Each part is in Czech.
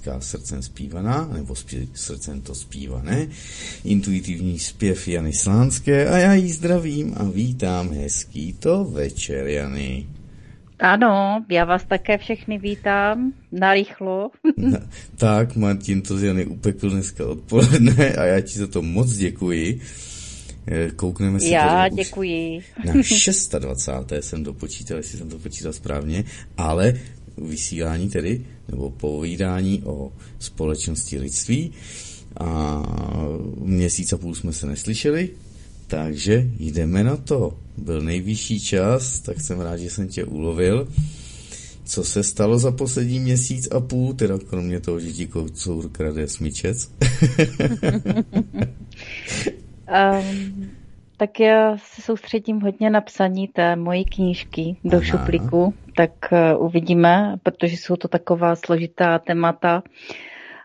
Láska srdcem zpívaná, nebo spí, srdcem to zpívané, intuitivní zpěv Jany Slánské a já jí zdravím a vítám hezký to večer, Jany. Ano, já vás také všechny vítám, narychlo. Na, tak, Martin to z Jany upekl dneska odpoledne a já ti za to moc děkuji. Eh, koukneme si Já děkuji. Na 26. jsem dopočítal, jestli jsem to počítal správně, ale vysílání tedy, nebo povídání o společnosti lidství a měsíc a půl jsme se neslyšeli, takže jdeme na to. Byl nejvyšší čas, tak jsem rád, že jsem tě ulovil. Co se stalo za poslední měsíc a půl, teda kromě toho, že ti kocour krade smyčec? um, tak já se soustředím hodně na psaní té mojí knížky do Aha. šuplíku, tak uh, uvidíme, protože jsou to taková složitá témata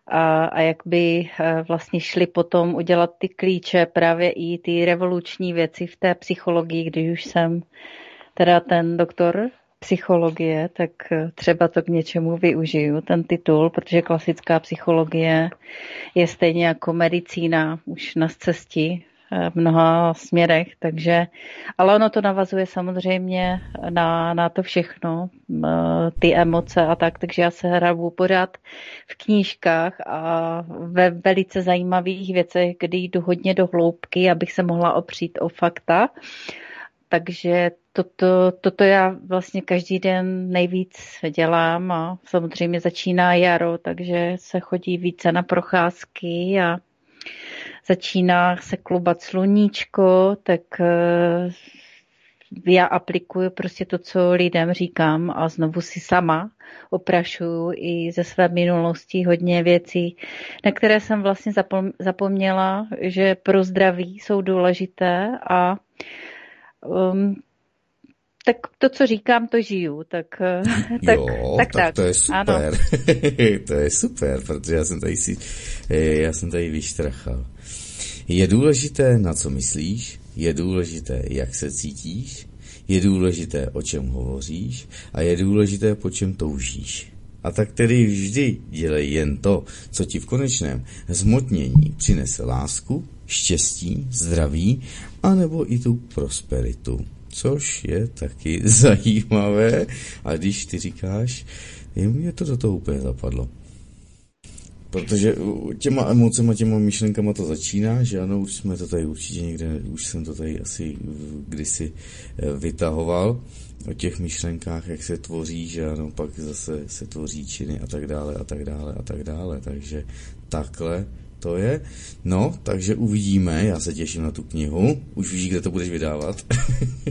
a, a jak by uh, vlastně šli potom udělat ty klíče, právě i ty revoluční věci v té psychologii, když už jsem teda ten doktor psychologie, tak uh, třeba to k něčemu využiju, ten titul, protože klasická psychologie je stejně jako medicína už na cestě v mnoha směrech, takže, ale ono to navazuje samozřejmě na, na to všechno, ty emoce a tak, takže já se hrabu pořád v knížkách a ve velice zajímavých věcech, kdy jdu hodně do hloubky, abych se mohla opřít o fakta, takže toto, toto já vlastně každý den nejvíc dělám a samozřejmě začíná jaro, takže se chodí více na procházky a začíná se klubat sluníčko, tak eh, já aplikuju prostě to, co lidem říkám a znovu si sama oprašuju i ze své minulosti hodně věcí, na které jsem vlastně zapomněla, že pro zdraví jsou důležité a um, tak to, co říkám, to žiju, tak tak, jo, tak, tak, tak, to je super. to je super, protože já jsem tady si, eh, já jsem tady vyštrachal. Je důležité, na co myslíš, je důležité, jak se cítíš, Je důležité, o čem hovoříš a je důležité, po čem toužíš. A tak tedy vždy dělej jen to, co ti v konečném zmotnění přinese lásku, štěstí, zdraví, anebo i tu prosperitu. Což je taky zajímavé. A když ty říkáš, mě to do toho úplně zapadlo. Protože těma emocema, těma myšlenkama to začíná, že ano, už jsme to tady určitě někde, už jsem to tady asi kdysi eh, vytahoval o těch myšlenkách, jak se tvoří, že ano, pak zase se tvoří činy a tak dále a tak dále a tak dále, takže takhle to je. No, takže uvidíme, já se těším na tu knihu, už víš, kde to budeš vydávat.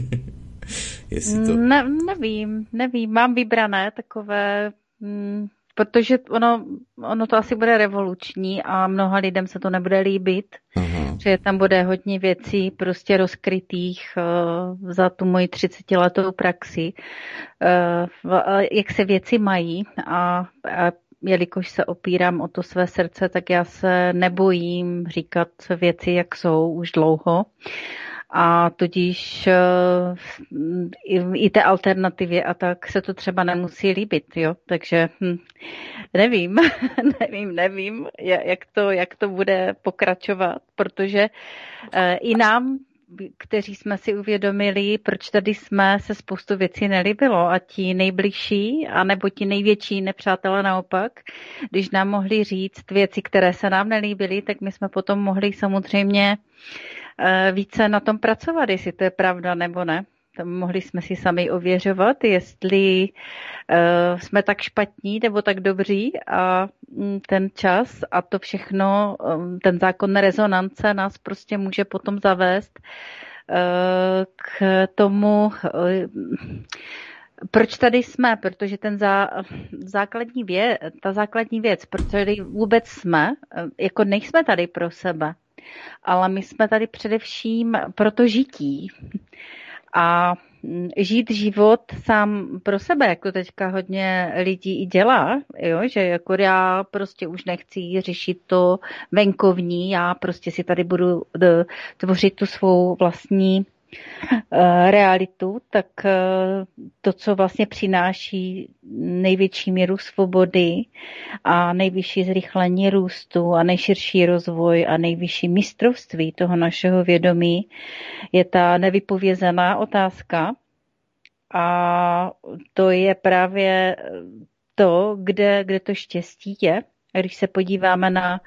Jestli to... Ne, nevím, nevím, mám vybrané takové mm, protože ono, ono to asi bude revoluční a mnoha lidem se to nebude líbit, Aha. že tam bude hodně věcí prostě rozkrytých uh, za tu moji 30 letou praxi, uh, jak se věci mají a, a jelikož se opírám o to své srdce, tak já se nebojím říkat věci, jak jsou už dlouho. A tudíž eh, i té alternativě a tak se to třeba nemusí líbit, jo, takže hm, nevím, nevím, nevím, jak to, jak to bude pokračovat, protože eh, i nám kteří jsme si uvědomili, proč tady jsme, se spoustu věcí nelíbilo a ti nejbližší, anebo ti největší nepřátelé naopak, když nám mohli říct věci, které se nám nelíbily, tak my jsme potom mohli samozřejmě Eh, více na tom pracovat, jestli to je pravda nebo ne. Mohli jsme si sami ověřovat, jestli uh, jsme tak špatní nebo tak dobří a um, ten čas a to všechno, um, ten zákon rezonance nás prostě může potom zavést uh, k tomu, uh, proč tady jsme? Protože ten zá, základní věc, ta základní věc, proč tady vůbec jsme, jako nejsme tady pro sebe ale my jsme tady především pro to žití. A žít život sám pro sebe, jako teďka hodně lidí i dělá, jo, že jako já prostě už nechci řešit to venkovní, já prostě si tady budu tvořit tu svou vlastní Eh, realitu, tak eh, to, co vlastně přináší největší míru svobody a nejvyšší zrychlení růstu a nejširší rozvoj a nejvyšší mistrovství toho našeho vědomí, je ta nevypovězená otázka. A to je právě to, kde, kde to štěstí je. Když se podíváme na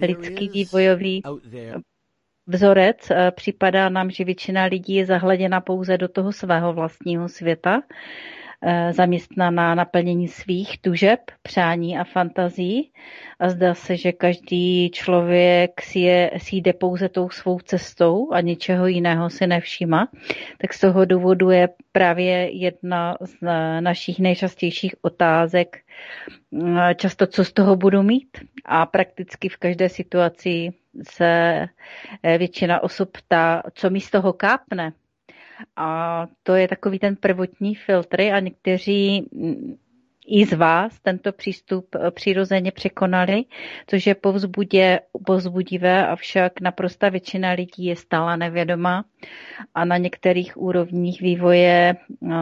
lidský vývojový vzorec. Eh, připadá nám, že většina lidí je zahleděna pouze do toho svého vlastního světa, eh, zaměstnaná naplnění svých tužeb, přání a fantazí. A zdá se, že každý člověk si, je, si jde pouze tou svou cestou a ničeho jiného si nevšíma. Tak z toho důvodu je právě jedna z našich nejčastějších otázek eh, často, co z toho budu mít. A prakticky v každé situaci se eh, většina osob ptá, co mi z toho kápne. A to je takový ten prvotní filtr a někteří mm, i z vás tento přístup eh, přirozeně překonali, což je povzbudě, povzbudivé, avšak naprosta většina lidí je stále nevědomá a na některých úrovních vývoje eh,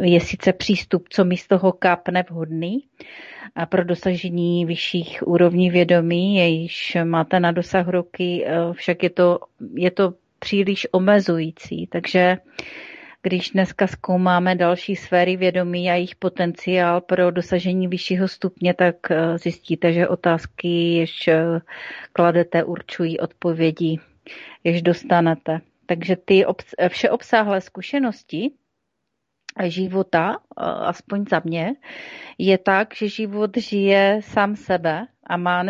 je sice přístup, co mi z toho kápne vhodný, a pro dosažení vyšších úrovní vědomí, jejíž máte na dosah roky, eh, však je to, je to příliš omezující. Takže když dneska zkoumáme další sféry vědomí a jejich potenciál pro dosažení vyššího stupně, tak eh, zjistíte, že otázky, jež eh, kladete, určují odpovědi, jež dostanete. Takže ty všeobsáhlé zkušenosti života, aspoň za mě, je tak, že život žije sám sebe a má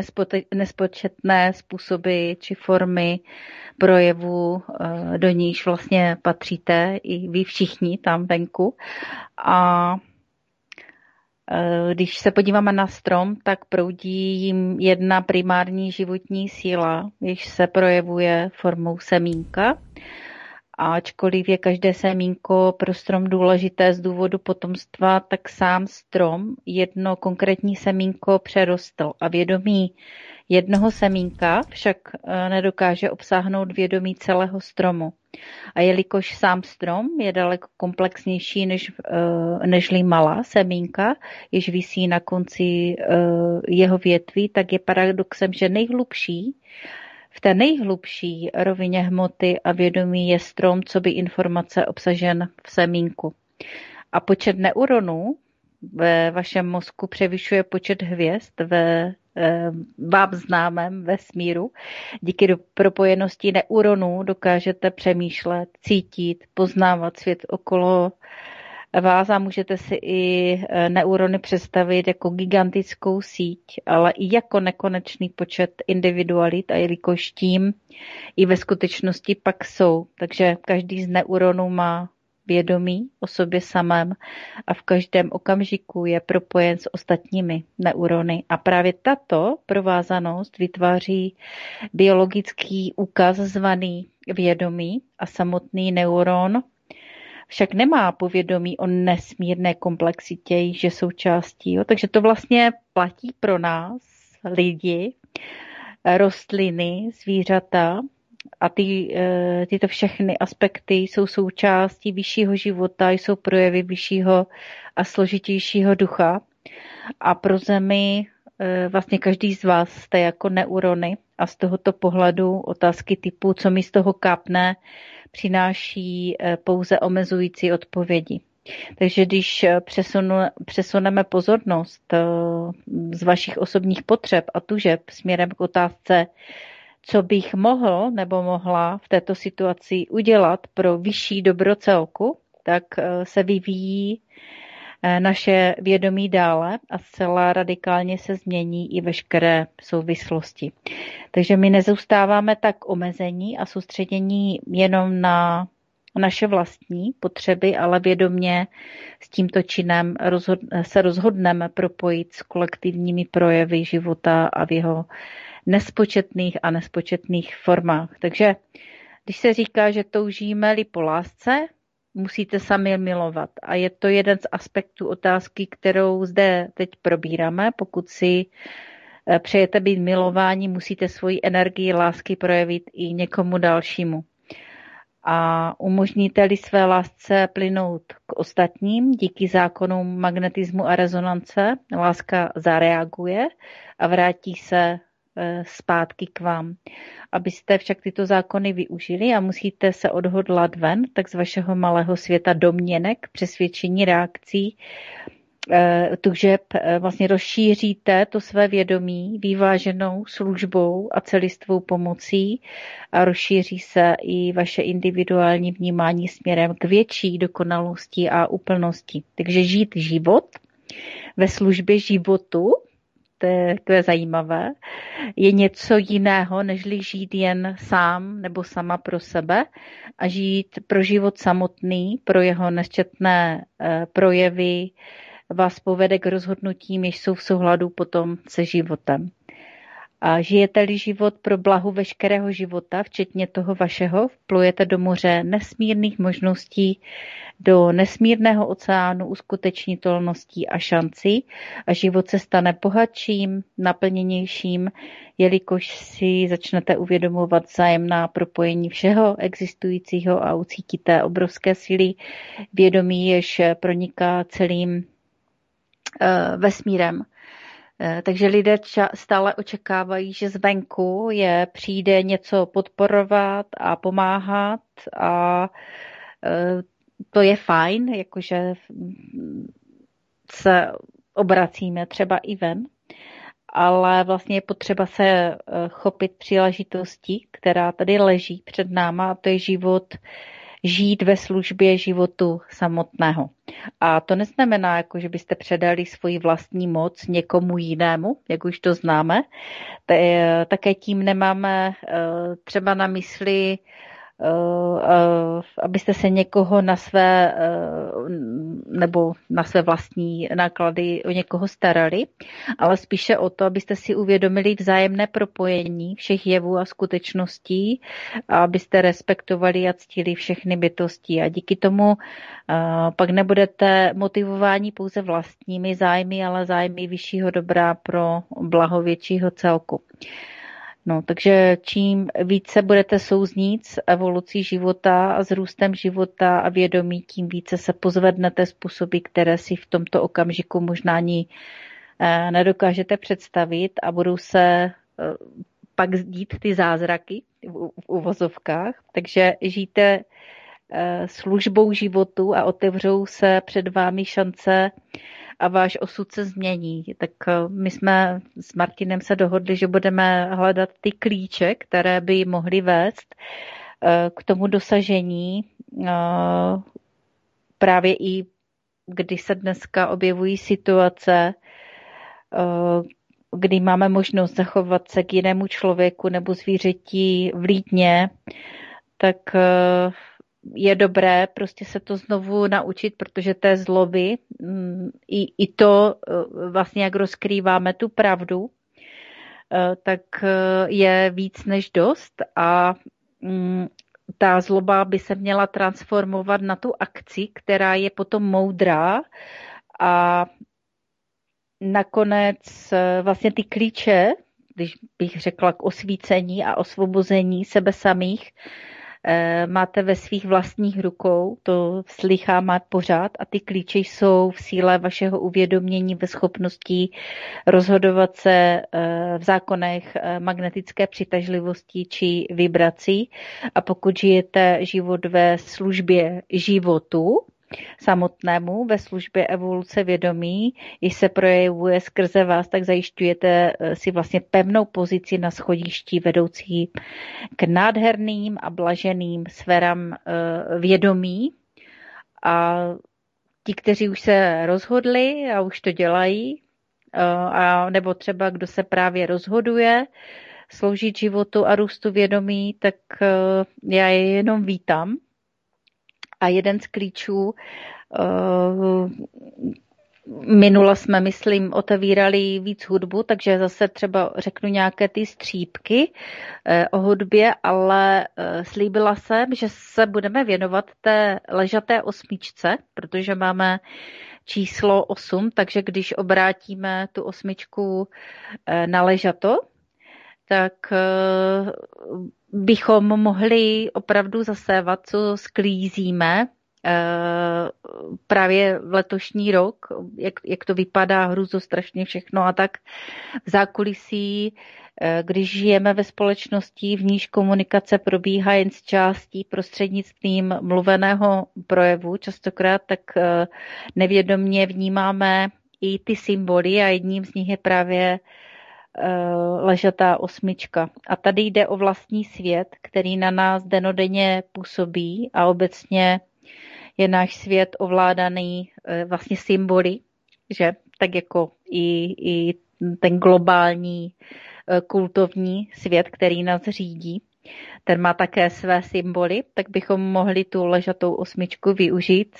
nespočetné způsoby či formy projevu, e, do níž vlastně patříte i vy všichni tam venku. A e, když se podíváme na strom, tak proudí jim jedna primární životní síla, jež se projevuje formou semínka ačkoliv je každé semínko pro strom důležité z důvodu potomstva, tak sám strom jedno konkrétní semínko přerostl a vědomí Jednoho semínka však eh, nedokáže obsáhnout vědomí celého stromu. A jelikož sám strom je daleko komplexnější než, eh, nežli malá semínka, jež visí na konci eh, jeho větví, tak je paradoxem, že nejhlubší v té nejhlubší rovině hmoty a vědomí je strom, co by informace obsažen v semínku. A počet neuronů ve vašem mozku převyšuje počet hvězd ve eh, vám známém vesmíru. Díky propojenosti neuronů dokážete přemýšlet, cítit, poznávat svět okolo vás a můžete si i eh, neurony představit jako gigantickou síť, ale i jako nekonečný počet individualit a jelikož tím i ve skutečnosti pak jsou. Takže každý z neuronů má vědomí o sobě samém a v každém okamžiku je propojen s ostatními neurony. A právě tato provázanost vytváří biologický úkaz zvaný vědomí a samotný neuron však nemá povědomí o nesmírné komplexitě, že součástí. Jo? Takže to vlastně platí pro nás, lidi, rostliny, zvířata, a ty, eh, tyto všechny aspekty jsou součástí vyššího života, jsou projevy vyššího a složitějšího ducha. A pro zemi vlastně každý z vás jste jako neurony a z tohoto pohledu otázky typu, co mi z toho kápne, přináší eh, pouze omezující odpovědi. Takže když přesunu, přesuneme pozornost z vašich osobních potřeb a tužeb směrem k otázce, co bych mohl nebo mohla v této situaci udělat pro vyšší dobro celku, tak eh, se vyvíjí eh, naše vědomí dále a zcela radikálně se změní i veškeré souvislosti. Takže my nezůstáváme tak omezení a soustředění jenom na naše vlastní potřeby, ale vědomě s tímto činem se rozhodneme propojit s kolektivními projevy života a v jeho nespočetných a nespočetných formách. Takže když se říká, že toužíme-li po lásce, musíte sami milovat. A je to jeden z aspektů otázky, kterou zde teď probíráme. Pokud si eh, přejete být milováni, musíte svoji energii lásky projevit i někomu dalšímu. A umožníte-li své lásce plynout k ostatním díky zákonům magnetismu a rezonance, láska zareaguje a vrátí se zpátky k vám. Abyste však tyto zákony využili a musíte se odhodlat ven, tak z vašeho malého světa domněnek, přesvědčení reakcí, eh, tužeb eh, vlastně rozšíříte to své vědomí vyváženou službou a celistvou pomocí a rozšíří se i vaše individuální vnímání směrem k větší dokonalosti a úplnosti. Takže žít život ve službě životu to je takové zajímavé, je něco jiného, než žít jen sám nebo sama pro sebe a žít pro život samotný, pro jeho nesčetné eh, projevy, vás povede k rozhodnutím, jež jsou v souhladu potom se životem. A žijete-li život pro blahu veškerého života, včetně toho vašeho, vplujete do moře nesmírných možností, do nesmírného oceánu uskutečnitelností a šancí a život se stane bohatším, naplněnějším, jelikož si začnete uvědomovat vzájemná propojení všeho existujícího a ucítíte obrovské síly vědomí, jež proniká celým uh, vesmírem. Eh, takže lidé stále očekávají, že zvenku je přijde něco podporovat a pomáhat a eh, to je fajn, jakože se obracíme třeba i ven, ale vlastně je potřeba se eh, chopit příležitosti, která tady leží před náma a to je život žít ve službě životu samotného. A to neznamená, jako, že byste předali svoji vlastní moc někomu jinému, jak už to známe. Také tím nemáme eh, třeba na mysli abyste se někoho na své eh, nebo na své vlastní náklady o někoho starali, ale spíše o to, abyste si uvědomili vzájemné propojení všech jevů a skutečností a abyste respektovali a ctili všechny bytosti. A díky tomu eh, pak nebudete motivováni pouze vlastními zájmy, ale zájmy vyššího dobra pro blaho většího celku. No, takže čím více budete souznít s evolucí života a s růstem života a vědomí, tím více se pozvednete způsoby, které si v tomto okamžiku možná ani eh, nedokážete představit a budou se eh, pak zdít ty zázraky v uvozovkách. Takže žijte eh, službou životu a otevřou se před vámi šance a váš osud se změní. Tak eh, my jsme s Martinem se dohodli, že budeme hledat ty klíče, které by mohly vést eh, k tomu dosažení eh, právě i kdy se dneska objevují situace, kdy máme možnost zachovat se k jinému člověku nebo zvířeti vlídně, tak je dobré prostě se to znovu naučit, protože té zloby, mm, i, i to e, vlastně, jak rozkrýváme tu pravdu, e, tak e, je víc než dost a mm, ta zloba by se měla transformovat na tu akci, která je potom moudrá a nakonec vlastně ty klíče, když bych řekla k osvícení a osvobození sebe samých, Eh, máte ve svých vlastních rukou, to slychám pořád a ty klíče jsou v síle vašeho uvědomění, ve schopnosti rozhodovat se eh, v zákonech eh, magnetické přitažlivosti či vibrací. A pokud žijete život ve službě životu, samotnému ve službě evoluce vědomí, když se projevuje skrze vás, tak zajišťujete eh, si vlastně pevnou pozici na schodišti vedoucí k nádherným a blaženým sférám eh, vědomí. A ti, kteří už se rozhodli a už to dělají, eh, a nebo třeba kdo se právě rozhoduje sloužit životu a růstu vědomí, tak já je jenom vítám a jeden z klíčů eh, Minule jsme, myslím, otevírali víc hudbu, takže zase třeba řeknu nějaké ty střípky eh, o hudbě, ale eh, slíbila jsem, že se budeme věnovat té ležaté osmičce, protože máme číslo 8, takže když obrátíme tu osmičku na ležato, tak bychom mohli opravdu zasévat, co sklízíme eh, právě v letošní rok, jak, jak to vypadá hruzo strašně všechno a tak v zákulisí, eh, když žijeme ve společnosti, v níž komunikace probíhá jen z částí prostřednictvím mluveného projevu, častokrát tak eh, nevědomně vnímáme i ty symboly a jedním z nich je právě ležatá osmička. A tady jde o vlastní svět, který na nás denodenně působí a obecně je náš svět ovládaný eh, vlastně symboly, že? Tak jako i, i ten globální eh, kultovní svět, který nás řídí, ten má také své symboly, tak bychom mohli tu ležatou osmičku využít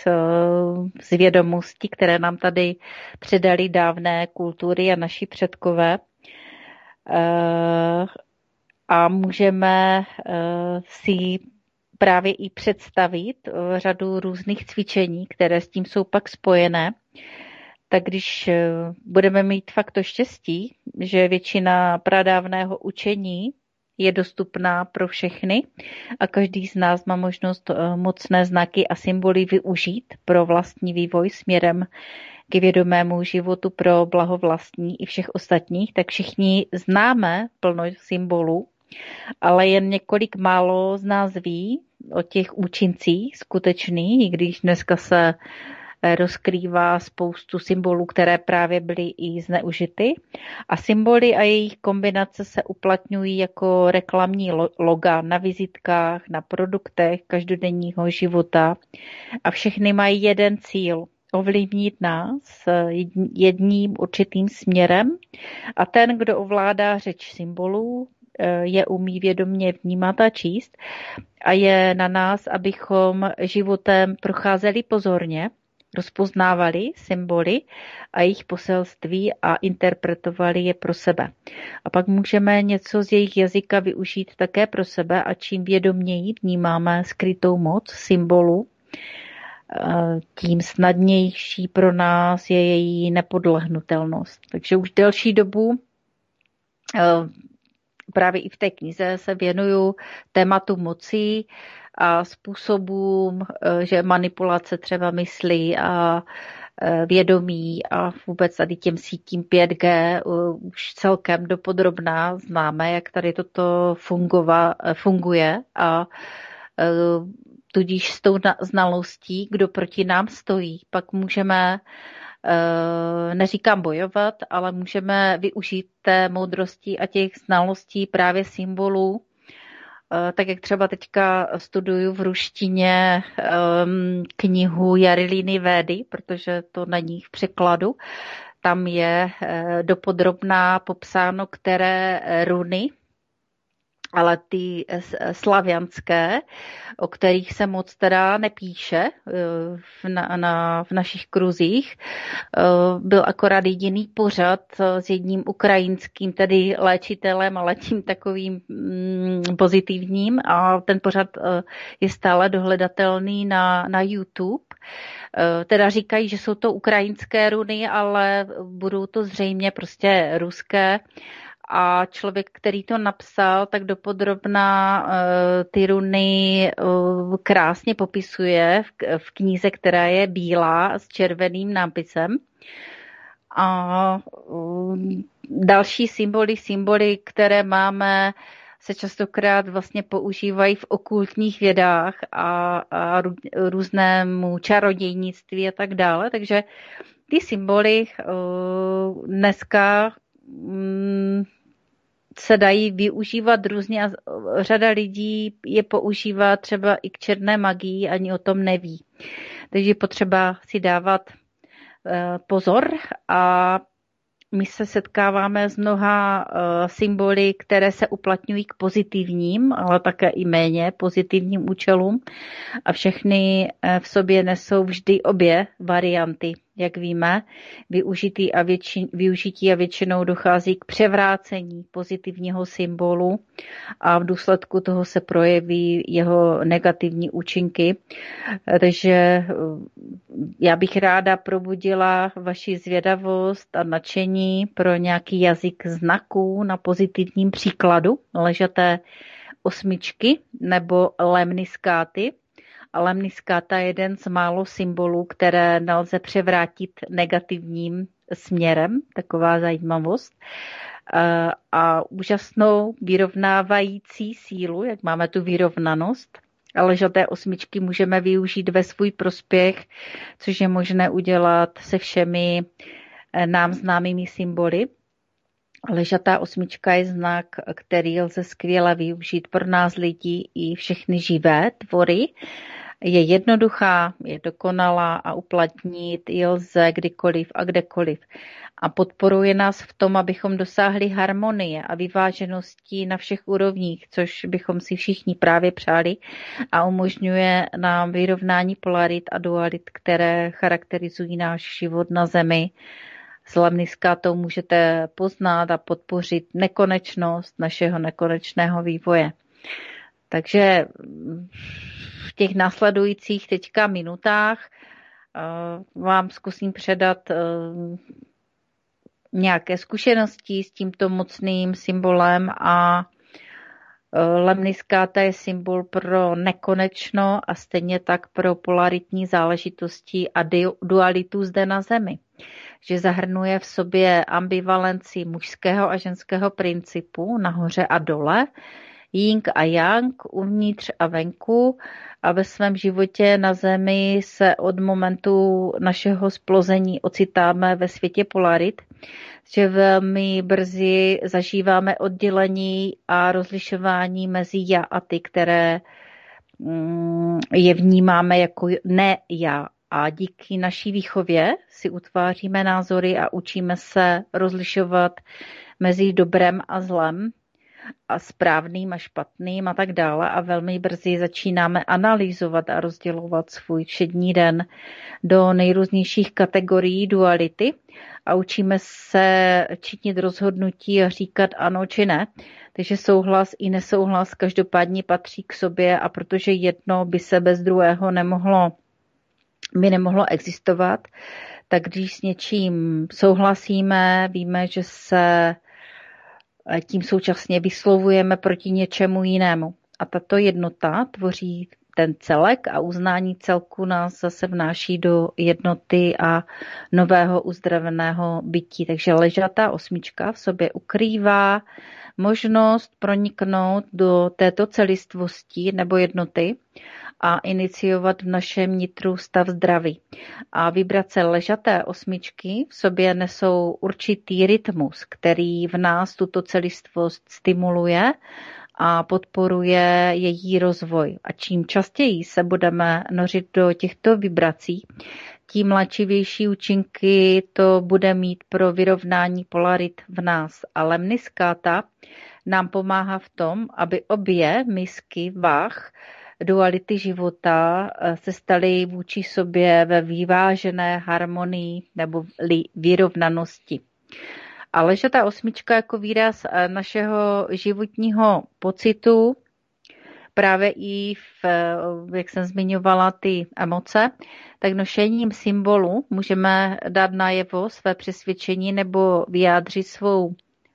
z vědomostí, které nám tady předali dávné kultury a naši předkové. Eh, a můžeme eh, si právě i představit eh, řadu různých cvičení, které s tím jsou pak spojené. Tak když budeme mít fakt to štěstí, že většina pradávného učení je dostupná pro všechny a každý z nás má možnost mocné znaky a symboly využít pro vlastní vývoj směrem k vědomému životu pro blaho vlastní i všech ostatních, tak všichni známe plno symbolů, ale jen několik málo z nás ví o těch účincích skutečných, i když dneska se eh, rozkrývá spoustu symbolů, které právě byly i zneužity. A symboly a jejich kombinace se uplatňují jako reklamní loga na vizitkách, na produktech každodenního života. A všechny mají jeden cíl – ovlivnit nás jedním určitým směrem a ten, kdo ovládá řeč symbolů, je umí vědomě vnímat a číst a je na nás, abychom životem procházeli pozorně, rozpoznávali symboly a jejich poselství a interpretovali je pro sebe. A pak můžeme něco z jejich jazyka využít také pro sebe a čím vědoměji vnímáme skrytou moc symbolu, eh, tím snadnější pro nás je její nepodlehnutelnost. Takže už delší dobu eh, právě i v té knize se věnuju tématu moci a způsobům, eh, že manipulace třeba myslí a eh, vědomí a vůbec tady těm sítím 5G eh, už celkem dopodrobná známe, jak tady toto fungova, funguje a tudíž s tou znalostí, kdo proti nám stojí, pak můžeme neříkám bojovat, ale můžeme využít té moudrosti a těch znalostí právě symbolů Eh, tak jak třeba teďka studuju v ruštině um, knihu Jarilíny Védy, protože to není v překladu, tam je uh, dopodrobná popsáno, které runy ale ty slavianské, o kterých se moc teda nepíše eh, v, na, na, v našich kruzích, eh, byl akorát jediný pořad eh, s jedním ukrajinským, tedy léčitelem, ale tím takovým mm, pozitivním a ten pořad je stále dohledatelný na, na YouTube. Teda říkají, že jsou to ukrajinské runy, ale budou to zřejmě prostě ruské a člověk, který to napsal, tak dopodrobná uh, ty runy uh, krásně popisuje v, v knize, která je bílá s červeným nápisem. A uh, další symboly, symboly, které máme, se častokrát vlastně používají v okultních vědách a, a různému čarodějnictví a tak dále. Takže ty symboly uh, dneska um, se dají využívat různě a řada lidí je používá třeba i k černé magii, ani o tom neví. Takže potřeba si dávat eh, pozor a my se setkáváme s mnoha uh, symboly, které se uplatňují k pozitivním, ale také i méně pozitivním účelům a všechny uh, v sobě nesou vždy obě varianty jak víme, využitý a většin, využití a většinou dochází k převrácení pozitivního symbolu a v důsledku toho se projeví jeho negativní účinky. Takže eh, já bych ráda probudila vaši zvědavost a nadšení pro nějaký jazyk znaků na pozitivním příkladu ležaté osmičky nebo lemniskáty a lemniskáta je jeden z málo symbolů, které nelze převrátit negativním směrem, taková zajímavost. A úžasnou vyrovnávající sílu, jak máme tu vyrovnanost, ale žaté osmičky můžeme využít ve svůj prospěch, což je možné udělat se všemi eh, nám známými symboly. Ležatá osmička je znak, který lze skvěle využít pro nás lidi i všechny živé tvory je jednoduchá, je dokonalá a uplatnit ji lze kdykoliv a kdekoliv. A podporuje nás v tom, abychom dosáhli harmonie a vyváženosti na všech úrovních, což bychom si všichni právě přáli a umožňuje nám vyrovnání polarit a dualit, které charakterizují náš život na Zemi. Z to můžete poznat a podpořit nekonečnost našeho nekonečného vývoje. Takže v těch následujících teďka minutách eh, vám zkusím předat eh, nějaké zkušenosti s tímto mocným symbolem a eh, lemniskáta je symbol pro nekonečno a stejně tak pro polaritní záležitosti a dualitu zde na Zemi. Že zahrnuje v sobě ambivalenci mužského a ženského principu nahoře a dole, Ying a Yang, uvnitř a venku a ve svém životě na Zemi se od momentu našeho splození ocitáme ve světě polarit, že velmi brzy zažíváme oddělení a rozlišování mezi já a ty, které mm, je vnímáme jako ne já. A díky naší výchově si utváříme názory a učíme se rozlišovat mezi dobrem a zlem a správným a špatným a tak dále a velmi brzy začínáme analyzovat a rozdělovat svůj všední den do nejrůznějších kategorií duality a učíme se činit rozhodnutí a říkat ano či ne. Takže souhlas i nesouhlas každopádně patří k sobě a protože jedno by se bez druhého nemohlo, by nemohlo existovat, tak když s něčím souhlasíme, víme, že se tím současně vyslovujeme proti něčemu jinému. A tato jednota tvoří ten celek a uznání celku nás zase vnáší do jednoty a nového uzdraveného bytí. Takže ležatá osmička v sobě ukrývá možnost proniknout do této celistvosti nebo jednoty a iniciovat v našem nitru stav zdraví. A vibrace ležaté osmičky v sobě nesou určitý rytmus, který v nás tuto celistvost stimuluje a podporuje její rozvoj. A čím častěji se budeme nořit do těchto vibrací, tím léčivější účinky to bude mít pro vyrovnání polarit v nás. Ale mniskáta nám pomáhá v tom, aby obě misky váh duality života eh, se staly vůči sobě ve vyvážené harmonii nebo vyrovnanosti. Ale že ta osmička jako výraz eh, našeho životního pocitu, právě i v, eh, jak jsem zmiňovala, ty emoce, tak nošením symbolu můžeme dát najevo své přesvědčení nebo vyjádřit svou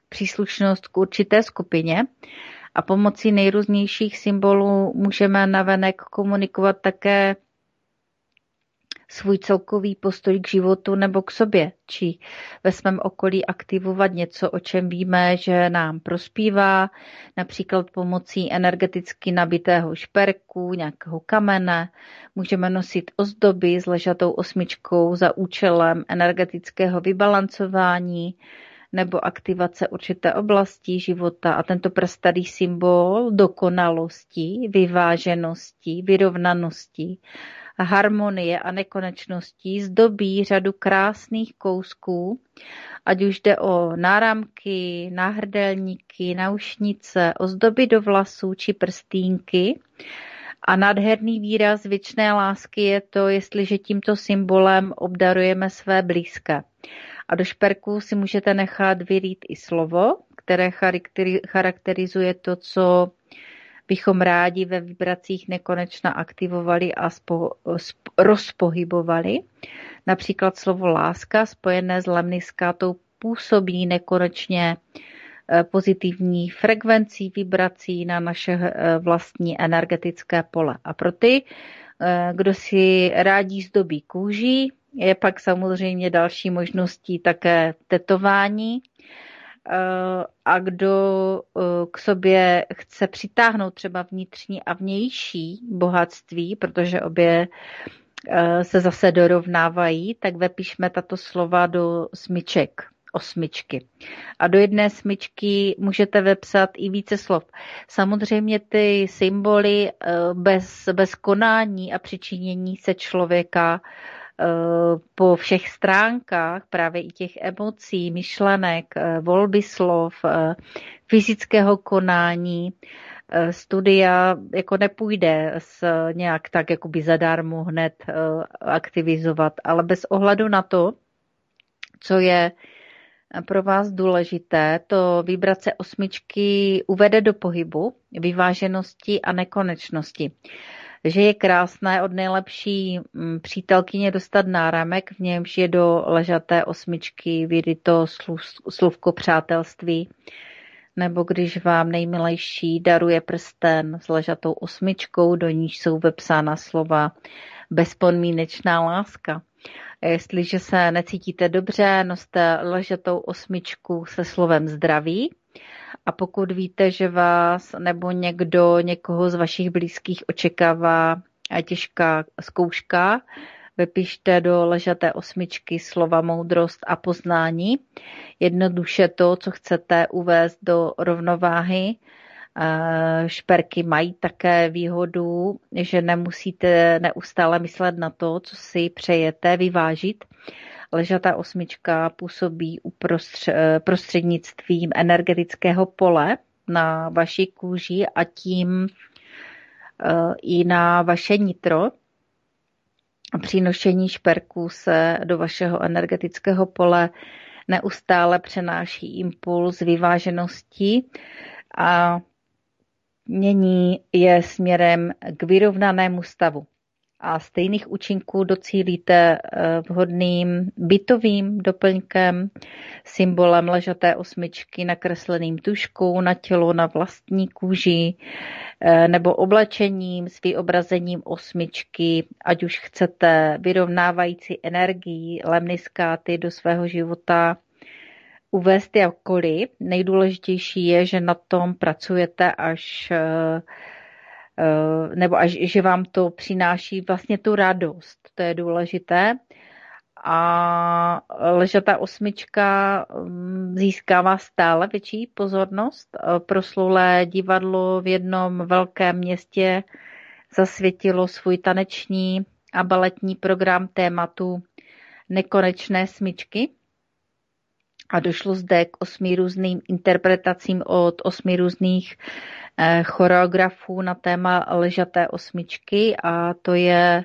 příslušnost k určité skupině. A pomocí nejrůznějších symbolů můžeme navenek komunikovat také svůj celkový postoj k životu nebo k sobě, či ve svém okolí aktivovat něco, o čem víme, že nám prospívá, například pomocí energeticky nabitého šperku, nějakého kamene. Můžeme nosit ozdoby s ležatou osmičkou za účelem energetického vybalancování, nebo aktivace určité oblasti života a tento prastarý symbol dokonalosti, vyváženosti, vyrovnanosti, harmonie a nekonečnosti zdobí řadu krásných kousků, ať už jde o náramky, náhrdelníky, naušnice, ozdoby do vlasů či prstínky. A nádherný výraz věčné lásky je to, jestliže tímto symbolem obdarujeme své blízké. A do šperku si můžete nechat vyrít i slovo, které charakterizuje to, co bychom rádi ve vibracích nekonečna aktivovali a spo, sp, rozpohybovali. Například slovo láska spojené s lemniskátou působí nekonečně eh, pozitivní frekvencí vibrací na naše eh, vlastní energetické pole. A pro ty, eh, kdo si rádi zdobí kůží, je pak samozřejmě další možností také tetování. Eh, a kdo eh, k sobě chce přitáhnout třeba vnitřní a vnější bohatství, protože obě eh, se zase dorovnávají, tak vepíšme tato slova do smyček, osmičky. A do jedné smyčky můžete vepsat i více slov. Samozřejmě ty symboly bez, bez konání a přičinění se člověka po všech stránkách právě i těch emocí, myšlenek, eh, volby slov, eh, fyzického konání, eh, studia jako nepůjde s nějak tak jakoby zadarmo hned aktivizovat, ale bez ohledu na to, co je pro vás důležité, to vibrace osmičky uvede do pohybu, vyváženosti a nekonečnosti že je krásné od nejlepší mm, přítelkyně dostat náramek, v němž je do ležaté osmičky vyryto slůvko přátelství, nebo když vám nejmilejší daruje prsten s ležatou osmičkou, do níž jsou vepsána slova bezpodmínečná láska. Jestliže se necítíte dobře, noste ležatou osmičku se slovem zdraví a pokud víte, že vás nebo někdo, někoho z vašich blízkých očekává těžká zkouška, vypište do ležaté osmičky slova moudrost a poznání. Jednoduše to, co chcete uvést do rovnováhy. Šperky mají také výhodu, že nemusíte neustále myslet na to, co si přejete vyvážit, Ležatá osmička působí prostřednictvím energetického pole na vaší kůži a tím i na vaše nitro. Při nošení šperků se do vašeho energetického pole neustále přenáší impuls vyváženosti a mění je směrem k vyrovnanému stavu a stejných účinků docílíte eh, vhodným bytovým doplňkem, symbolem ležaté osmičky nakresleným tuškou na tělo na vlastní kůži eh, nebo oblečením s vyobrazením osmičky, ať už chcete vyrovnávající energii lemniskáty do svého života uvést jakkoliv. Nejdůležitější je, že na tom pracujete až eh, nebo až, že vám to přináší vlastně tu radost, to je důležité. A ležatá osmička mm, získává stále větší pozornost. Eh, proslulé divadlo v jednom velkém městě zasvětilo svůj taneční a baletní program tématu nekonečné smyčky a došlo zde k osmi různým interpretacím od osmi různých Eh, choreografů na téma ležaté osmičky a to je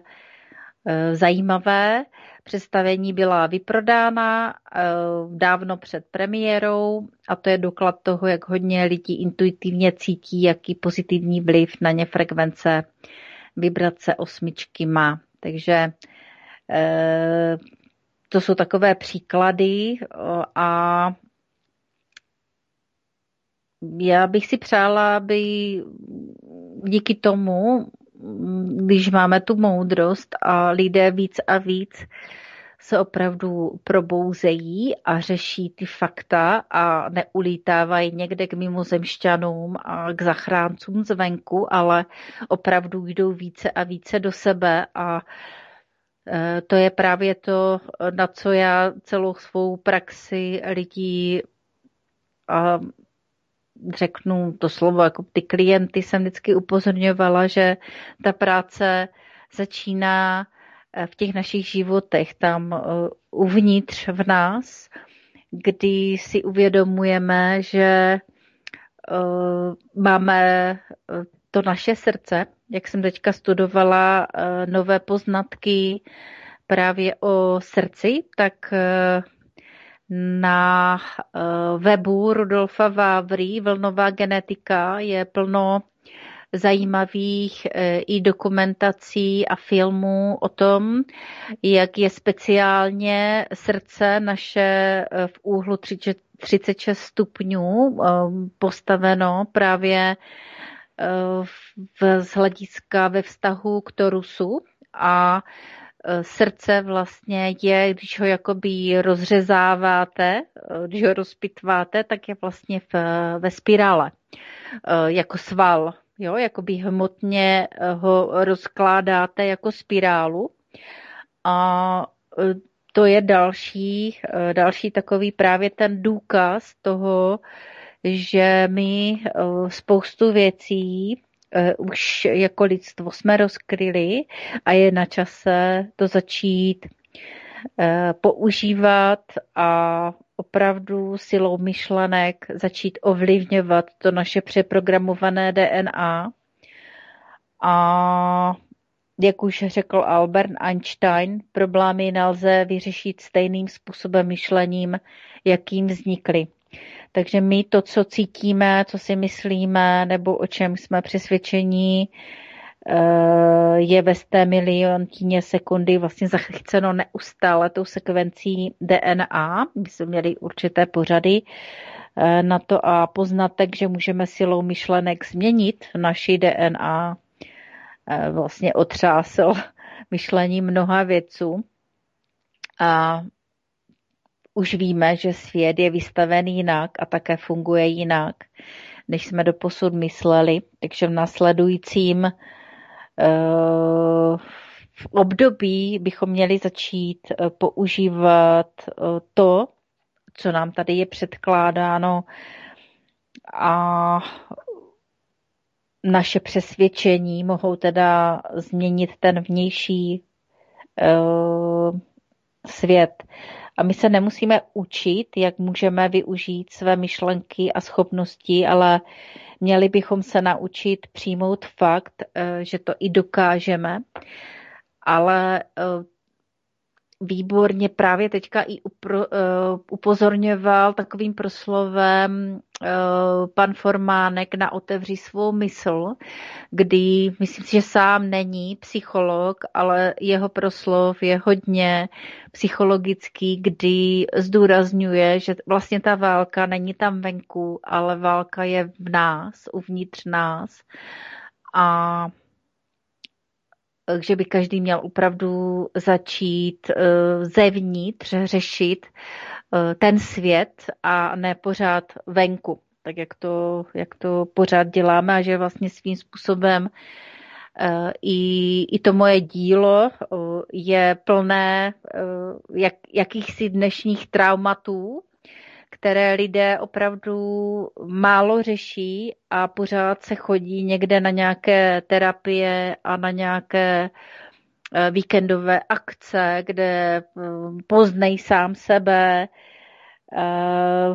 eh, zajímavé. Představení byla vyprodána eh, dávno před premiérou a to je doklad toho, jak hodně lidí intuitivně cítí, jaký pozitivní vliv na ně frekvence vibrace osmičky má. Takže to jsou takové příklady a já bych si přála, aby díky tomu, když máme tu moudrost a lidé víc a víc se opravdu probouzejí a řeší ty fakta a neulítávají někde k mimozemšťanům a k zachráncům zvenku, ale opravdu jdou více a více do sebe a e, to je právě to, na co já celou svou praxi lidí a řeknu to slovo, jako ty klienty jsem vždycky upozorňovala, že ta práce začíná eh, v těch našich životech, tam eh, uvnitř v nás, kdy si uvědomujeme, že eh, máme to naše srdce, jak jsem teďka studovala nové poznatky právě o srdci, tak na eh, webu Rudolfa Vávry Vlnová genetika je plno zajímavých eh, i dokumentací a filmů o tom, jak je speciálně srdce naše eh, v úhlu 36 stupňů postaveno právě z hlediska ve vztahu k Torusu a Eh, srdce vlastně je, když ho jakoby rozřezáváte, eh, když ho rozpitváte, tak je vlastně v, ve spirále, eh, jako sval, jo, jakoby hmotně ho rozkládáte jako spirálu a to je další, další takový právě ten důkaz toho, že my spoustu věcí uh, už jako lidstvo jsme rozkryli a je na čase to začít uh, používat a opravdu silou myšlenek začít ovlivňovat to naše přeprogramované DNA. A jak už řekl Albert Einstein, problémy nelze vyřešit stejným způsobem myšlením, jakým vznikly. Takže my to, co cítíme, co si myslíme, nebo o čem jsme přesvědčení, eh, je ve té miliontině sekundy vlastně zachyceno neustále tou sekvencí DNA. My jsme měli určité pořady eh, na to a poznatek, že můžeme silou myšlenek změnit naši DNA, eh, vlastně otřásl myšlení mnoha věců. A už víme, že svět je vystaven jinak a také funguje jinak, než jsme doposud mysleli. Takže v následujícím uh, v období bychom měli začít uh, používat uh, to, co nám tady je předkládáno a naše přesvědčení mohou teda změnit ten vnější uh, svět. A my se nemusíme učit, jak můžeme využít své myšlenky a schopnosti, ale měli bychom se naučit přijmout fakt, eh, že to i dokážeme. Ale eh, výborně právě teďka i upro, uh, upozorňoval takovým proslovem uh, pan Formánek na Otevři svou mysl, kdy myslím si, že sám není psycholog, ale jeho proslov je hodně psychologický, kdy zdůrazňuje, že vlastně ta válka není tam venku, ale válka je v nás, uvnitř nás. A že by každý měl opravdu začít eh, zevnitř řešit eh, ten svět a ne pořád venku, tak jak to, jak to pořád děláme a že vlastně svým způsobem eh, i, i to moje dílo je plné jak, jakýchsi dnešních traumatů, které lidé opravdu málo řeší a pořád se chodí někde na nějaké terapie a na nějaké eh, víkendové akce, kde hm, poznej sám sebe, eh,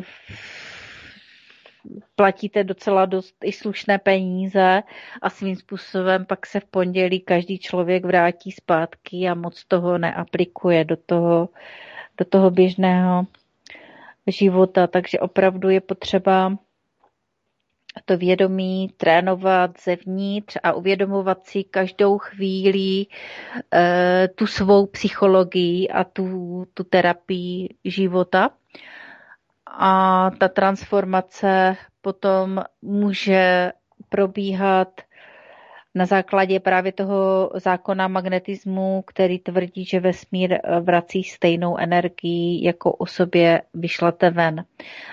platíte docela dost i slušné peníze a svým způsobem pak se v pondělí každý člověk vrátí zpátky a moc toho neaplikuje do toho, do toho běžného života, takže opravdu je potřeba to vědomí trénovat zevnitř a uvědomovat si každou chvíli e, tu svou psychologii a tu, tu terapii života. A ta transformace potom může probíhat na základě právě toho zákona magnetismu, který tvrdí, že vesmír eh, vrací stejnou energii, jako o sobě vyšlete ven.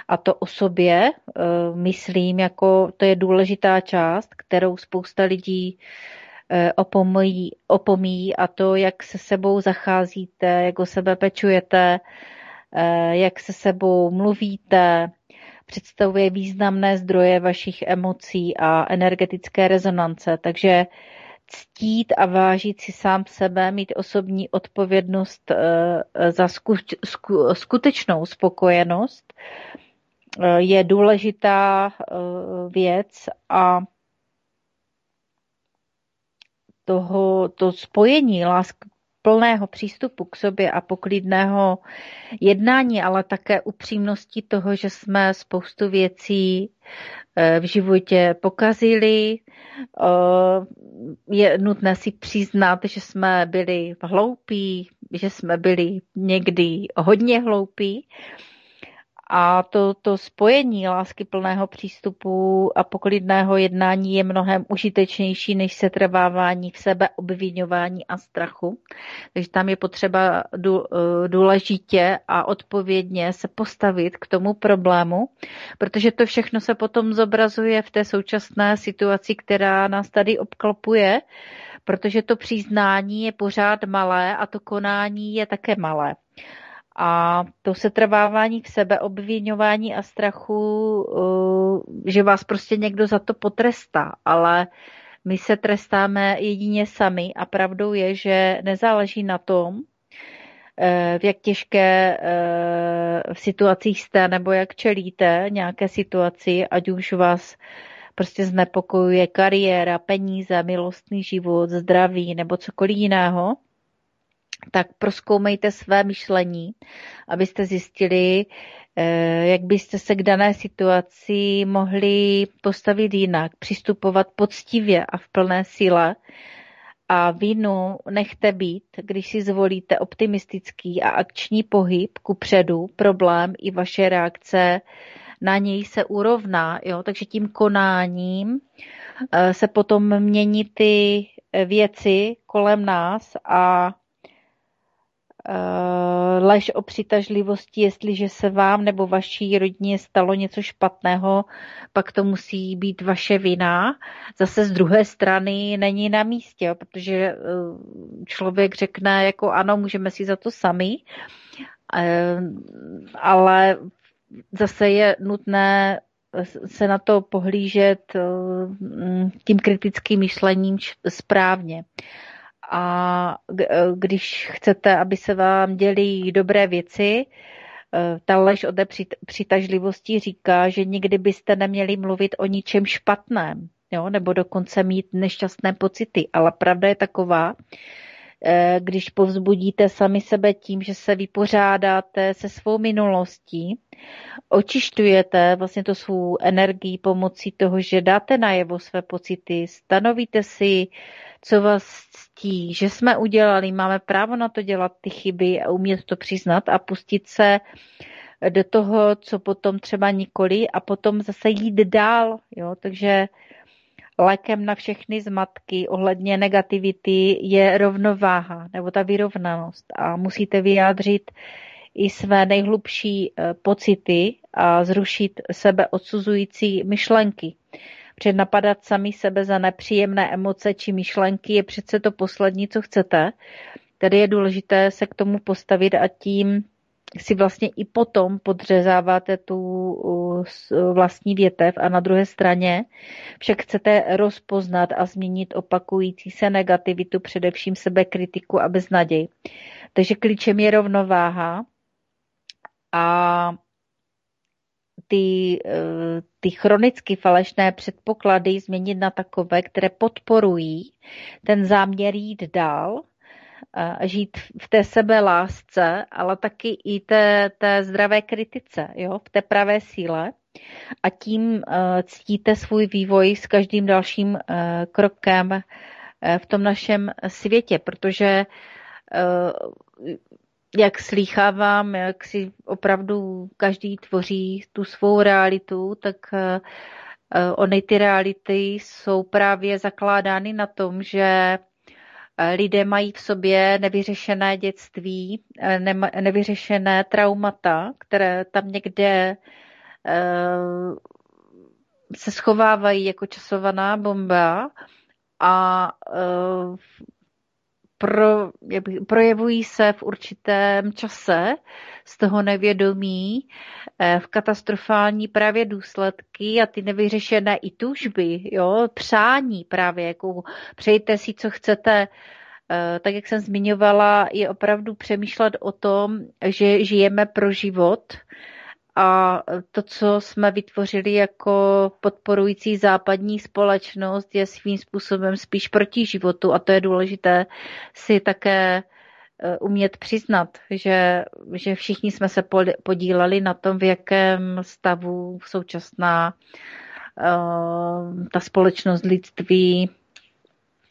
A to o sobě, eh, myslím, jako to je důležitá část, kterou spousta lidí eh, opomíjí, opomíjí a to, jak se sebou zacházíte, jak o sebe pečujete, jak se sebou mluvíte, představuje významné zdroje vašich emocí a energetické rezonance, takže ctít a vážit si sám sebe, mít osobní odpovědnost eh, za skutečnou spokojenost eh, je důležitá eh, věc a toho, to spojení lásk, plného přístupu k sobě a poklidného jednání, ale také upřímnosti toho, že jsme spoustu věcí eh, v životě pokazili. Eh, je nutné si přiznat, že jsme byli hloupí, že jsme byli někdy hodně hloupí a to, to spojení lásky plného přístupu a poklidného jednání je mnohem užitečnější než setrvávání v sebe, obvinování a strachu. Takže tam je potřeba eh, důležitě a odpovědně se postavit k tomu problému, protože to všechno se potom zobrazuje v té současné situaci, která nás tady obklopuje, protože to přiznání je pořád malé a to konání je také malé. A to setrvávání v sebeobvinování a strachu, eh, že vás prostě někdo za to potrestá, ale my se trestáme jedině sami a pravdou je, že nezáleží na tom, eh, v jak těžké v eh, situacích jste nebo jak čelíte nějaké situaci, ať už vás prostě znepokojuje kariéra, peníze, milostný život, zdraví nebo cokoliv jiného, tak proskoumejte své myšlení, abyste zjistili, eh, jak byste se k dané situaci mohli postavit jinak, přistupovat poctivě a v plné síle a vinu nechte být, když si zvolíte optimistický a akční pohyb ku předu, problém i vaše reakce na něj se urovná. Jo? Takže tím konáním eh, se potom mění ty věci kolem nás a Eh, lež o přitažlivosti, jestliže se vám nebo vaší rodině stalo něco špatného, pak to musí být vaše vina. Zase z druhé strany není na místě, protože eh, člověk řekne, jako ano, můžeme si za to sami, eh, ale zase je nutné se na to pohlížet tím kritickým myšlením správně. A když chcete, aby se vám děli dobré věci, ta lež o té přitažlivosti říká, že nikdy byste neměli mluvit o ničem špatném, jo? nebo dokonce mít nešťastné pocity. Ale pravda je taková, když povzbudíte sami sebe tím, že se vypořádáte se svou minulostí, očišťujete vlastně to svou energii pomocí toho, že dáte najevo své pocity, stanovíte si, co vás ctí, že jsme udělali, máme právo na to dělat ty chyby a umět to přiznat a pustit se do toho, co potom třeba nikoli a potom zase jít dál. Jo? Takže lékem na všechny zmatky ohledně negativity je rovnováha nebo ta vyrovnanost a musíte vyjádřit i své nejhlubší eh, pocity a zrušit sebe odsuzující myšlenky. Před napadat sami sebe za nepříjemné emoce či myšlenky je přece to poslední, co chcete. Tady je důležité se k tomu postavit a tím si vlastně i potom podřezáváte tu vlastní větev a na druhé straně však chcete rozpoznat a změnit opakující se negativitu, především sebekritiku a beznaděj. Takže klíčem je rovnováha a ty, e, ty chronicky falešné předpoklady změnit na takové, které podporují ten záměr jít dál žít v té sebe lásce, ale taky i té, té zdravé kritice, jo, v té pravé síle. A tím uh, ctíte svůj vývoj s každým dalším uh, krokem v tom našem světě, protože jak slýchávám, jak si opravdu každý tvoří tu svou realitu, tak ony ty reality jsou právě zakládány na tom, že lidé mají v sobě nevyřešené dětství, eh, nevyřešené traumata, které tam někde eh, se schovávají jako časovaná bomba a eh, pro, projevují se v určitém čase z toho nevědomí eh, v katastrofální právě důsledky a ty nevyřešené i tužby, jo, přání právě, jako přejte si, co chcete, eh, tak jak jsem zmiňovala, je opravdu přemýšlet o tom, že žijeme pro život, a to, co jsme vytvořili jako podporující západní společnost, je svým způsobem spíš proti životu a to je důležité si také e, umět přiznat, že, že všichni jsme se podíleli na tom, v jakém stavu současná uh, ta společnost lidství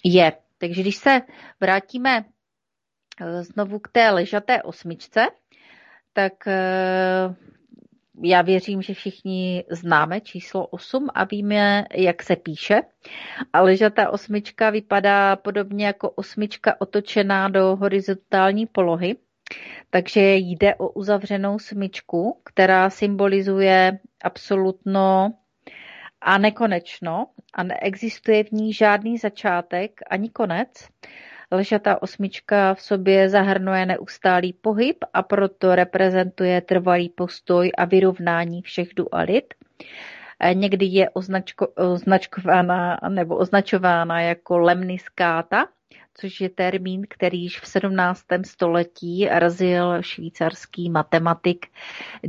je. Takže když se vrátíme e, znovu k té ležaté osmičce, tak já věřím, že všichni známe číslo 8 a víme, jak se píše, ale že ta osmička vypadá podobně jako osmička otočená do horizontální polohy. Takže jde o uzavřenou smyčku, která symbolizuje absolutno a nekonečno a neexistuje v ní žádný začátek ani konec. Ležatá osmička v sobě zahrnuje neustálý pohyb a proto reprezentuje trvalý postoj a vyrovnání všech dualit. Někdy je označko, označkována nebo označována jako lemniskáta, což je termín, který již v 17. století razil švýcarský matematik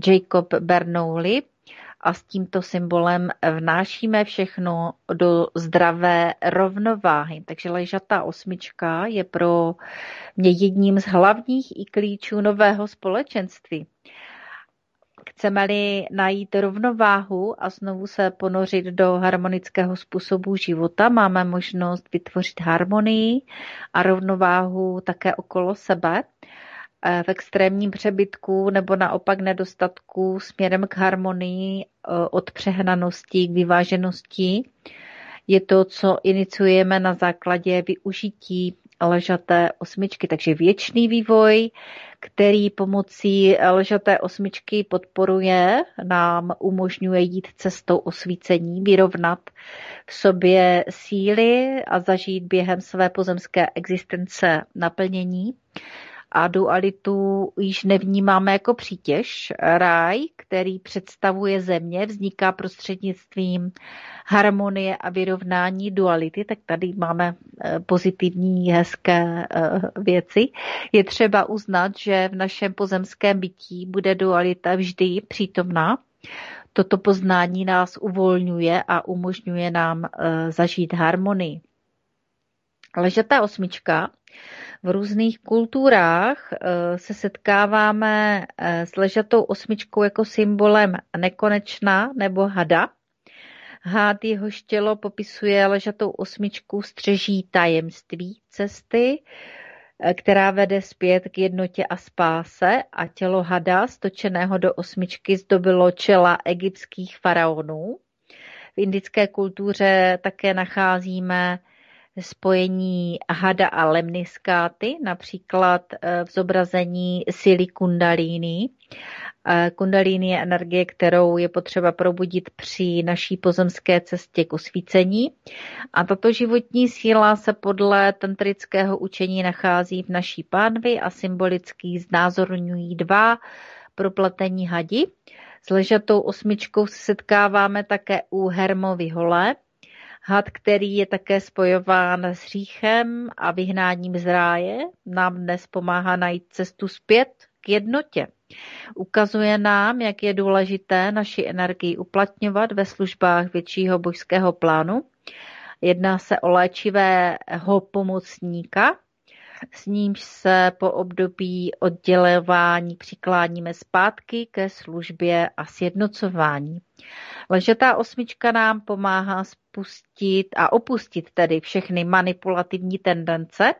Jacob Bernoulli a s tímto symbolem vnášíme všechno do zdravé rovnováhy. Takže ležatá osmička je pro mě jedním z hlavních i klíčů nového společenství. Chceme-li najít rovnováhu a znovu se ponořit do harmonického způsobu života, máme možnost vytvořit harmonii a rovnováhu také okolo sebe v extrémním přebytku nebo naopak nedostatku směrem k harmonii, eh, od přehnanosti k vyváženosti. Je to, co iniciujeme na základě využití ležaté osmičky. Takže věčný vývoj, který pomocí ležaté osmičky podporuje, nám umožňuje jít cestou osvícení, vyrovnat v sobě síly a zažít během své pozemské existence naplnění a dualitu již nevnímáme jako přítěž. Ráj, který představuje země, vzniká prostřednictvím harmonie a vyrovnání duality, tak tady máme eh, pozitivní, hezké eh, věci. Je třeba uznat, že v našem pozemském bytí bude dualita vždy přítomná. Toto poznání nás uvolňuje a umožňuje nám eh, zažít harmonii. Ležatá osmička v různých kulturách se setkáváme s ležatou osmičkou jako symbolem nekonečná nebo hada. Hád jehož tělo popisuje ležatou osmičku střeží tajemství cesty, eh, která vede zpět k jednotě a spáse a tělo hada stočeného do osmičky zdobilo čela egyptských faraonů. V indické kultuře také nacházíme spojení hada a lemniskáty, například eh, v zobrazení síly kundalíny Kundalíny je energie, kterou je potřeba probudit při naší pozemské cestě k osvícení. A tato životní síla se podle tantrického učení nachází v naší pánvi a symbolicky znázorňují dva propletení hadi. S ležatou osmičkou se setkáváme také u Hermovy hole, Had, který je také spojován s hříchem a vyhnáním z ráje, nám dnes pomáhá najít cestu zpět k jednotě. Ukazuje nám, jak je důležité naši energii uplatňovat ve službách většího božského plánu. Jedná se o léčivého pomocníka, s nímž se po období oddělování přikláníme zpátky ke službě a sjednocování. Ležetá osmička nám pomáhá spustit a opustit tedy všechny manipulativní tendence,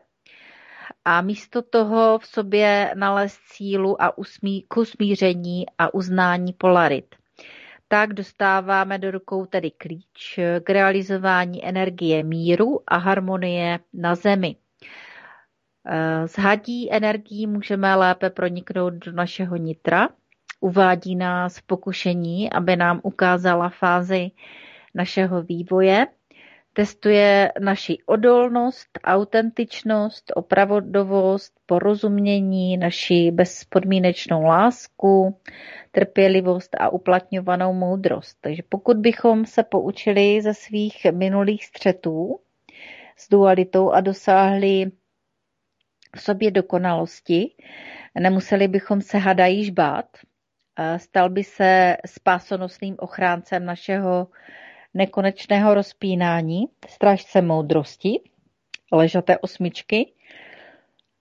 a místo toho v sobě nalézt sílu a usmí, k usmíření a uznání polarit. Tak dostáváme do rukou tedy klíč k realizování energie míru a harmonie na Zemi. S hadí energií můžeme lépe proniknout do našeho nitra. Uvádí nás v pokušení, aby nám ukázala fázi našeho vývoje Testuje naši odolnost, autentičnost, opravdovost, porozumění, naši bezpodmínečnou lásku, trpělivost a uplatňovanou moudrost. Takže pokud bychom se poučili ze svých minulých střetů s dualitou a dosáhli v sobě dokonalosti, nemuseli bychom se hada již bát, stal by se spásonosným ochráncem našeho nekonečného rozpínání, strážce moudrosti, ležaté osmičky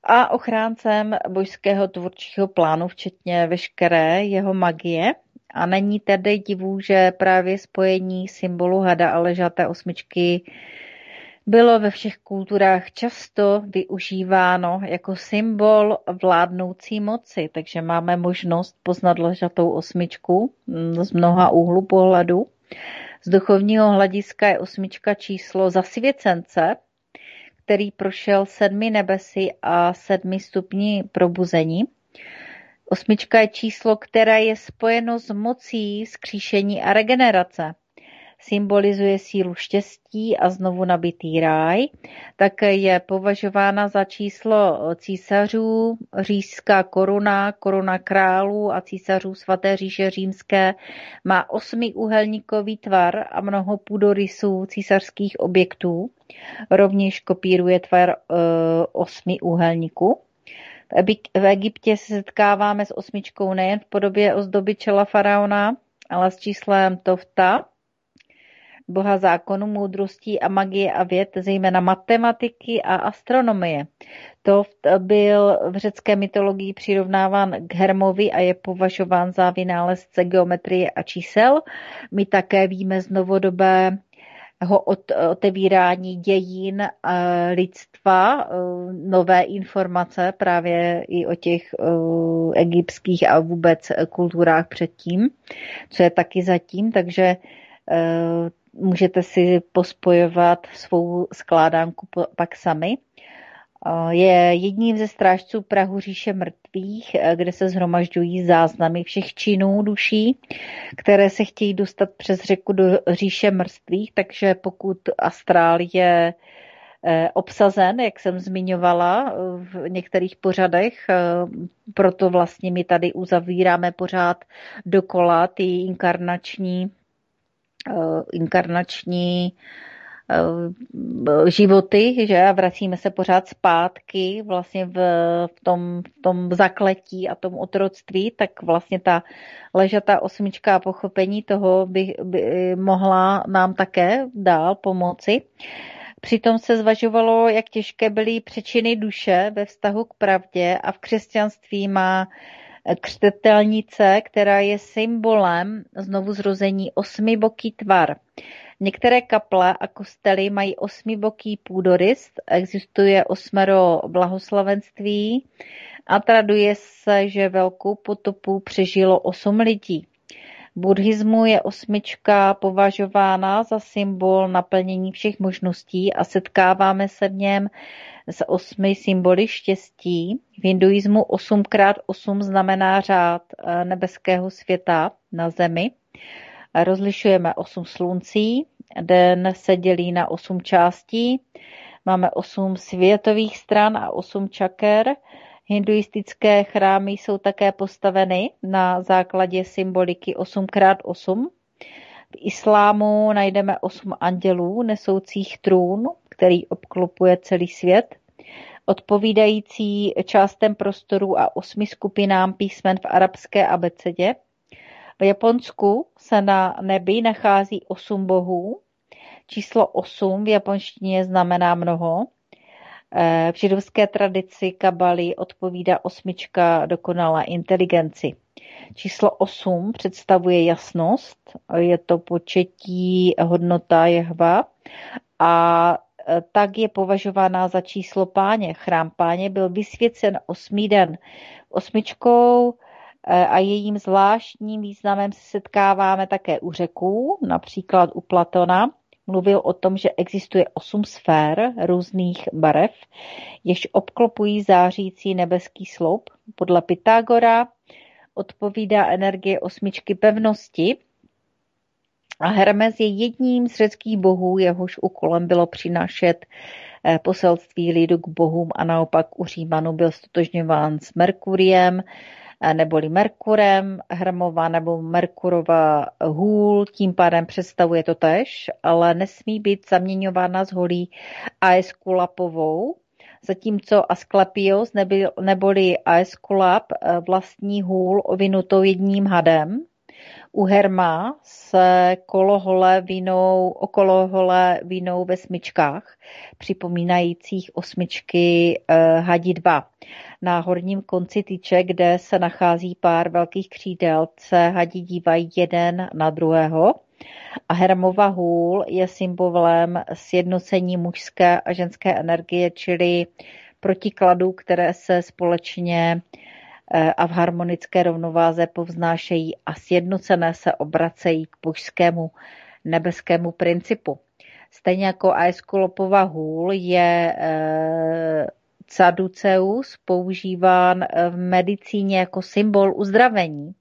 a ochráncem božského tvůrčího plánu, včetně veškeré jeho magie. A není tedy divu, že právě spojení symbolu hada a ležaté osmičky bylo ve všech kulturách často využíváno jako symbol vládnoucí moci, takže máme možnost poznat ležatou osmičku z mnoha úhlu pohledu. Z duchovního hlediska je osmička číslo zasvěcence, který prošel sedmi nebesy a sedmi stupni probuzení. Osmička je číslo, které je spojeno s mocí skříšení a regenerace symbolizuje sílu štěstí a znovu nabitý ráj. Také je považována za číslo císařů, říšská koruna, koruna králů a císařů svaté říše římské. Má osmiúhelníkový tvar a mnoho půdorysů císařských objektů. Rovněž kopíruje tvar e, osmiúhelníku. V Egyptě se setkáváme s osmičkou nejen v podobě ozdoby čela faraona, ale s číslem Tofta, boha zákonu, moudrostí a magie a věd, zejména matematiky a astronomie. To byl v řecké mytologii přirovnáván k Hermovi a je považován za vynálezce geometrie a čísel. My také víme z novodobé otevírání dějin eh, lidstva, eh, nové informace právě i o těch eh, egyptských a vůbec kulturách předtím, co je taky zatím, takže můžete si pospojovat svou skládánku pak sami. Je jedním ze strážců Prahu říše mrtvých, kde se zhromažďují záznamy všech činů duší, které se chtějí dostat přes řeku do říše mrtvých, takže pokud astrál je eh, obsazen, jak jsem zmiňovala v některých pořadech, eh, proto vlastně my tady uzavíráme pořád dokola ty inkarnační, inkarnační Eh, životy, že a vracíme se pořád zpátky vlastně v, v, tom, v tom zakletí a tom otroctví, tak vlastně ta ležatá osmička a pochopení toho by, by mohla nám také dál pomoci. Přitom se zvažovalo, jak těžké byly přečiny duše ve vztahu k pravdě a v křesťanství má křtetelnice, která je symbolem znovu zrození osmiboký tvar. Některé kaple a kostely mají osmiboký půdorys, existuje osmero blahoslavenství a traduje se, že velkou potopu přežilo osm lidí. Buddhismu je osmička považována za symbol naplnění všech možností a setkáváme se v něm s osmi symboly štěstí. V hinduismu 8x8 znamená řád eh, nebeského světa na zemi. Rozlišujeme osm sluncí, den se dělí na osm částí, máme osm světových stran a osm čaker. Hinduistické chrámy jsou také postaveny na základě symboliky 8x8. V islámu najdeme osm andělů nesoucích trůn, který obklopuje celý svět, odpovídající částem prostoru a osmi skupinám písmen v arabské abecedě. V Japonsku se na nebi nachází osm bohů. Číslo osm v japonštině znamená mnoho. Eh, v židovské tradici kabaly odpovídá osmička dokonalé inteligenci. Číslo osm představuje jasnost, je to početí hodnota jehva a eh, tak je považována za číslo páně. Chrám páně byl vysvěcen osmý den. Osmičkou Eh, a jejím zvláštním významem se setkáváme také u řeků, například u Platona. Mluvil o tom, že existuje osm sfér různých barev, jež obklopují zářící nebeský sloup. Podle Pythagora odpovídá energie osmičky pevnosti a Hermes je jedním z řeckých bohů, jehož úkolem bylo přinášet eh, poselství lidu k bohům a naopak u Římanu byl stotožňován s Merkuriem, neboli Merkurem, Hrmova nebo Merkurova hůl, tím pádem představuje to tež, ale nesmí být zaměňována s holí Aeskulapovou, zatímco Asklepios neboli Aeskulap eh, vlastní hůl ovinutou jedním hadem, u Herma se kolohole vinou, okolohole vinou ve smyčkách, připomínajících osmičky eh, hadí dva. Na horním konci tyče, kde se nachází pár velkých křídel, se hadí dívají jeden na druhého. A Hermova hůl je symbolem sjednocení mužské a ženské energie, čili protikladů, které se společně eh, a v harmonické rovnováze povznášejí a sjednocené se obracejí k božskému nebeskému principu. Stejně jako Aeskulopova hůl je eh, Caduceus používán eh, v medicíně jako symbol uzdravení,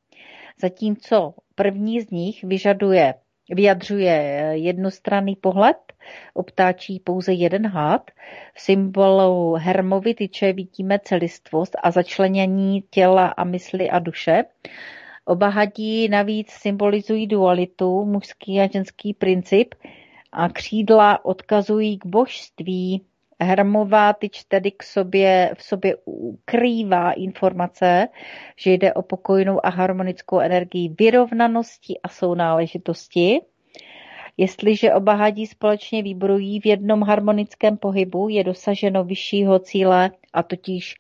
zatímco první z nich vyžaduje, vyjadřuje eh, jednostranný pohled, obtáčí pouze jeden hád. V symbolu Hermovy tyče vidíme celistvost a začlenění těla a mysli a duše. Oba hadí navíc symbolizují dualitu, mužský a ženský princip a křídla odkazují k božství, Hermová tyč tedy k sobě, v sobě ukrývá informace, že jde o pokojnou a harmonickou energii vyrovnanosti a sounáležitosti. Jestliže oba hadí společně výbrují v jednom harmonickém pohybu, je dosaženo vyššího cíle, a totiž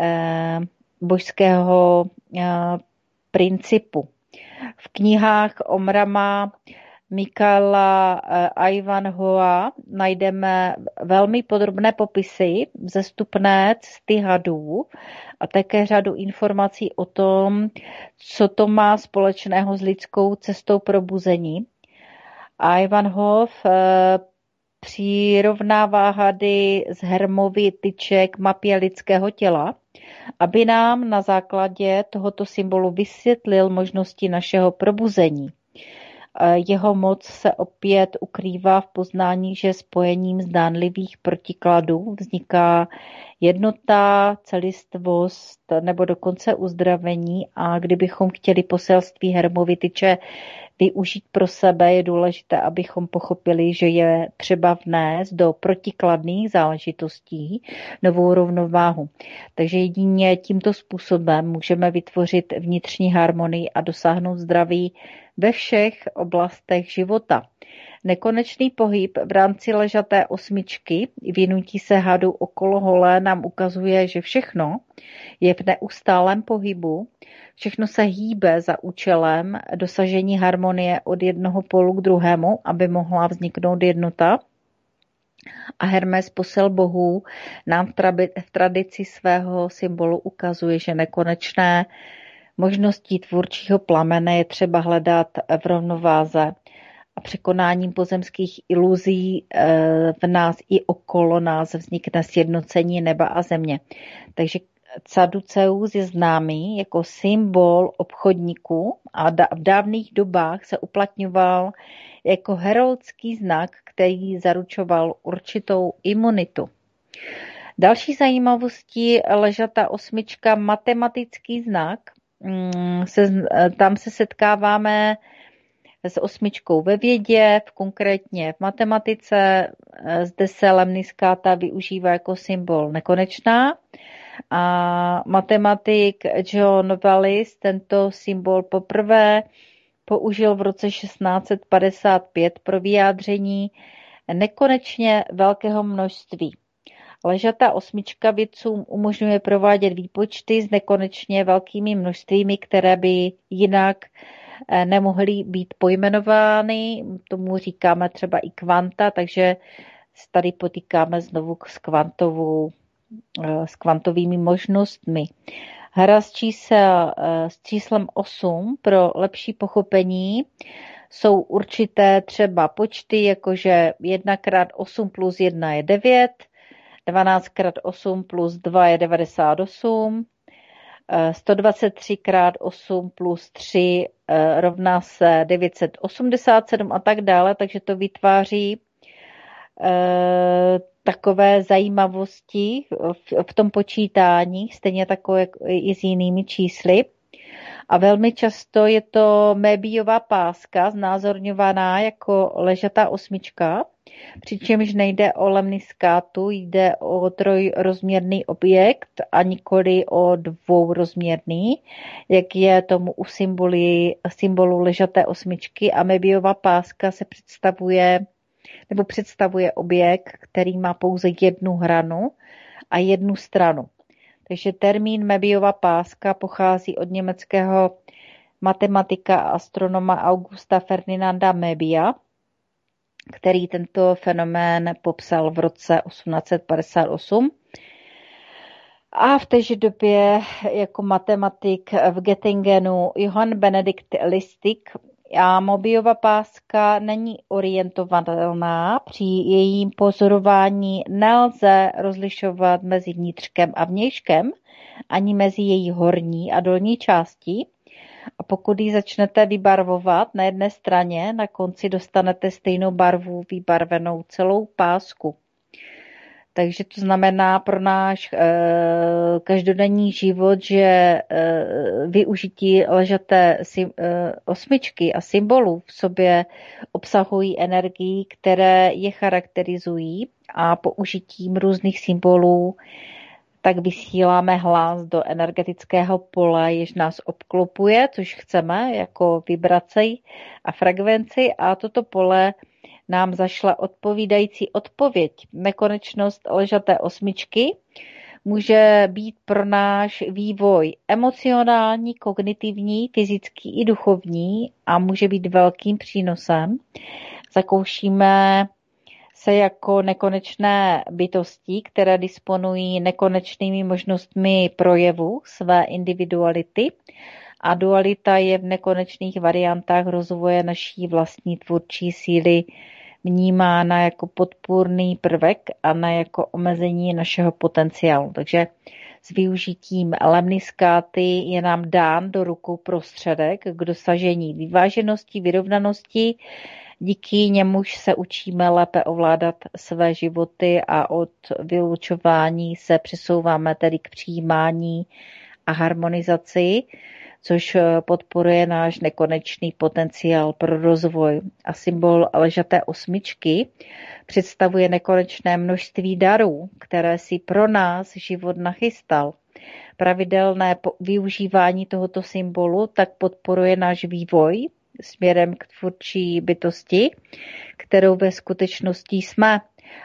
eh, božského eh, principu. V knihách Omrama Michaela eh, Ivanhoa najdeme velmi podrobné popisy vzestupné cesty hadů a také řadu informací o tom, co to má společného s lidskou cestou probuzení. Ivanhof eh, přirovnává hady z hermovy tyček mapě lidského těla, aby nám na základě tohoto symbolu vysvětlil možnosti našeho probuzení. Jeho moc se opět ukrývá v poznání, že spojením zdánlivých protikladů vzniká jednota, celistvost nebo dokonce uzdravení a kdybychom chtěli poselství Hermovityče využít pro sebe, je důležité, abychom pochopili, že je třeba vnést do protikladných záležitostí novou rovnováhu. Takže jedině tímto způsobem můžeme vytvořit vnitřní harmonii a dosáhnout zdraví ve všech oblastech života. Nekonečný pohyb v rámci ležaté osmičky, věnutí se hadu okolo holé, nám ukazuje, že všechno je v neustálém pohybu, všechno se hýbe za účelem dosažení harmonie od jednoho polu k druhému, aby mohla vzniknout jednota. A Hermes posel bohů nám v tradici svého symbolu ukazuje, že nekonečné možností tvůrčího plamene je třeba hledat v rovnováze a překonáním pozemských iluzí eh, v nás i okolo nás vznikne sjednocení neba a země. Takže Caduceus je známý jako symbol obchodníků a v dávných dobách se uplatňoval jako heroický znak, který zaručoval určitou imunitu. Další zajímavostí ležata osmička matematický znak. Mm, se, tam se setkáváme s osmičkou ve vědě, konkrétně v matematice. Zde se lemniskáta využívá jako symbol nekonečná. A matematik John Wallis tento symbol poprvé použil v roce 1655 pro vyjádření nekonečně velkého množství. Ležatá osmička vědcům umožňuje provádět výpočty s nekonečně velkými množstvími, které by jinak eh, nemohly být pojmenovány. Tomu říkáme třeba i kvanta, takže tady potýkáme znovu s kvantovou Eh, s kvantovými možnostmi. Hra s, čísel, eh, s číslem 8 pro lepší pochopení jsou určité třeba počty, jakože 1 x 8 plus 1 je 9, 12 x 8 plus 2 je 98, 123 x 8 plus 3 eh, rovná se 987 a tak dále, takže to vytváří takové zajímavosti v tom počítání, stejně takové i s jinými čísly. A velmi často je to Mebiová páska, znázorňovaná jako ležatá osmička, přičemž nejde o lemniskátu, jde o trojrozměrný objekt a nikoli o dvourozměrný, jak je tomu u symboli, symbolu ležaté osmičky a Mebiová páska se představuje nebo představuje objekt, který má pouze jednu hranu a jednu stranu. Takže termín Mebiova páska pochází od německého matematika a astronoma Augusta Ferdinanda Mebia, který tento fenomén popsal v roce 1858. A v téže době jako matematik v Göttingenu Johann Benedikt Listik a Mobiova páska není orientovatelná, při jejím pozorování nelze rozlišovat mezi vnitřkem a vnějškem, ani mezi její horní a dolní částí. A pokud ji začnete vybarvovat na jedné straně, na konci dostanete stejnou barvu vybarvenou celou pásku. Takže to znamená pro náš eh, každodenní život, že eh, využití ležaté eh, osmičky a symbolů v sobě obsahují energii, které je charakterizují a použitím různých symbolů tak vysíláme hlas do energetického pole, jež nás obklopuje, což chceme jako vibraci a frekvenci a toto pole nám zašla odpovídající odpověď. Nekonečnost ležaté osmičky může být pro náš vývoj emocionální, kognitivní, fyzický i duchovní a může být velkým přínosem. Zakoušíme se jako nekonečné bytosti, které disponují nekonečnými možnostmi projevu své individuality a dualita je v nekonečných variantách rozvoje naší vlastní tvůrčí síly vnímána jako podpůrný prvek a ne jako omezení našeho potenciálu. Takže s využitím lemniskáty je nám dán do rukou prostředek k dosažení vyváženosti, vyrovnanosti, díky němuž se učíme lépe ovládat své životy a od vylučování se přesouváme tedy k přijímání a harmonizaci, což podporuje náš nekonečný potenciál pro rozvoj. A symbol ležaté osmičky představuje nekonečné množství darů, které si pro nás život nachystal. Pravidelné využívání tohoto symbolu tak podporuje náš vývoj směrem k tvůrčí bytosti, kterou ve skutečnosti jsme.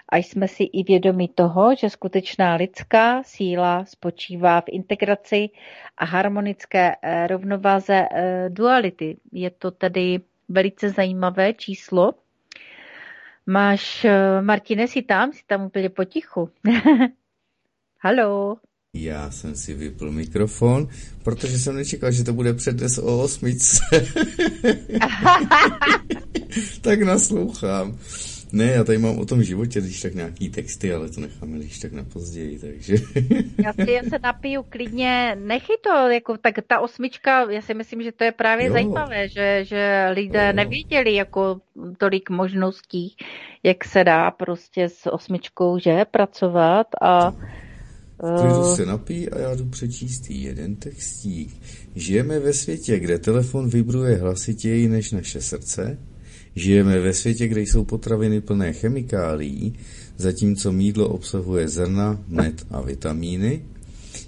A jsme si i vědomi toho, že skutečná lidská síla spočívá v integraci a harmonické eh, rovnováze eh, duality. Je to tedy velice zajímavé číslo, Máš, eh, Martine, jsi tam? Jsi tam úplně potichu. Halo. Já jsem si vypl mikrofon, protože jsem nečekal, že to bude přednes o osmičce. tak naslouchám. Ne, já tady mám o tom životě, když tak nějaký texty, ale to necháme když tak na později, takže... já, si, já se napiju klidně, nechy to, jako, tak ta osmička, já si myslím, že to je právě jo. zajímavé, že, že lidé jo. nevěděli jako tolik možností, jak se dá prostě s osmičkou, že, pracovat a... Klidu eh, se napí a já jdu přečíst jeden textík. Žijeme ve světě, kde telefon vibruje hlasitěji než naše srdce, Žijeme ve světě, kde jsou potraviny plné chemikálií, zatímco mídlo obsahuje zrna, med a vitamíny.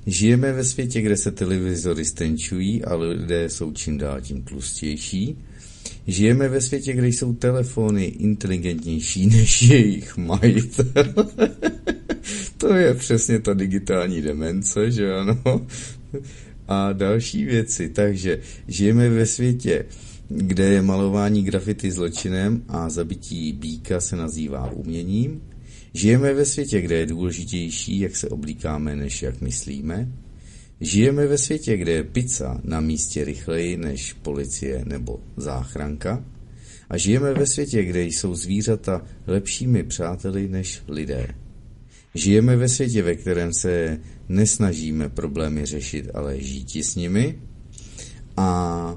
Žijeme ve světě, kde se televizory stenčují a lidé jsou čím dál tím tlustější. Žijeme ve světě, kde jsou telefony inteligentnější než jejich majitel. to je přesně ta digitální demence, že ano? A další věci. Takže žijeme ve světě, kde je malování grafity zločinem a zabití býka se nazývá uměním. Žijeme ve světě, kde je důležitější, jak se oblíkáme, než jak myslíme. Žijeme ve světě, kde je pizza na místě rychleji než policie nebo záchranka. A žijeme ve světě, kde jsou zvířata lepšími přáteli než lidé. Žijeme ve světě, ve kterém se nesnažíme problémy řešit, ale žít s nimi. A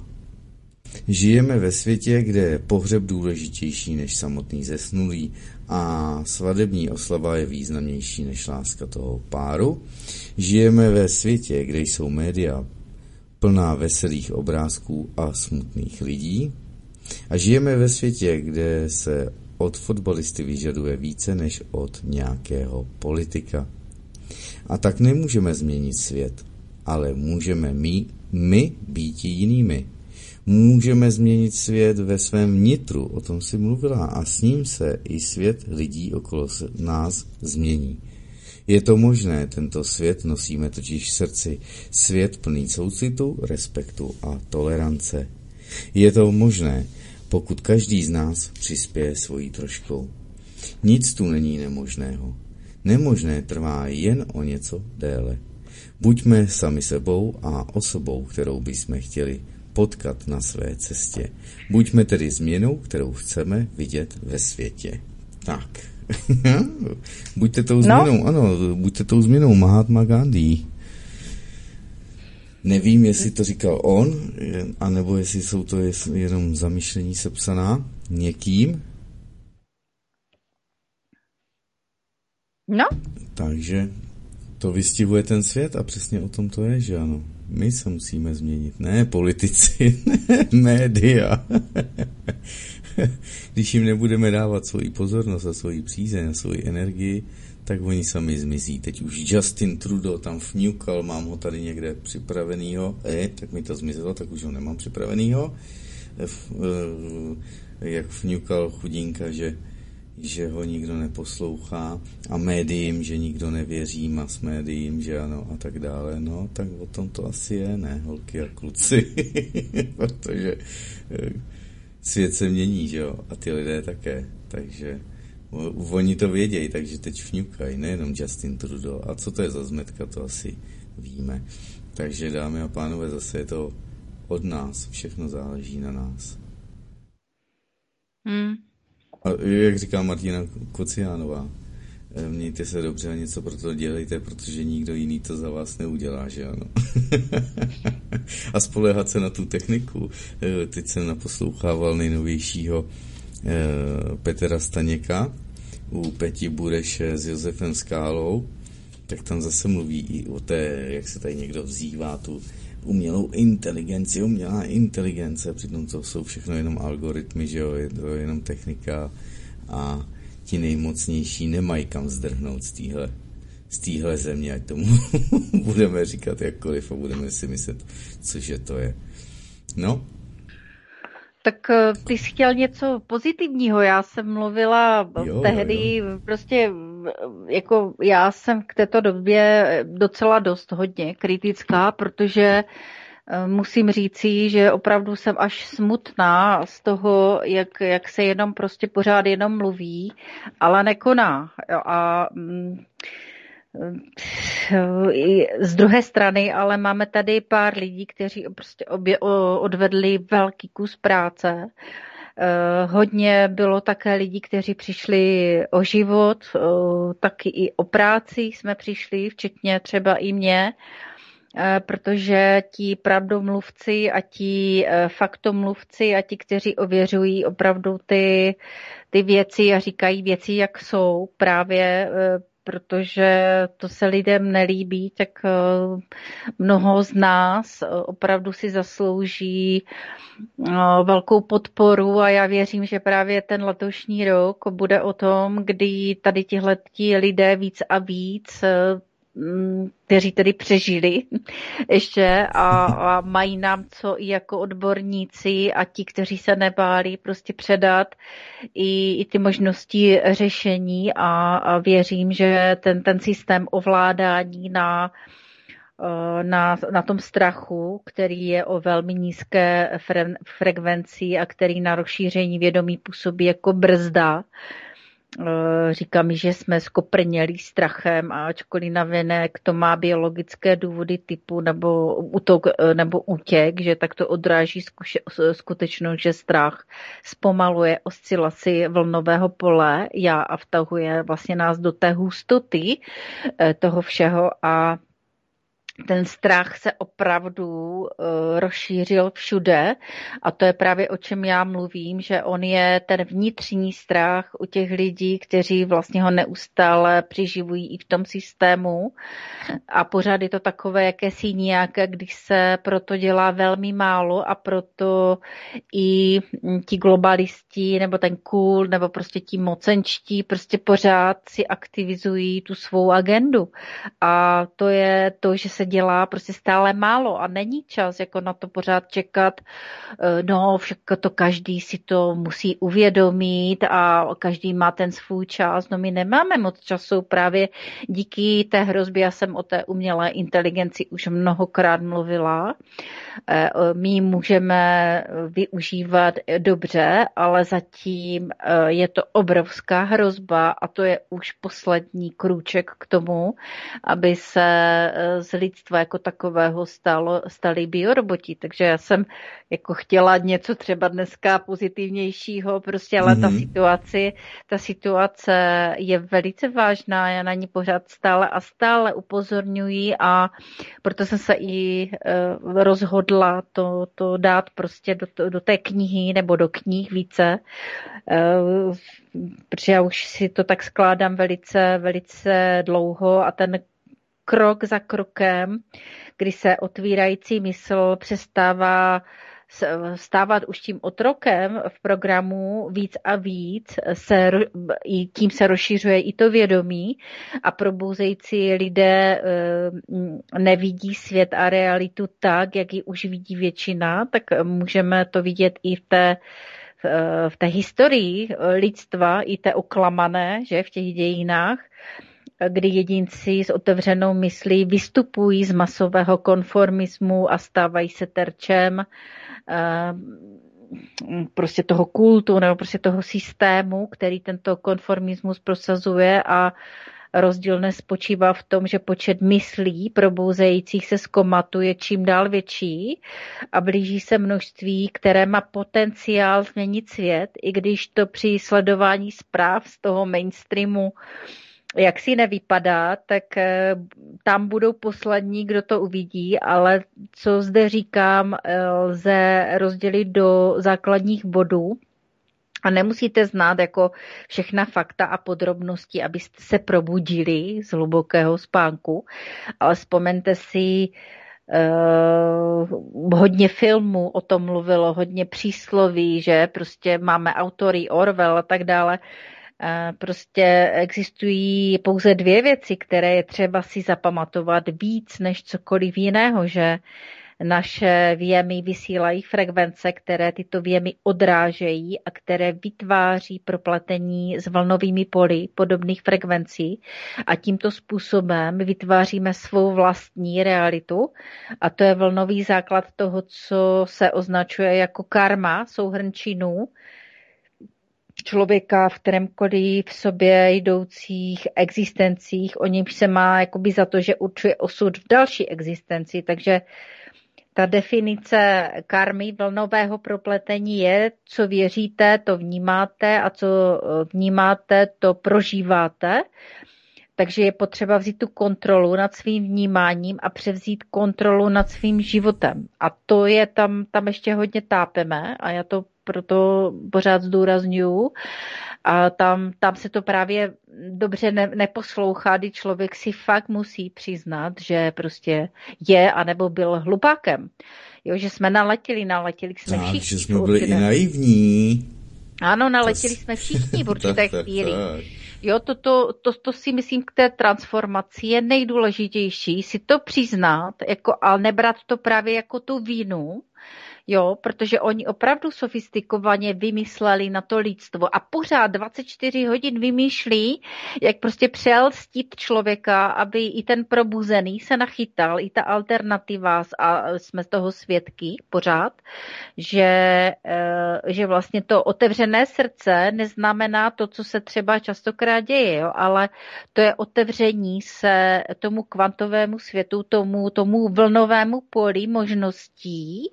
Žijeme ve světě, kde je pohřeb důležitější než samotný zesnulý a svadební oslava je významnější než láska toho páru. Žijeme ve světě, kde jsou média plná veselých obrázků a smutných lidí. A žijeme ve světě, kde se od fotbalisty vyžaduje více než od nějakého politika. A tak nemůžeme změnit svět, ale můžeme my, my být jinými. Můžeme změnit svět ve svém vnitru, o tom si mluvila, a s ním se i svět lidí okolo nás změní. Je to možné, tento svět nosíme totiž v srdci, svět plný soucitu, respektu a tolerance. Je to možné, pokud každý z nás přispěje svojí troškou. Nic tu není nemožného. Nemožné trvá jen o něco déle. Buďme sami sebou a osobou, kterou bychom chtěli potkat na své cestě. Buďme tedy změnou, kterou chceme vidět ve světě. Tak. buďte tou no. změnou, no. ano, buďte tou změnou Mahatma Gandhi. Nevím, jestli to říkal on, anebo jestli jsou to jenom zamýšlení sepsaná někým. No. Takže to vystihuje ten svět a přesně o tom to je, že ano. My se musíme změnit, ne politici, ne média. Když jim nebudeme dávat svoji pozornost a svoji přízeň a svoji energii, tak oni sami zmizí. Teď už Justin Trudeau tam vňukal, mám ho tady někde připravenýho, e, tak mi to zmizelo, tak už ho nemám připravenýho. E, e, jak vňukal chudinka, že že ho nikdo neposlouchá a médiím, že nikdo nevěří, mas médiím, že ano a tak dále. No, tak o tom to asi je, ne, holky a kluci, protože eh, svět se mění, že jo, a ty lidé také, takže oni to vědějí, takže teď vňukají, nejenom Justin Trudeau. A co to je za zmetka, to asi víme. Takže dámy a pánové, zase je to od nás, všechno záleží na nás. Hmm. A jak říká Martina Kociánová, mějte se dobře a něco pro to dělejte, protože nikdo jiný to za vás neudělá, že ano. a spolehat se na tu techniku. Eh, teď jsem naposlouchával nejnovějšího Petra Staněka u Peti Bureše s Josefem Skálou, tak tam zase mluví i o té, jak se tady někdo vzývá, tu umělou inteligenci, umělá inteligence, přitom to jsou všechno jenom algoritmy, že jo, je to jenom technika a ti nejmocnější nemají kam zdrhnout z téhle z téhle země, ať tomu budeme říkat jakkoliv a budeme si myslet, cože to je. No, tak eh, ty jsi chtěl něco pozitivního. Já jsem mluvila jo, tehdy jo, jo. prostě jako já jsem k této době docela dost hodně kritická, protože eh, musím říci, že opravdu jsem až smutná z toho, jak, jak se jenom prostě pořád jenom mluví, ale nekoná. A mm, z druhé strany, ale máme tady pár lidí, kteří prostě obě, odvedli velký kus práce. Eh, hodně bylo také lidí, kteří přišli o život, taky i o práci jsme přišli, včetně třeba i mě, eh, protože ti pravdomluvci a ti eh, faktomluvci a ti, kteří ověřují opravdu ty, ty věci a říkají věci, jak jsou, právě protože to se lidem nelíbí, tak eh, mnoho z nás eh, opravdu si zaslouží eh, velkou podporu a já věřím, že právě ten letošní rok bude o tom, kdy tady tihle lidé víc a víc kteří tedy přežili ještě a, a mají nám co i jako odborníci a ti, kteří se nebáli prostě předat i, i ty možnosti řešení a, a věřím, že ten, ten systém ovládání na, eh, na, na tom strachu, který je o velmi nízké fre, frekvenci a který na rozšíření vědomí působí jako brzda, Eh, říká mi, že jsme skoprnělí strachem a ačkoliv navenek to má biologické důvody typu nebo útok eh, nebo útěk, že tak to odráží skutečnost, že strach zpomaluje oscilaci vlnového pole. Já a vtahuje vlastně nás do té hustoty eh, toho všeho a ten strach se opravdu uh, rozšířil všude a to je právě o čem já mluvím, že on je ten vnitřní strach u těch lidí, kteří vlastně ho neustále přiživují i v tom systému. A pořád je to takové jakési nějaké, když se proto dělá velmi málo a proto i ti globalisti nebo ten cool nebo prostě ti mocenčtí prostě pořád si aktivizují tu svou agendu. A to je to, že se dělá prostě stále málo a není čas jako na to pořád čekat. Eh, no, všechno to každý si to musí uvědomit a každý má ten svůj čas. No my nemáme moc času právě díky té hrozbě. Já jsem o té umělé inteligenci už mnohokrát mluvila. Eh, my můžeme využívat dobře, ale zatím eh, je to obrovská hrozba a to je už poslední krůček k tomu, aby se z lidstva jako takového stalo, stali bioroboti. Takže já jsem jako chtěla něco třeba dneska pozitivnějšího, prostě, ale mm-hmm. ta mhm. situace, ta situace je velice vážná, já na ní pořád stále a stále upozorňuji a proto jsem se i uh, rozhodla to, to dát prostě do, do té knihy nebo do knih více, uh, protože já už si to tak skládám velice, velice dlouho a ten krok za krokem, kdy se otvírající mysl přestává stávat už tím otrokem v programu víc a víc, se, tím se rozšiřuje i to vědomí a probouzející lidé eh, nevidí svět a realitu tak, jak ji už vidí většina, tak můžeme to vidět i v té v té historii lidstva, i té oklamané, že v těch dějinách, kdy jedinci s otevřenou myslí vystupují z masového konformismu a stávají se terčem eh, prostě toho kultu nebo prostě toho systému, který tento konformismus prosazuje a rozdíl nespočívá v tom, že počet myslí probouzejících se z komatu je čím dál větší a blíží se množství, které má potenciál změnit svět, i když to při sledování zpráv z toho mainstreamu jak si nevypadá, tak eh, tam budou poslední, kdo to uvidí, ale co zde říkám, eh, lze rozdělit do základních bodů. A nemusíte znát jako všechna fakta a podrobnosti, abyste se probudili z hlubokého spánku, ale vzpomeňte si, Uh, hodně filmů o tom mluvilo, hodně přísloví, že prostě máme autory Orwell a tak dále. Prostě existují pouze dvě věci, které je třeba si zapamatovat víc než cokoliv jiného, že naše věmy vysílají frekvence, které tyto věmy odrážejí a které vytváří propletení s vlnovými poli podobných frekvencí. A tímto způsobem vytváříme svou vlastní realitu. A to je vlnový základ toho, co se označuje jako karma, souhrn činů, člověka v kterémkoliv v sobě jdoucích existencích, o němž se má jakoby za to, že určuje osud v další existenci. Takže ta definice karmy vlnového propletení je, co věříte, to vnímáte a co eh, vnímáte, to prožíváte. Takže je potřeba vzít tu kontrolu nad svým vnímáním a převzít kontrolu nad svým životem. A to je tam, tam ještě hodně tápeme a já to proto pořád zdůraznuju. A tam, tam se to právě dobře ne, neposlouchá, kdy člověk si fakt musí přiznat, že prostě je anebo byl hlupákem. Jo, že jsme naletěli, naletěli jsme tak, všichni. že jsme byli i naivní. Ano, naletěli jsme všichni v určité chvíli. Jo, to, to, to, to si myslím k té transformaci je nejdůležitější, si to přiznat, jako, ale nebrat to právě jako tu vínu, jo, protože oni opravdu sofistikovaně vymysleli na to lidstvo a pořád 24 hodin vymýšlí, jak prostě přelstít člověka, aby i ten probuzený se nachytal, i ta alternativa a jsme z toho svědky pořád, že, eh, že vlastně to otevřené srdce neznamená to, co se třeba častokrát děje, jo, ale to je otevření se tomu kvantovému světu, tomu, tomu vlnovému poli možností,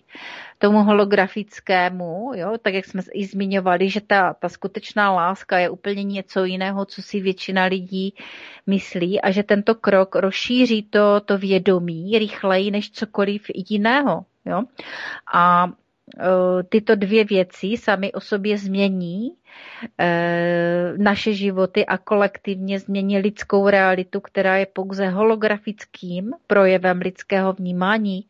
tomu holografickému, jo, tak jak jsme i zmiňovali, že ta, ta skutečná láska je úplně něco jiného, co si většina lidí myslí a že tento krok rozšíří to, to vědomí rychleji než cokoliv jiného. Jo? A e, tyto dvě věci sami o sobě změní naše životy a kolektivně změní lidskou realitu, která je pouze holografickým projevem lidského vnímání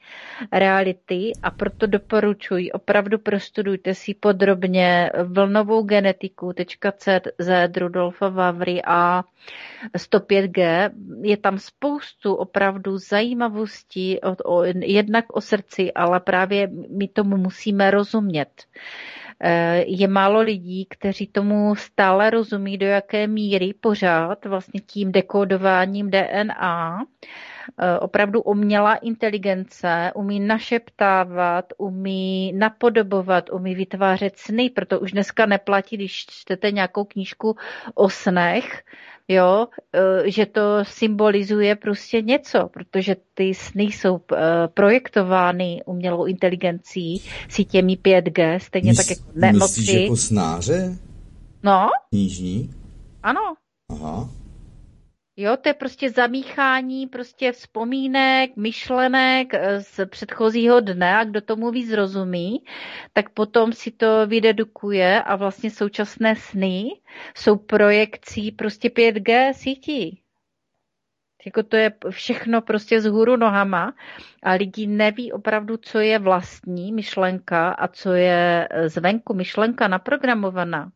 reality a proto doporučuji, opravdu prostudujte si podrobně vlnovou genetiku.cz Rudolfa Vavry a 105G. Je tam spoustu opravdu zajímavostí o, jednak o srdci, ale právě my tomu musíme rozumět. Eh, je málo lidí, kteří tomu stále rozumí, do jaké míry pořád vlastně tím dekódováním DNA opravdu umělá inteligence, umí našeptávat, umí napodobovat, umí vytvářet sny, proto už dneska neplatí, když čtete nějakou knížku o snech, jo, e, že to symbolizuje prostě něco, protože ty sny jsou e, projektovány umělou inteligencí, sítěmi 5G, stejně Mys, tak jako nemoci. Myslíš jako snáře? No. Knižní? Ano. Aha. Jo, to je prostě zamíchání prostě vzpomínek, myšlenek eh, z předchozího dne a kdo tomu víc rozumí, tak potom si to vydedukuje a vlastně současné sny jsou projekcí prostě 5G sítí. Jako to je všechno prostě z hůru nohama a lidi neví opravdu, co je vlastní myšlenka a co je zvenku myšlenka naprogramovaná.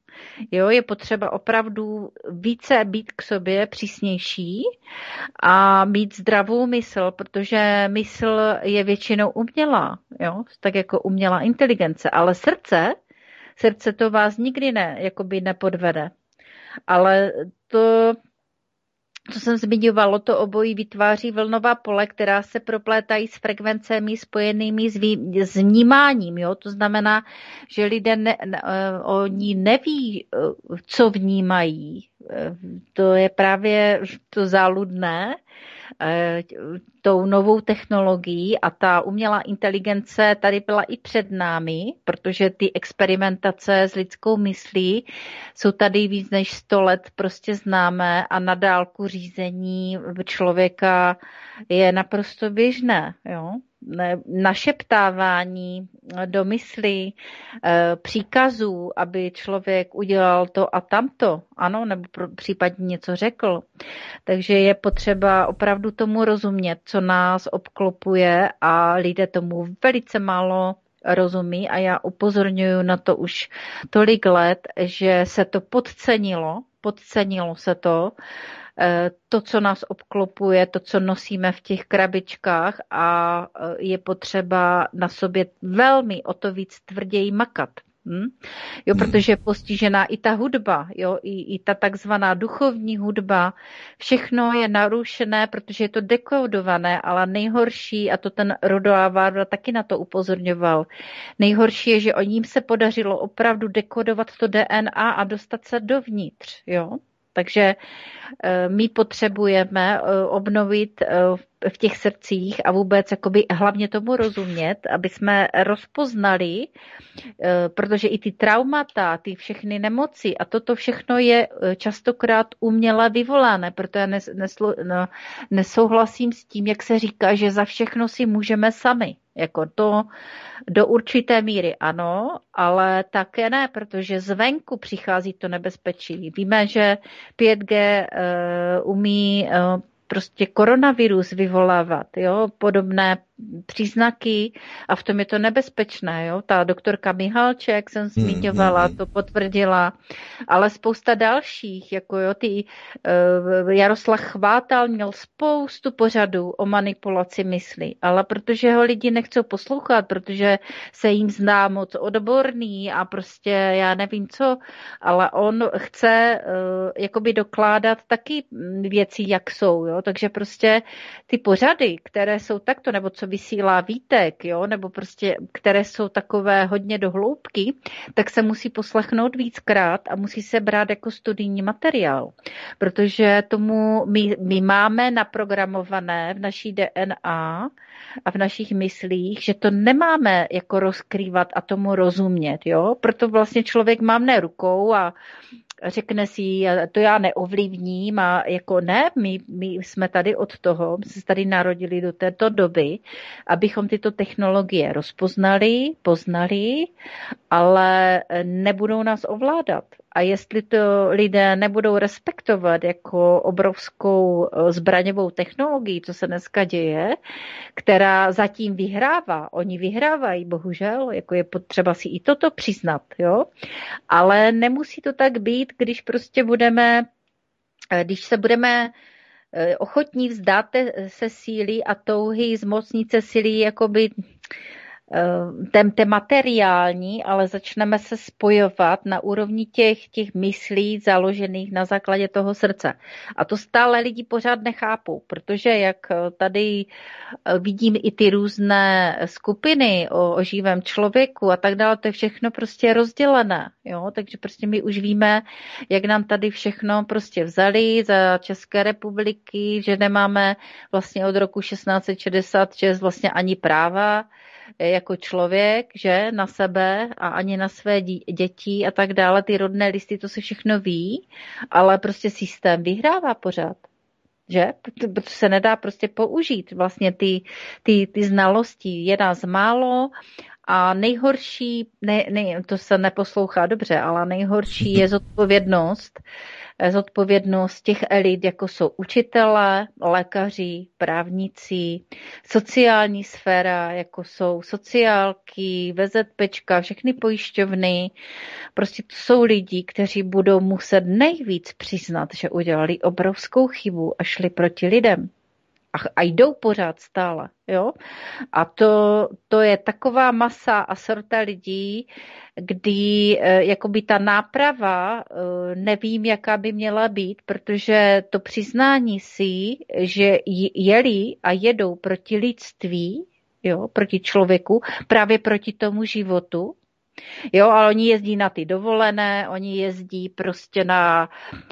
Jo, je potřeba opravdu více být k sobě přísnější a mít zdravou mysl, protože mysl je většinou umělá, jo, tak jako umělá inteligence, ale srdce, srdce to vás nikdy ne, jakoby nepodvede. Ale to co jsem zmiňovalo, to obojí vytváří vlnová pole, která se proplétají s frekvencemi spojenými s, vý, s vnímáním. Jo? To znamená, že lidé ne, ne, eh, oni neví, eh, co vnímají. Eh, to je právě to záludné. Tou novou technologií a ta umělá inteligence tady byla i před námi, protože ty experimentace s lidskou myslí jsou tady víc než 100 let prostě známé a na dálku řízení člověka je naprosto běžné. Jo? Našeptávání do myslí, eh, příkazů, aby člověk udělal to a tamto, ano, nebo případně něco řekl. Takže je potřeba opravdu tomu rozumět, co nás obklopuje a lidé tomu velice málo rozumí a já upozorňuji na to už tolik let, že se to podcenilo, podcenilo se to, Eh, to, co nás obklopuje, to, co nosíme v těch krabičkách a eh, je potřeba na sobě velmi o to víc tvrději makat. Hm? Jo, protože je postižená i ta hudba, jo, i, i ta takzvaná duchovní hudba, všechno je narušené, protože je to dekodované, ale nejhorší, a to ten Rodoa Varda taky na to upozorňoval, nejhorší je, že o ním se podařilo opravdu dekodovat to DNA a dostat se dovnitř, jo. Takže eh, my potřebujeme eh, obnovit eh, v těch srdcích a vůbec jakoby hlavně tomu rozumět, aby jsme rozpoznali, protože i ty traumata, ty všechny nemoci a toto všechno je častokrát uměle vyvolané, proto já neslo, no, nesouhlasím s tím, jak se říká, že za všechno si můžeme sami. Jako to do určité míry ano, ale také ne, protože zvenku přichází to nebezpečí. Víme, že 5G uh, umí uh, prostě koronavirus vyvolávat, jo, podobné příznaky a v tom je to nebezpečné. Jo? Ta doktorka Mihalček, jsem zmiňovala, mm, to potvrdila, ale spousta dalších, jako jo, ty uh, Jaroslav Chvátal měl spoustu pořadů o manipulaci mysli, ale protože ho lidi nechcou poslouchat, protože se jim zná moc odborný a prostě já nevím co, ale on chce uh, jakoby dokládat taky věci, jak jsou, jo? Takže prostě ty pořady, které jsou takto, nebo co vysílá Vítek, jo, nebo prostě, které jsou takové hodně do hloubky, tak se musí poslechnout víckrát a musí se brát jako studijní materiál. Protože tomu my, my máme naprogramované v naší DNA a v našich myslích, že to nemáme jako rozkrývat a tomu rozumět, jo. Proto vlastně člověk má mne rukou a řekne si, to já neovlivním a jako ne, my, my jsme tady od toho, my jsme se tady narodili do této doby, abychom tyto technologie rozpoznali, poznali, ale nebudou nás ovládat. A jestli to lidé nebudou respektovat jako obrovskou eh, zbraňovou technologii, co se dneska děje, která zatím vyhrává, oni vyhrávají, bohužel, jako je potřeba si i toto přiznat, jo, ale nemusí to tak být, když prostě budeme, eh, když se budeme eh, ochotní vzdát se síly a touhy zmocnit se síly jakoby ten, ten materiální, ale začneme se spojovat na úrovni těch, těch myslí založených na základě toho srdce. A to stále lidi pořád nechápou, protože jak tady vidím i ty různé skupiny o, o živém člověku a tak dále, to je všechno prostě rozdělené. Jo? Takže prostě my už víme, jak nám tady všechno prostě vzali za České republiky, že nemáme vlastně od roku 1666 vlastně ani práva, jako člověk, že na sebe a ani na své děti a tak dále, ty rodné listy, to se všechno ví, ale prostě systém vyhrává pořád že? Protože se nedá prostě použít vlastně ty, ty, ty znalosti. Je nás málo a nejhorší, ne, ne, to se neposlouchá dobře, ale nejhorší je zodpovědnost, zodpovědnost těch elit, jako jsou učitelé, lékaři, právníci, sociální sféra, jako jsou sociálky, VZPčka, všechny pojišťovny. Prostě to jsou lidi, kteří budou muset nejvíc přiznat, že udělali obrovskou chybu a šli proti lidem a, a jdou pořád stále. Jo? A to, to je taková masa a sorta lidí, kdy eh, jakoby ta náprava eh, nevím, jaká by měla být, protože to přiznání si, že jeli a jedou proti lidství, jo, proti člověku, právě proti tomu životu, Jo, ale oni jezdí na ty dovolené, oni jezdí prostě na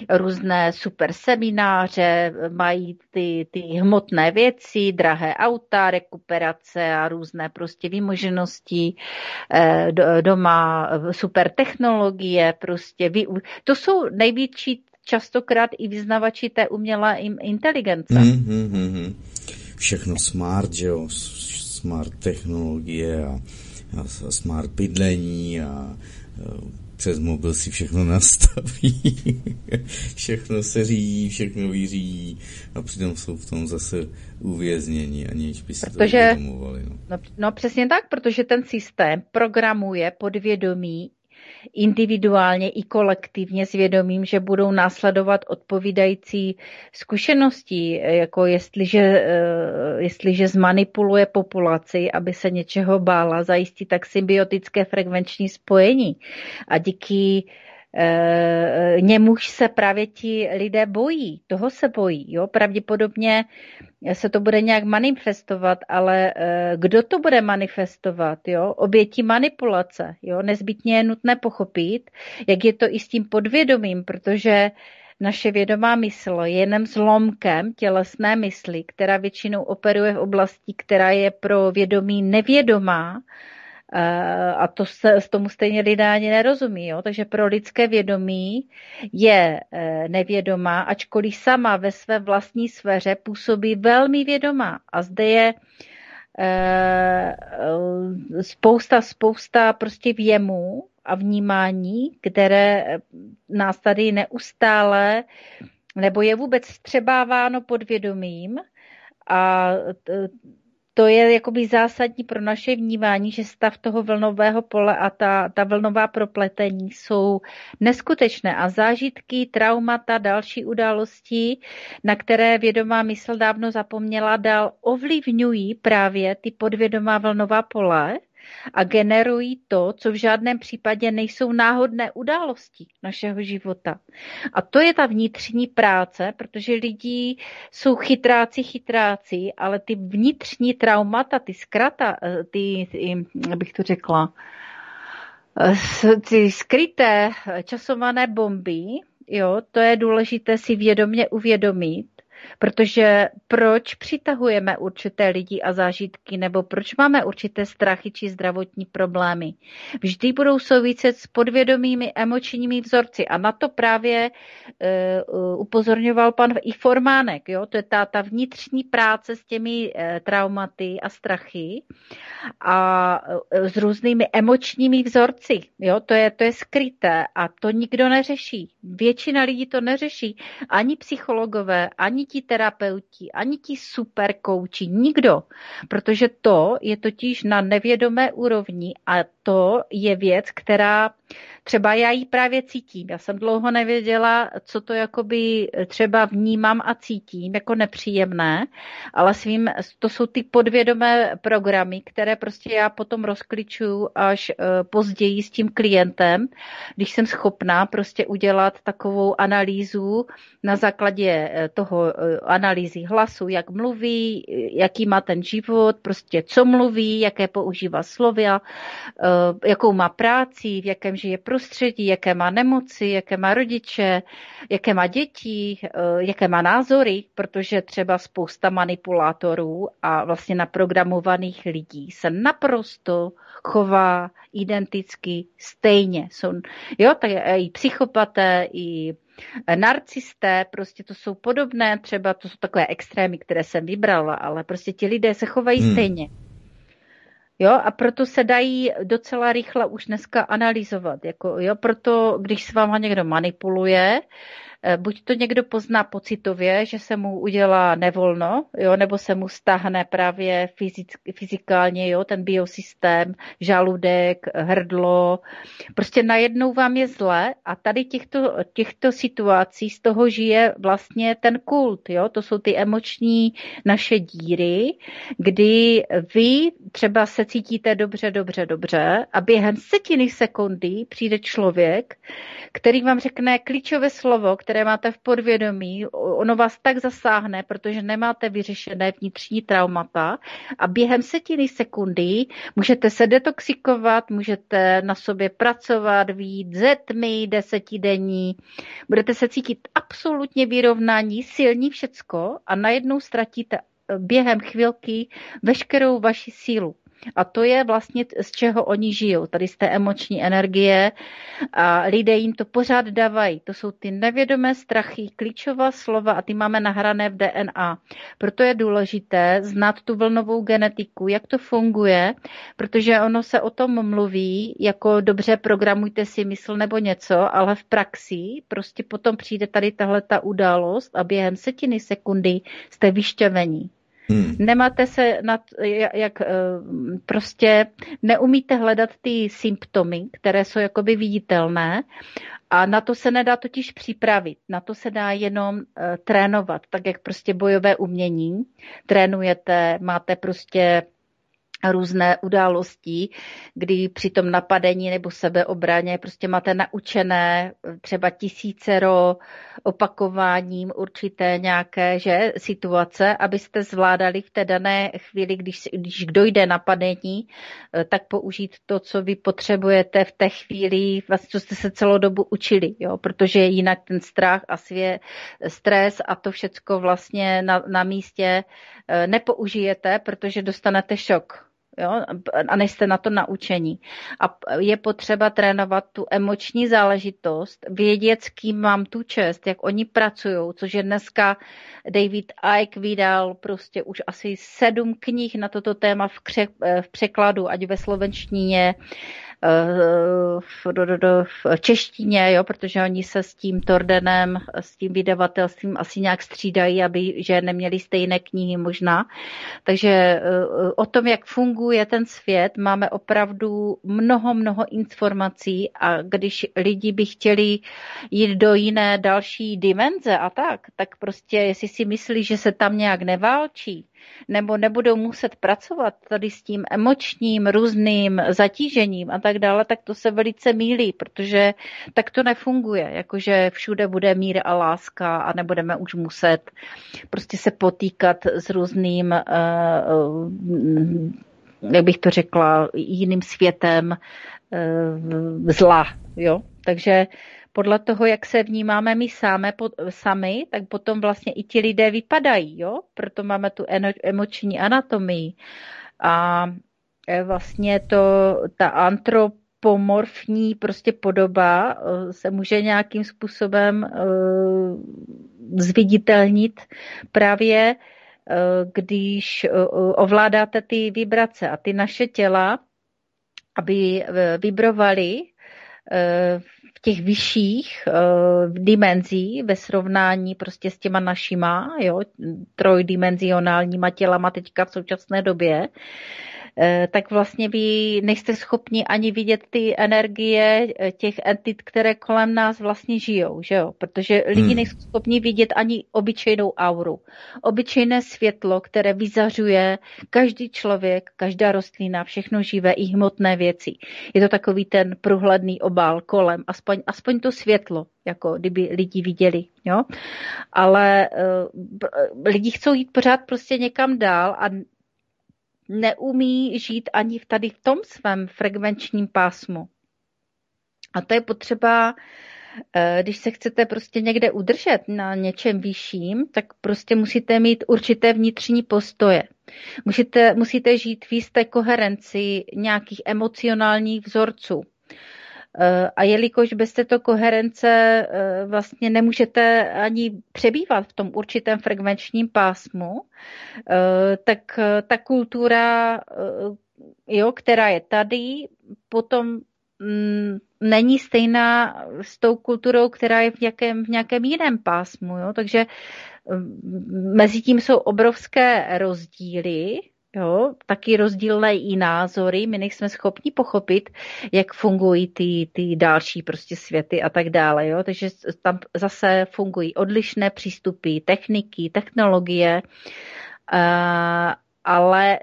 různé super semináře, mají ty, ty hmotné věci, drahé auta, rekuperace a různé prostě výmoženosti, eh, doma super technologie, prostě. To jsou největší častokrát i vyznavači té umělé inteligence. Mm-hmm. Všechno smart, že jo, smart technologie a smart bydlení a přes mobil si všechno nastaví, všechno se řídí, všechno vyřídí a přitom jsou v tom zase uvězněni, aniž by si protože, to uvědomovali. No. No, no přesně tak, protože ten systém programuje podvědomí individuálně i kolektivně s vědomím, že budou následovat odpovídající zkušenosti, jako jestliže, eh, jestliže zmanipuluje populaci, aby se něčeho bála, zajistí tak symbiotické frekvenční spojení. A díky e, němuž se právě ti lidé bojí, toho se bojí. Jo? Pravděpodobně se to bude nějak manifestovat, ale e, kdo to bude manifestovat? Jo? Oběti manipulace. Jo? Nezbytně je nutné pochopit, jak je to i s tím podvědomím, protože naše vědomá mysl je jenom zlomkem tělesné mysli, která většinou operuje v oblasti, která je pro vědomí nevědomá, a to se, s tomu stejně lidé ani nerozumí. Jo? Takže pro lidské vědomí je e, nevědomá, ačkoliv sama ve své vlastní sféře působí velmi vědomá. A zde je e, e, spousta, spousta prostě věmů a vnímání, které nás tady neustále nebo je vůbec střebáváno podvědomím a to je jakoby zásadní pro naše vnímání, že stav toho vlnového pole a ta, ta vlnová propletení jsou neskutečné. A zážitky, traumata, další události, na které vědomá mysl dávno zapomněla, dál ovlivňují právě ty podvědomá vlnová pole a generují to, co v žádném případě nejsou náhodné události našeho života. A to je ta vnitřní práce, protože lidi jsou chytráci, chytráci, ale ty vnitřní traumata, ty zkrata, eh, ty, ty abych to řekla, eh, ty skryté časované bomby, jo, to je důležité si vědomě uvědomit, Protože proč přitahujeme určité lidi a zážitky, nebo proč máme určité strachy či zdravotní problémy? Vždy budou souviset s podvědomými emočními vzorci a na to právě uh, upozorňoval pan i Formánek. Jo? To je ta, ta vnitřní práce s těmi uh, traumaty a strachy a uh, s různými emočními vzorci. Jo? To, je, to je skryté a to nikdo neřeší. Většina lidí to neřeší. Ani psychologové, ani ti terapeuti, ani ti super kouči, nikdo. Protože to je totiž na nevědomé úrovni a to je věc, která třeba já ji právě cítím. Já jsem dlouho nevěděla, co to jakoby třeba vnímám a cítím jako nepříjemné, ale svým, to jsou ty podvědomé programy, které prostě já potom rozkličuju až eh, později s tím klientem, když jsem schopná prostě udělat takovou analýzu na základě eh, toho eh, analýzy hlasu, jak mluví, jaký má ten život, prostě co mluví, jaké používá slova, jakou má práci, v jakém žije prostředí, jaké má nemoci, jaké má rodiče, jaké má děti, eh, jaké má názory, protože třeba spousta manipulátorů a vlastně naprogramovaných lidí se naprosto chová identicky stejně. Jsou, jo, tak i psychopaté, i narcisté, prostě to jsou podobné, třeba to jsou takové extrémy, které jsem vybrala, ale prostě ti lidé se chovají hmm. stejně. Jo, a proto se dají docela rychle už dneska analyzovat. Jako, jo, proto, když s váma někdo manipuluje, buď to někdo pozná pocitově, že se mu udělá nevolno, jo, nebo se mu stáhne právě fyzick, fyzikálně, jo, ten biosystém, žaludek, hrdlo. Prostě najednou vám je zle a tady těchto, těchto situací z toho žije vlastně ten kult, jo, to jsou ty emoční naše díry, kdy vy třeba se cítíte dobře, dobře, dobře a během setiny sekundy přijde člověk, který vám řekne klíčové slovo, které máte v podvědomí, ono vás tak zasáhne, protože nemáte vyřešené vnitřní traumata a během setiny sekundy můžete se detoxikovat, můžete na sobě pracovat, výjít ze tmy desetidenní, budete se cítit absolutně vyrovnání, silní všecko a najednou ztratíte během chvilky veškerou vaši sílu. A to je vlastně z čeho oni žijou, tady z té emoční energie a lidé jim to pořád dávají. To jsou ty nevědomé strachy, klíčová slova a ty máme nahrané v DNA. Proto je důležité znát tu vlnovou genetiku, jak to funguje, protože ono se o tom mluví, jako dobře programujte si mysl nebo něco, ale v praxi prostě potom přijde tady tahle ta událost a během setiny sekundy jste vyšťavení. Hmm. Nemáte se nad, jak eh, prostě neumíte hledat ty symptomy, které jsou jakoby viditelné a na to se nedá totiž připravit. Na to se dá jenom uh, trénovat, tak jak prostě bojové umění. Trénujete, máte prostě různé události, kdy při tom napadení nebo sebeobraně prostě máte naučené třeba tisícero opakováním určité nějaké že, situace, abyste zvládali v té dané chvíli, když, když dojde napadení, eh, tak použít to, co vy potřebujete v té chvíli, vlastně, co jste se celou dobu učili, jo? protože jinak ten strach a svě stres a to všecko vlastně na, na místě eh, nepoužijete, protože dostanete šok jo, a nejste na to naučení. A je potřeba trénovat tu emoční záležitost, vědět, s kým mám tu čest, jak oni pracují, což je dneska David Icke vydal prostě už asi sedm knih na toto téma v, kře, v překladu, ať ve slovenštině, v, do, do, do, v češtině, jo, protože oni se s tím Tordenem, s tím vydavatelstvím asi nějak střídají, aby že neměli stejné knihy možná. Takže eh, o tom, jak funguje ten svět, máme opravdu mnoho, mnoho informací a když lidi by chtěli jít do jiné další dimenze a tak, tak prostě jestli si myslí, že se tam nějak neválčí, nebo nebudou muset pracovat tady s tím emočním různým zatížením a tak dále, tak to se velice mílí, protože tak to nefunguje, jakože všude bude mír a láska a nebudeme už muset prostě se potýkat s různým, uh, jak bych to řekla, jiným světem uh, zla, jo. Takže podle toho, jak se vnímáme my sami, sami, tak potom vlastně i ti lidé vypadají, jo? Proto máme tu emoční anatomii. A e, vlastně to, ta antropomorfní prostě podoba e, se může nějakým způsobem e, zviditelnit právě když ovládáte ty vibrace a ty naše těla, aby vibrovaly v těch vyšších uh, dimenzí ve srovnání prostě s těma našima, jo, trojdimenzionálníma tělama teďka v současné době, Eh, tak vlastně vy nejste schopni ani vidět ty energie eh, těch entit, které kolem nás vlastně žijou, že jo? Protože lidi hmm. nejsou schopni vidět ani obyčejnou auru. Obyčejné světlo, které vyzařuje každý člověk, každá rostlina, všechno živé i hmotné věci. Je to takový ten průhledný obal kolem, aspoň, aspoň to světlo, jako kdyby lidi viděli, jo. Ale uh, lidi chcou jít pořád prostě někam dál a neumí žít ani tady v tom svém frekvenčním pásmu. A to je potřeba, eh, když se chcete prostě někde udržet na něčem vyšším, tak prostě musíte mít určité vnitřní postoje. Musíte, musíte žít v jisté koherenci nějakých emocionálních vzorců. Eh, a jelikož bez této koherence eh, vlastně nemůžete ani přebývat v tom určitém frekvenčním pásmu, eh, tak ta kultura, jo, která je tady, potom mm, není stejná s tou kulturou, která je v nějakém, v nějakém jiném pásmu. Jo? Takže mm, mezi tím jsou obrovské rozdíly Jo, taky rozdílné i názory, my nejsme schopni pochopit, jak fungují ty, ty další prostě světy a tak dále. Jo? Takže tam zase fungují odlišné přístupy, techniky, technologie, ale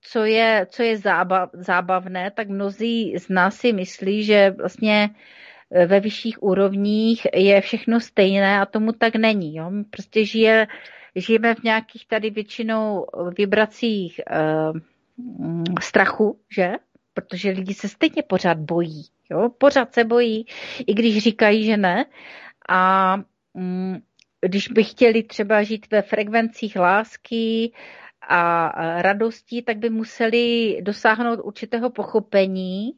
co je, co je zábav, zábavné, tak mnozí z nás si myslí, že vlastně ve vyšších úrovních je všechno stejné a tomu tak není. Jo? Prostě žije, žijeme v nějakých tady většinou vibracích uh, strachu, že? Protože lidi se stejně pořád bojí. Jo? Pořád se bojí, i když říkají, že ne. A um, když by chtěli třeba žít ve frekvencích lásky a radostí, tak by museli dosáhnout určitého pochopení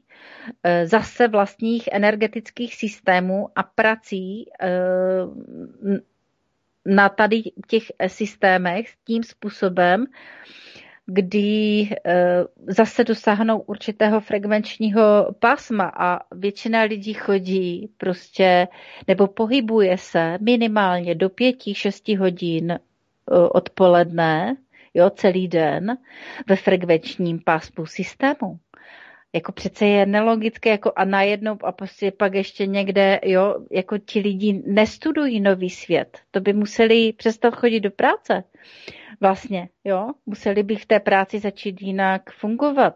e, zase vlastních energetických systémů a prací e, na tady těch systémech tím způsobem, kdy eh, zase dosáhnou určitého frekvenčního pásma a většina lidí chodí prostě nebo pohybuje se minimálně do pěti, šesti hodin eh, odpoledne, jo, celý den ve frekvenčním pásmu systému. Jako přece je nelogické, jako a najednou a prostě pak ještě někde, jo, jako ti lidi nestudují nový svět. To by museli přestat chodit do práce vlastně, jo, museli by v té práci začít jinak fungovat.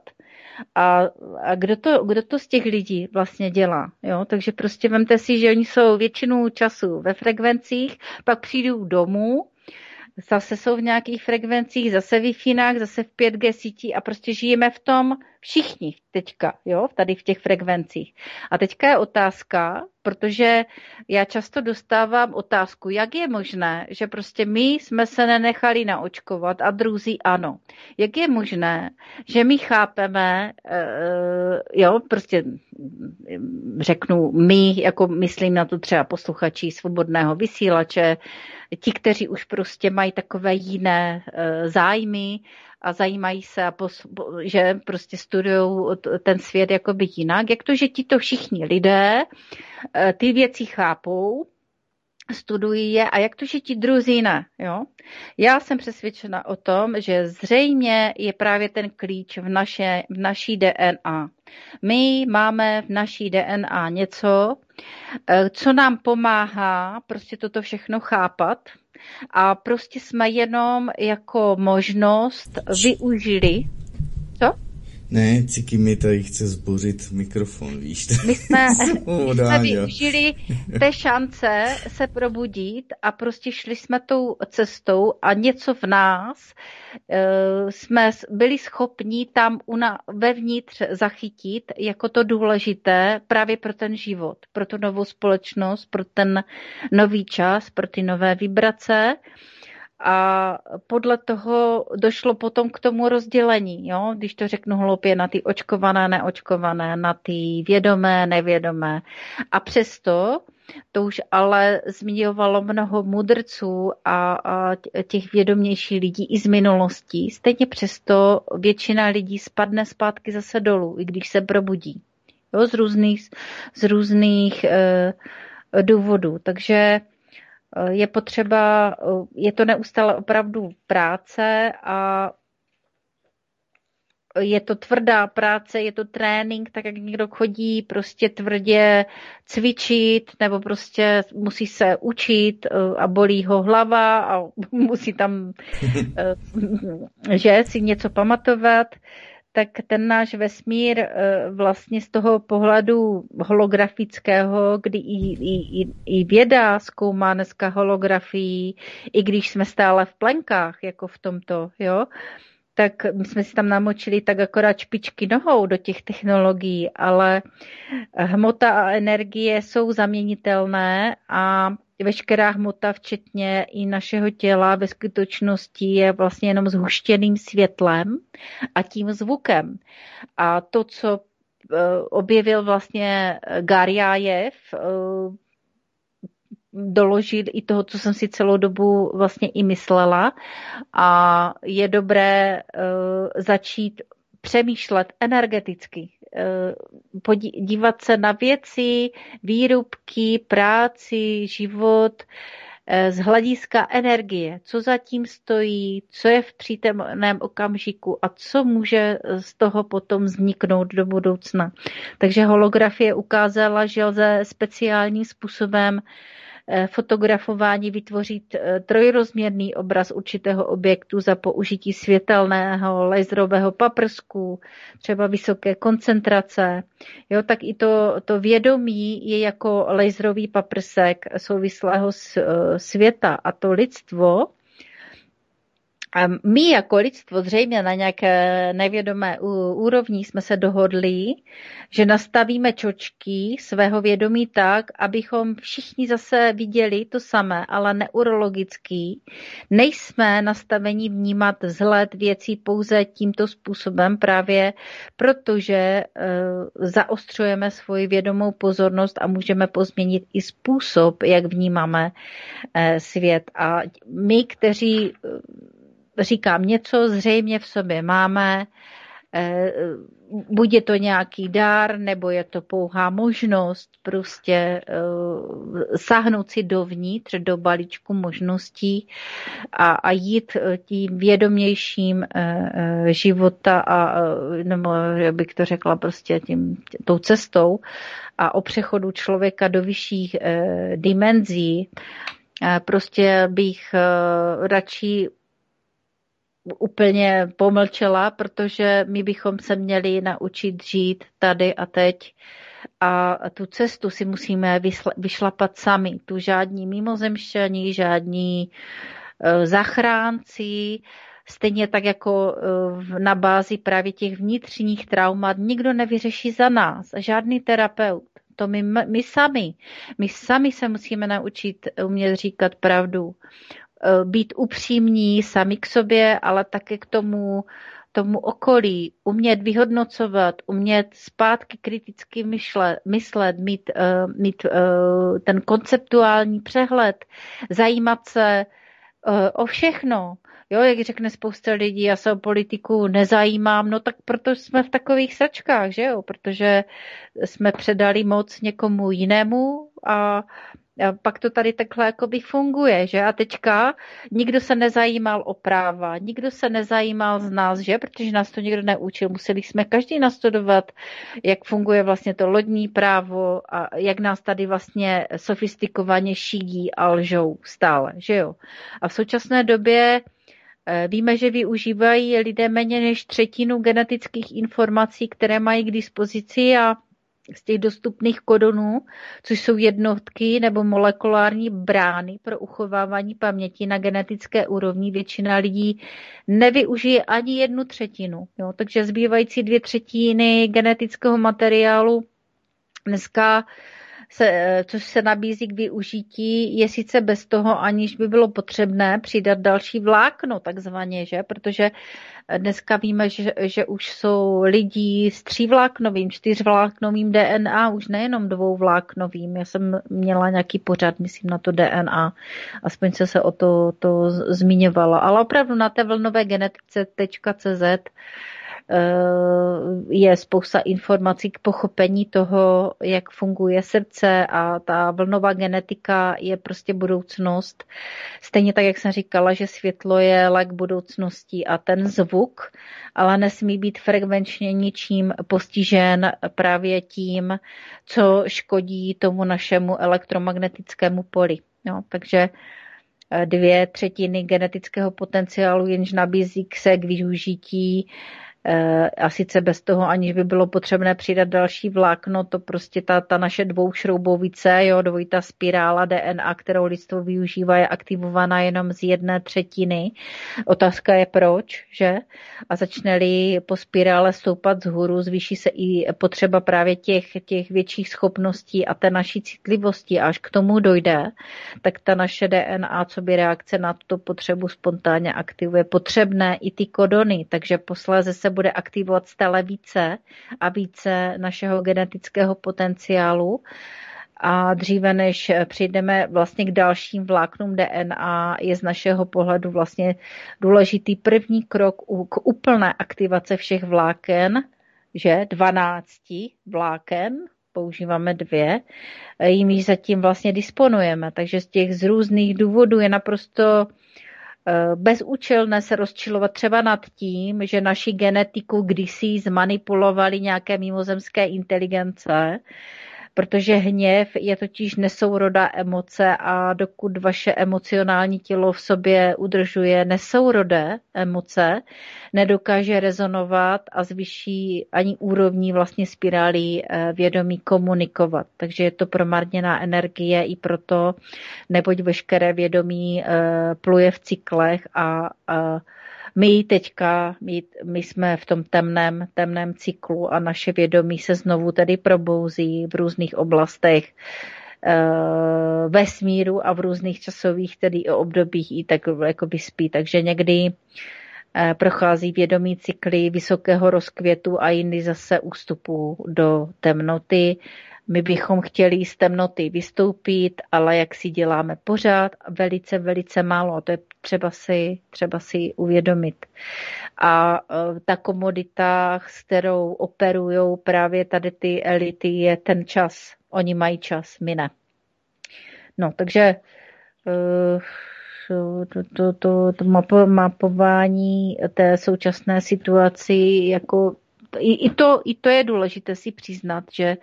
A, a kdo, to, kdo to z těch lidí vlastně dělá? Jo? Takže prostě vemte si, že oni jsou většinu času ve frekvencích, pak přijdou domů, zase jsou v nějakých frekvencích, zase v wi zase v 5G sítí a prostě žijeme v tom všichni teďka, jo, tady v těch frekvencích. A teďka je otázka, protože já často dostávám otázku, jak je možné, že prostě my jsme se nenechali naočkovat a druzí ano. Jak je možné, že my chápeme, uh, jo, prostě řeknu my, jako myslím na to třeba posluchači svobodného vysílače, ti, kteří už prostě mají takové jiné uh, zájmy, a zajímají se, a pos, že prostě studují ten svět jakoby jinak. Jak to, že ti to všichni lidé eh, ty věci chápou, studují je a jak to, že ti druzí ne. Jo? Já jsem přesvědčena o tom, že zřejmě je právě ten klíč v, naše, v naší DNA. My máme v naší DNA něco, eh, co nám pomáhá prostě toto všechno chápat, a prostě jsme jenom jako možnost využili. Co? Ne, Ciky mi tady chce zbořit mikrofon, víš? My jsme, my jsme využili té šance se probudit a prostě šli jsme tou cestou a něco v nás uh, jsme byli schopni tam una, vevnitř zachytit jako to důležité právě pro ten život, pro tu novou společnost, pro ten nový čas, pro ty nové vibrace. Uh, a podle toho došlo potom k tomu rozdělení, jo? když to řeknu hloupě, na ty očkované, neočkované, na ty vědomé, nevědomé. A přesto to už ale zmiňovalo mnoho mudrců a, a těch vědomějších lidí i z minulosti. Stejně přesto většina lidí spadne zpátky zase dolů, i když se probudí. Jo? Z různých, z různých e, důvodů. Takže je potřeba, eh, je to neustále opravdu práce a je to tvrdá práce, je to trénink, tak jak někdo chodí prostě tvrdě cvičit nebo prostě musí se učit eh, a bolí ho hlava a musí tam, že si něco pamatovat tak ten náš vesmír eh, vlastně z toho pohledu holografického, kdy i, i, i věda zkoumá dneska holografii, i když jsme stále v plenkách, jako v tomto, jo, tak my jsme si tam namočili tak akorát špičky nohou do těch technologií, ale hmota a energie jsou zaměnitelné a veškerá hmota, včetně i našeho těla, ve skutečnosti je vlastně jenom zhuštěným světlem a tím zvukem. A to, co eh, objevil vlastně Garjájev, eh, doložit i toho, co jsem si celou dobu vlastně i myslela a je dobré začít přemýšlet energeticky, uh, dívat se na věci, výrobky, práci, život uh, z hlediska energie, co zatím stojí, co je v přítomném okamžiku a co může z toho potom vzniknout do budoucna. Takže holografie ukázala, že lze speciálním způsobem eh, fotografování vytvořit eh, trojrozměrný obraz určitého objektu za použití světelného laserového paprsku, třeba vysoké koncentrace, jo, tak i to, to vědomí je jako laserový paprsek souvislého světa a to lidstvo a my jako lidstvo zřejmě na nějaké nevědomé úrovni jsme se dohodli, že nastavíme čočky svého vědomí tak, abychom všichni zase viděli to samé, ale neurologický. Nejsme nastaveni vnímat vzhled věcí pouze tímto způsobem právě protože e, zaostřujeme svoji vědomou pozornost a můžeme pozměnit i způsob, jak vnímáme e, svět. A my, kteří říkám, něco zřejmě v sobě máme, eh, buď je to nějaký dár, nebo je to pouhá možnost prostě eh, sáhnout si dovnitř, do balíčku možností a, a jít eh, tím vědomějším života a, nebo bych to řekla prostě tím, tou cestou a o přechodu člověka do vyšších dimenzí, prostě bych radši úplně pomlčela, protože my bychom se měli naučit žít tady a teď a tu cestu si musíme vyšlapat sami. Tu žádní mimozemšťaní, žádní e, zachránci, stejně tak jako e, na bázi právě těch vnitřních traumat nikdo nevyřeší za nás, žádný terapeut. To my, my sami. My sami se musíme naučit umět říkat pravdu. Eh, být upřímní sami k sobě, ale také k tomu, tomu okolí, umět vyhodnocovat, umět zpátky kriticky myšlet, myslet, mít, uh, mít uh, ten konceptuální přehled, zajímat se uh, o všechno. Jo, jak řekne spousta lidí, já se o politiku nezajímám, no tak proto jsme v takových sračkách, že jo, protože jsme předali moc někomu jinému a a pak to tady takhle jakoby funguje, že? A teďka nikdo se nezajímal o práva, nikdo se nezajímal z nás, že? Protože nás to nikdo neučil. Museli jsme každý nastudovat, jak funguje vlastně to lodní právo a jak nás tady vlastně sofistikovaně šídí a lžou stále, že jo? A v současné době eh, Víme, že využívají lidé méně než třetinu genetických informací, které mají k dispozici a z těch dostupných kodonů, což jsou jednotky nebo molekulární brány pro uchovávání paměti na genetické úrovni, většina lidí nevyužije ani jednu třetinu. Jo? Takže zbývající dvě třetiny genetického materiálu dneska se, což se nabízí k využití, je sice bez toho, aniž by bylo potřebné přidat další vlákno, takzvaně, že? Protože dneska víme, že, že už jsou lidi s třívláknovým, čtyřvláknovým DNA, už nejenom dvouvláknovým. Já jsem měla nějaký pořad, myslím, na to DNA, aspoň se se o to, to zmiňovala. Ale opravdu na té vlnové genetice.cz Eh, je spousta informací k pochopení toho, jak funguje srdce a ta vlnová genetika je prostě budoucnost. Stejně tak, jak jsem říkala, že světlo je lék budoucnosti a ten zvuk, ale nesmí být frekvenčně ničím postižen právě tím, co škodí tomu našemu elektromagnetickému poli. No, takže eh, dvě třetiny genetického potenciálu jenž nabízí se k využití Eh, a sice bez toho, aniž by bylo potřebné přidat další vlákno, to prostě ta, ta naše dvoušroubovice, jo, dvojita spirála DNA, kterou lidstvo využívá, je aktivovaná jenom z jedné třetiny. Otázka je proč, že? A začne-li po spirále stoupat z hůru, zvýší se i potřeba právě těch, těch větších schopností a té naší citlivosti. A až k tomu dojde, tak ta naše DNA, co by reakce na tuto potřebu spontánně aktivuje potřebné i ty kodony, takže posléze se bude aktivovat stále více a více našeho genetického potenciálu. A dříve než přijdeme vlastně k dalším vláknům DNA, je z našeho pohledu vlastně důležitý první krok k úplné aktivace všech vláken, že 12 vláken, používáme dvě, jimiž zatím vlastně disponujeme. Takže z těch z různých důvodů je naprosto bezúčelné se rozčilovat třeba nad tím, že naši genetiku kdysi zmanipulovali nějaké mimozemské inteligence, protože hněv je totiž nesourodá emoce a dokud vaše emocionální tělo v sobě udržuje nesourodé emoce, nedokáže rezonovat a zvýší ani úrovní vlastně spirály eh, vědomí komunikovat. Takže je to promarněná energie i proto, neboť veškeré vědomí eh, pluje v cyklech a, a my teďka, my, my jsme v tom temném, temném cyklu a naše vědomí se znovu tedy probouzí v různých oblastech uh, vesmíru a v různých časových tedy obdobích i tak jakoby spí. Takže někdy uh, prochází vědomí cykly vysokého rozkvětu a jindy zase ústupu do temnoty. My bychom chtěli z temnoty vystoupit, ale jak si děláme pořád, velice, velice málo. To je třeba si, třeba si uvědomit. A e, ta komodita, s kterou operují právě tady ty elity, je ten čas. Oni mají čas, my ne. No, takže e, to, to, to, to mapování té současné situaci, jako i, i, to, i to je důležité si přiznat, že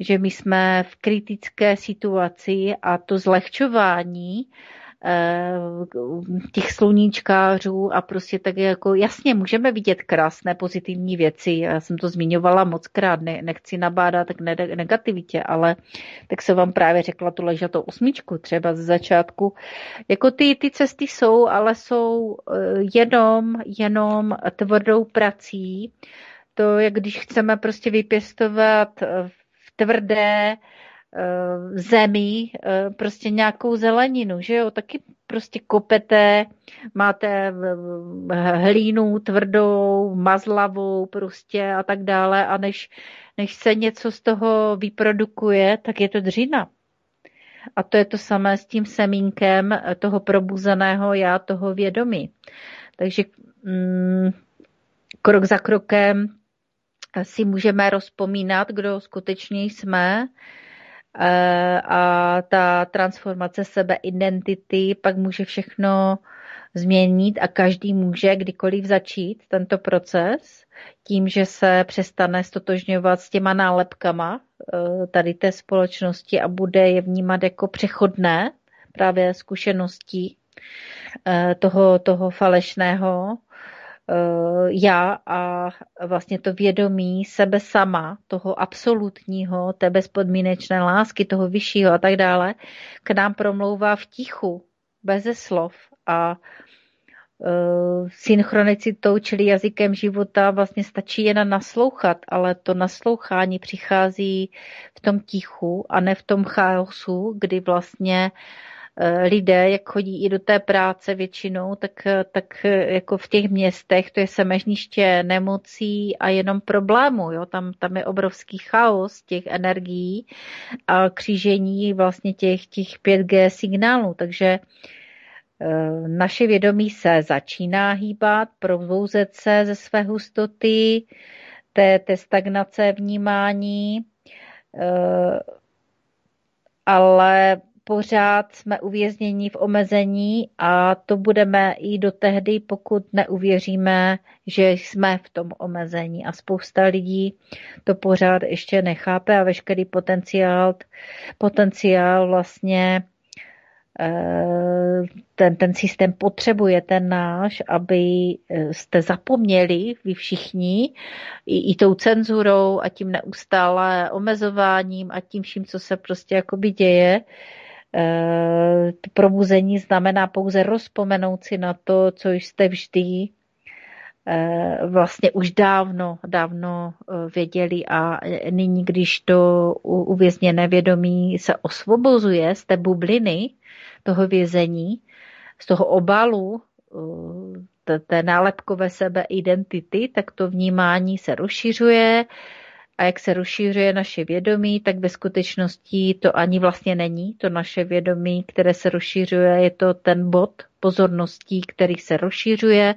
že my jsme v kritické situaci a to zlehčování eh, těch sluníčkářů a prostě tak jako jasně můžeme vidět krásné pozitivní věci. Já jsem to zmiňovala moc krát, ne, nechci nabádat k negativitě, ale tak se vám právě řekla tu ležatou osmičku třeba ze začátku. Jako ty, ty cesty jsou, ale jsou eh, jenom, jenom tvrdou prací. To, jak když chceme prostě vypěstovat eh, tvrdé eh, zemi eh, prostě nějakou zeleninu, že jo, taky prostě kopete, máte hlínu tvrdou, mazlavou prostě a tak dále a než, než se něco z toho vyprodukuje, tak je to dřina. A to je to samé s tím semínkem toho probuzeného já, toho vědomí. Takže mm, krok za krokem si můžeme rozpomínat, kdo skutečně jsme eh, a ta transformace sebe identity pak může všechno změnit a každý může kdykoliv začít tento proces tím, že se přestane stotožňovat s těma nálepkama eh, tady té společnosti a bude je vnímat jako přechodné právě zkušeností eh, toho, toho falešného já a vlastně to vědomí sebe sama, toho absolutního, té bezpodmínečné lásky, toho vyššího a tak dále, k nám promlouvá v tichu, beze slov a uh, synchronicitou, čili jazykem života, vlastně stačí jen naslouchat, ale to naslouchání přichází v tom tichu a ne v tom chaosu, kdy vlastně uh, Eh, lidé, jak chodí i do té práce většinou, tak, eh, tak eh, jako v těch městech to je semežniště nemocí a jenom problémů. Jo? Tam, tam je obrovský chaos těch energií a křížení vlastně těch, těch 5G signálů. Takže naše vědomí se začíná hýbat, probouzet se ze své hustoty, té, té stagnace vnímání, ale pořád jsme uvězněni v omezení a to budeme i do tehdy, pokud neuvěříme, že jsme v tom omezení. A spousta lidí to pořád ještě nechápe a veškerý potenciál, potenciál vlastně eh, ten, ten systém potřebuje ten náš, aby eh, jste zapomněli vy všichni i, i tou cenzurou a tím neustále omezováním a tím vším, co se prostě jakoby děje, Eh, probuzení znamená pouze rozpomenout si na to, co jste vždy eh, vlastně už dávno, dávno eh, věděli a nyní, když to uvězněné vědomí se osvobozuje z té bubliny toho vězení, z toho obalu, té nálepkové sebe identity, tak to vnímání se rozšiřuje, a jak se rozšířuje naše vědomí, tak ve skutečnosti to ani vlastně není. To naše vědomí, které se rozšířuje, je to ten bod pozorností, který se rozšířuje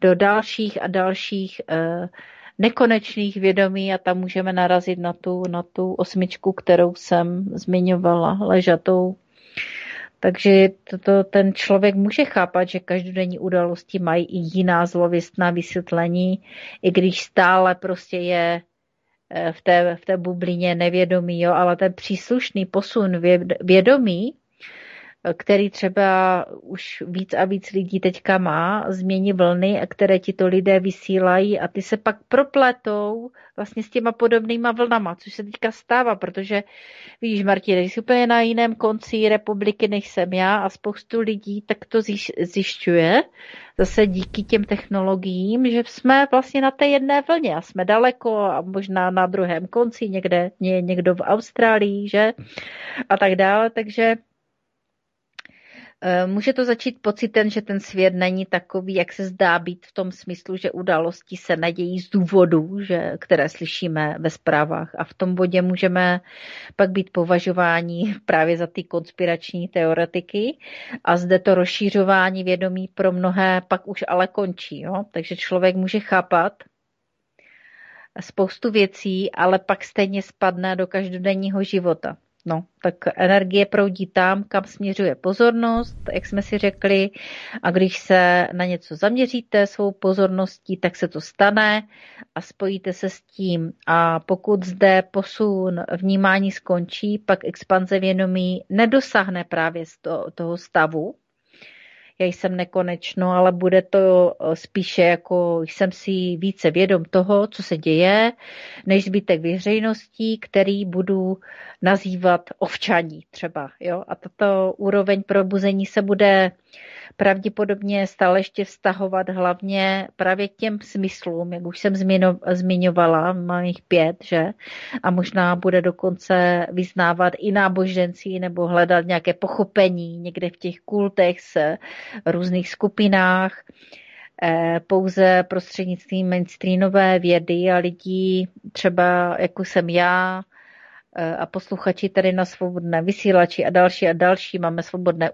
do dalších a dalších eh, nekonečných vědomí a tam můžeme narazit na tu, na tu osmičku, kterou jsem zmiňovala, ležatou. Takže to, ten člověk může chápat, že každodenní události mají i jiná zlověstná vysvětlení, i když stále prostě je v té, v té bublině nevědomí, jo, ale ten příslušný posun vědomí, který třeba už víc a víc lidí teďka má, změní vlny, které ti to lidé vysílají a ty se pak propletou vlastně s těma podobnýma vlnama, což se teďka stává, protože víš, Martin, jsi úplně na jiném konci republiky, než jsem já a spoustu lidí tak to zjišťuje, zase díky těm technologiím, že jsme vlastně na té jedné vlně a jsme daleko a možná na druhém konci, někde někdo v Austrálii, že? A tak dále, takže může to začít pocitem, že ten svět není takový, jak se zdá být v tom smyslu, že události se nadějí z důvodů, že, které slyšíme ve zprávách. A v tom bodě můžeme pak být považováni právě za ty konspirační teoretiky. A zde to rozšířování vědomí pro mnohé pak už ale končí. Jo? Takže člověk může chápat, spoustu věcí, ale pak stejně spadne do každodenního života. No, tak energie proudí tam, kam směřuje pozornost, jak jsme si řekli, a když se na něco zaměříte svou pozorností, tak se to stane a spojíte se s tím. A pokud zde posun vnímání skončí, pak expanze vědomí nedosáhne právě z toho stavu, já jsem nekonečno, ale bude to eh, spíše jako jsem si více vědom toho, co se děje, než zbytek veřejností, který budu nazývat ovčaní třeba. Jo? A tato úroveň probuzení se bude pravděpodobně stále ještě vztahovat hlavně právě k těm smyslům, jak už jsem zmiňovala, mám jich pět, že? A možná bude dokonce vyznávat i náboženství nebo hledat nějaké pochopení někde v těch kultech s různých skupinách eh, pouze prostřednictvím mainstreamové vědy a lidí, třeba jako jsem já, a posluchači tady na svobodné vysílači a další a další. Máme svobodné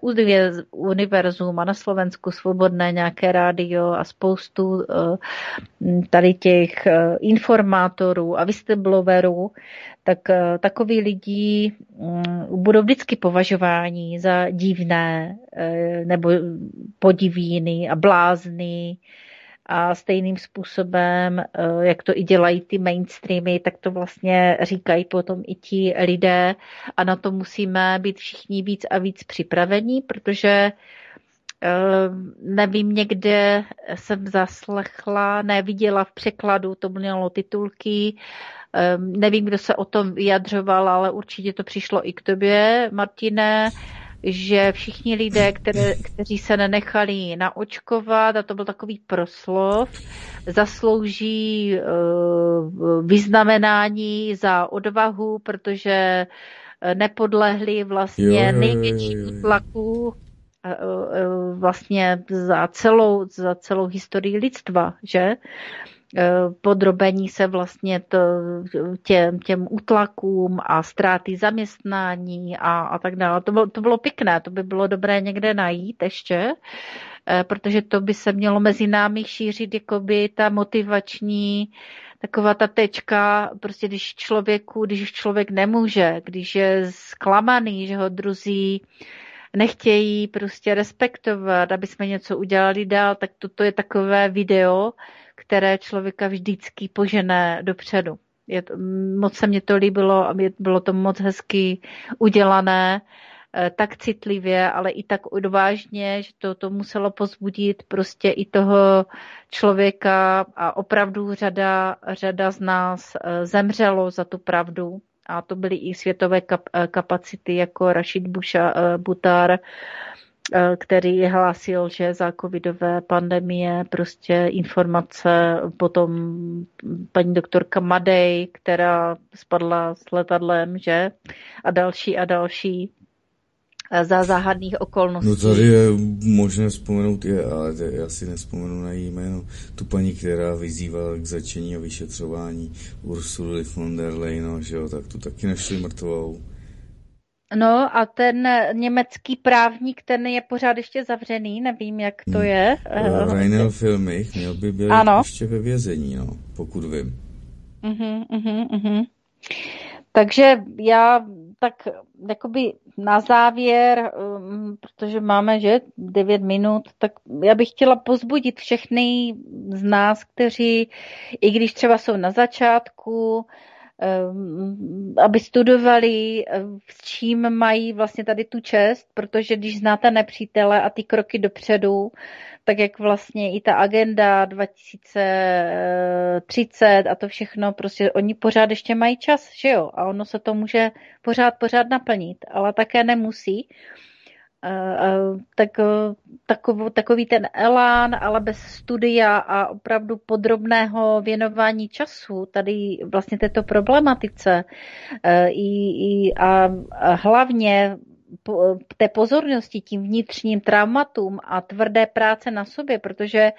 univerzum a na Slovensku svobodné nějaké rádio a spoustu eh, tady těch eh, informátorů a whistleblowerů, tak takoví lidi mm, budou vždycky považováni za divné nebo podivíny a blázny a stejným způsobem, eh, jak to i dělají ty mainstreamy, tak to vlastně říkají potom i ti lidé. A na to musíme být všichni víc a víc připravení, protože eh, nevím, někde jsem zaslechla, neviděla v překladu, to mělo titulky, eh, nevím, kdo se o tom vyjadřoval, ale určitě to přišlo i k tobě, Martine, že všichni lidé, které, kteří se nenechali naočkovat, a to byl takový proslov, zaslouží uh, vyznamenání za odvahu, protože eh, nepodlehli vlastně největšímu tlaku eh, vlastně za celou, za celou historii lidstva, že? Eh, podrobení se vlastně to, těm, těm útlakům a ztráty zaměstnání a, a tak dále. To bylo, to bylo pěkné, to by bylo dobré někde najít ještě, eh, protože to by se mělo mezi námi šířit jakoby ta motivační taková ta tečka, prostě když člověku, když člověk nemůže, když je zklamaný, že ho druzí nechtějí prostě respektovat, aby jsme něco udělali dál, tak toto je takové video, které člověka vždycky požené dopředu. Je to, moc se mě to líbilo bylo to moc hezky udělané, eh, tak citlivě, ale i tak odvážně, že to, to muselo pozbudit prostě i toho člověka a opravdu řada, řada z nás eh, zemřelo za tu pravdu a to byly i světové eh, kapacity jako Rashid Busha, Butar, který hlásil, že za covidové pandemie prostě informace, potom paní doktorka Madej, která spadla s letadlem, že? A další a další eh, za záhadných okolností. No tady je možné vzpomenout, je, ale já si nespomenu na její jméno, tu paní, která vyzývala k začení a vyšetřování Ursuly von der Leyen, že jo, tak tu taky našli mrtvou. No a ten německý právník, ten je pořád ještě zavřený, nevím, jak to hmm. je. Uh, Rainer Filmich měl by být ano. ještě ve vězení, no, pokud vím. Uh-huh, uh-huh, uh-huh. Takže já tak jakoby na závěr, um, protože máme, že 9 minut, tak já bych chtěla pozbudit všechny z nás, kteří, i když třeba jsou na začátku, aby studovali, s čím mají vlastně tady tu čest, protože když znáte nepřítele a ty kroky dopředu, tak jak vlastně i ta agenda 2030 a to všechno, prostě oni pořád ještě mají čas, že jo? A ono se to může pořád, pořád naplnit, ale také nemusí. Tak, takový, takový ten elán, ale bez studia a opravdu podrobného věnování času tady vlastně této problematice. I, i a hlavně té pozornosti tím vnitřním traumatům a tvrdé práce na sobě, protože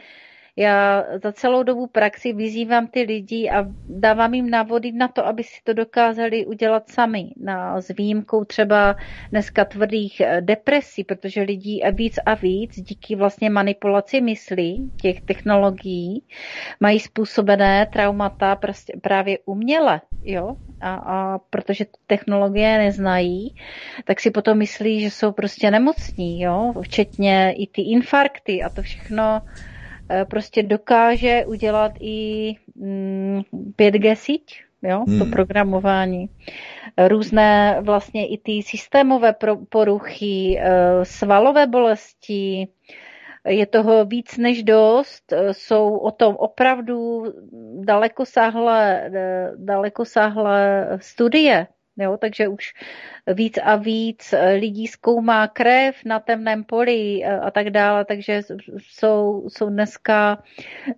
já za celou dobu praxi vyzývám ty lidi a dávám jim návody na to, aby si to dokázali udělat sami. Na, s výjimkou třeba dneska tvrdých eh, depresí, protože lidí a víc a víc díky vlastně manipulaci myslí těch technologií mají způsobené traumata prostě právě uměle, jo, a, a protože technologie neznají, tak si potom myslí, že jsou prostě nemocní, jo, včetně i ty infarkty a to všechno prostě dokáže udělat i 5G mm, síť, jo, hmm. to programování. Různé vlastně i ty systémové poruchy, eh, svalové bolesti, je toho víc než dost, eh, jsou o tom opravdu dalekosáhlé, dalekosáhlé studie, Jo, takže už víc a víc lidí zkoumá krev na temném poli eh, a tak dále, takže jsou, jsou dneska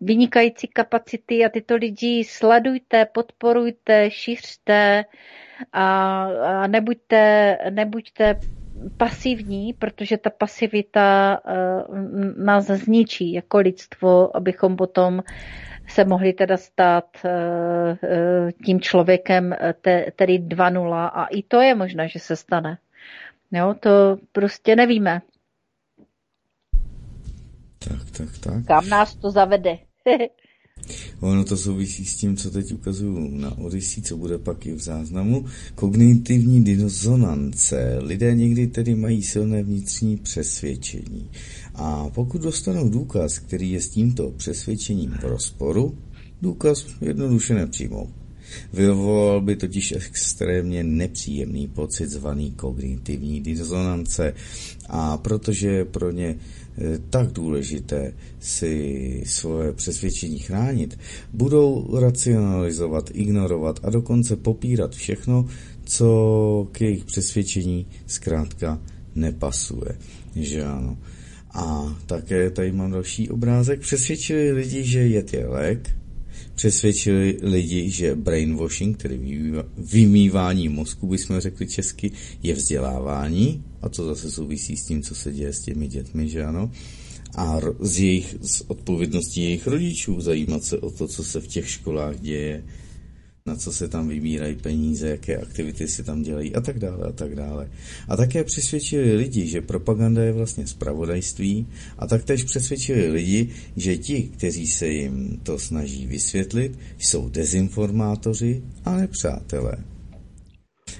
vynikající kapacity a tyto lidi sledujte, podporujte, šiřte a, a nebuďte, nebuďte pasivní, protože ta pasivita uh, nás zničí jako lidstvo, abychom potom se mohli teda stát eh, eh, tím člověkem eh, tedy 2.0 a i to je možné, že se stane. Jo, to prostě nevíme. Tak, tak, tak. Kam nás to zavede? Ono to souvisí s tím, co teď ukazuju na Odyssey, co bude pak i v záznamu. Kognitivní disonance. Lidé někdy tedy mají silné vnitřní přesvědčení. A pokud dostanou důkaz, který je s tímto přesvědčením v rozporu, důkaz jednoduše nepřijmou. Vyvolal by totiž extrémně nepříjemný pocit zvaný kognitivní disonance a protože pro ně tak důležité si svoje přesvědčení chránit, budou racionalizovat, ignorovat a dokonce popírat všechno, co k jejich přesvědčení zkrátka nepasuje. Že ano. A také tady mám další obrázek. Přesvědčili lidi, že jed je lék, přesvědčili lidi, že brainwashing, tedy vymývání mozku, bychom řekli česky, je vzdělávání, a to zase souvisí s tím, co se děje s těmi dětmi, že ano, a z jejich z odpovědností jejich rodičů zajímat se o to, co se v těch školách děje, na co se tam vybírají peníze, jaké aktivity se tam dělají a tak dále a tak dále. A také přesvědčili lidi, že propaganda je vlastně spravodajství a taktéž přesvědčili lidi, že ti, kteří se jim to snaží vysvětlit, jsou dezinformátoři a nepřátelé.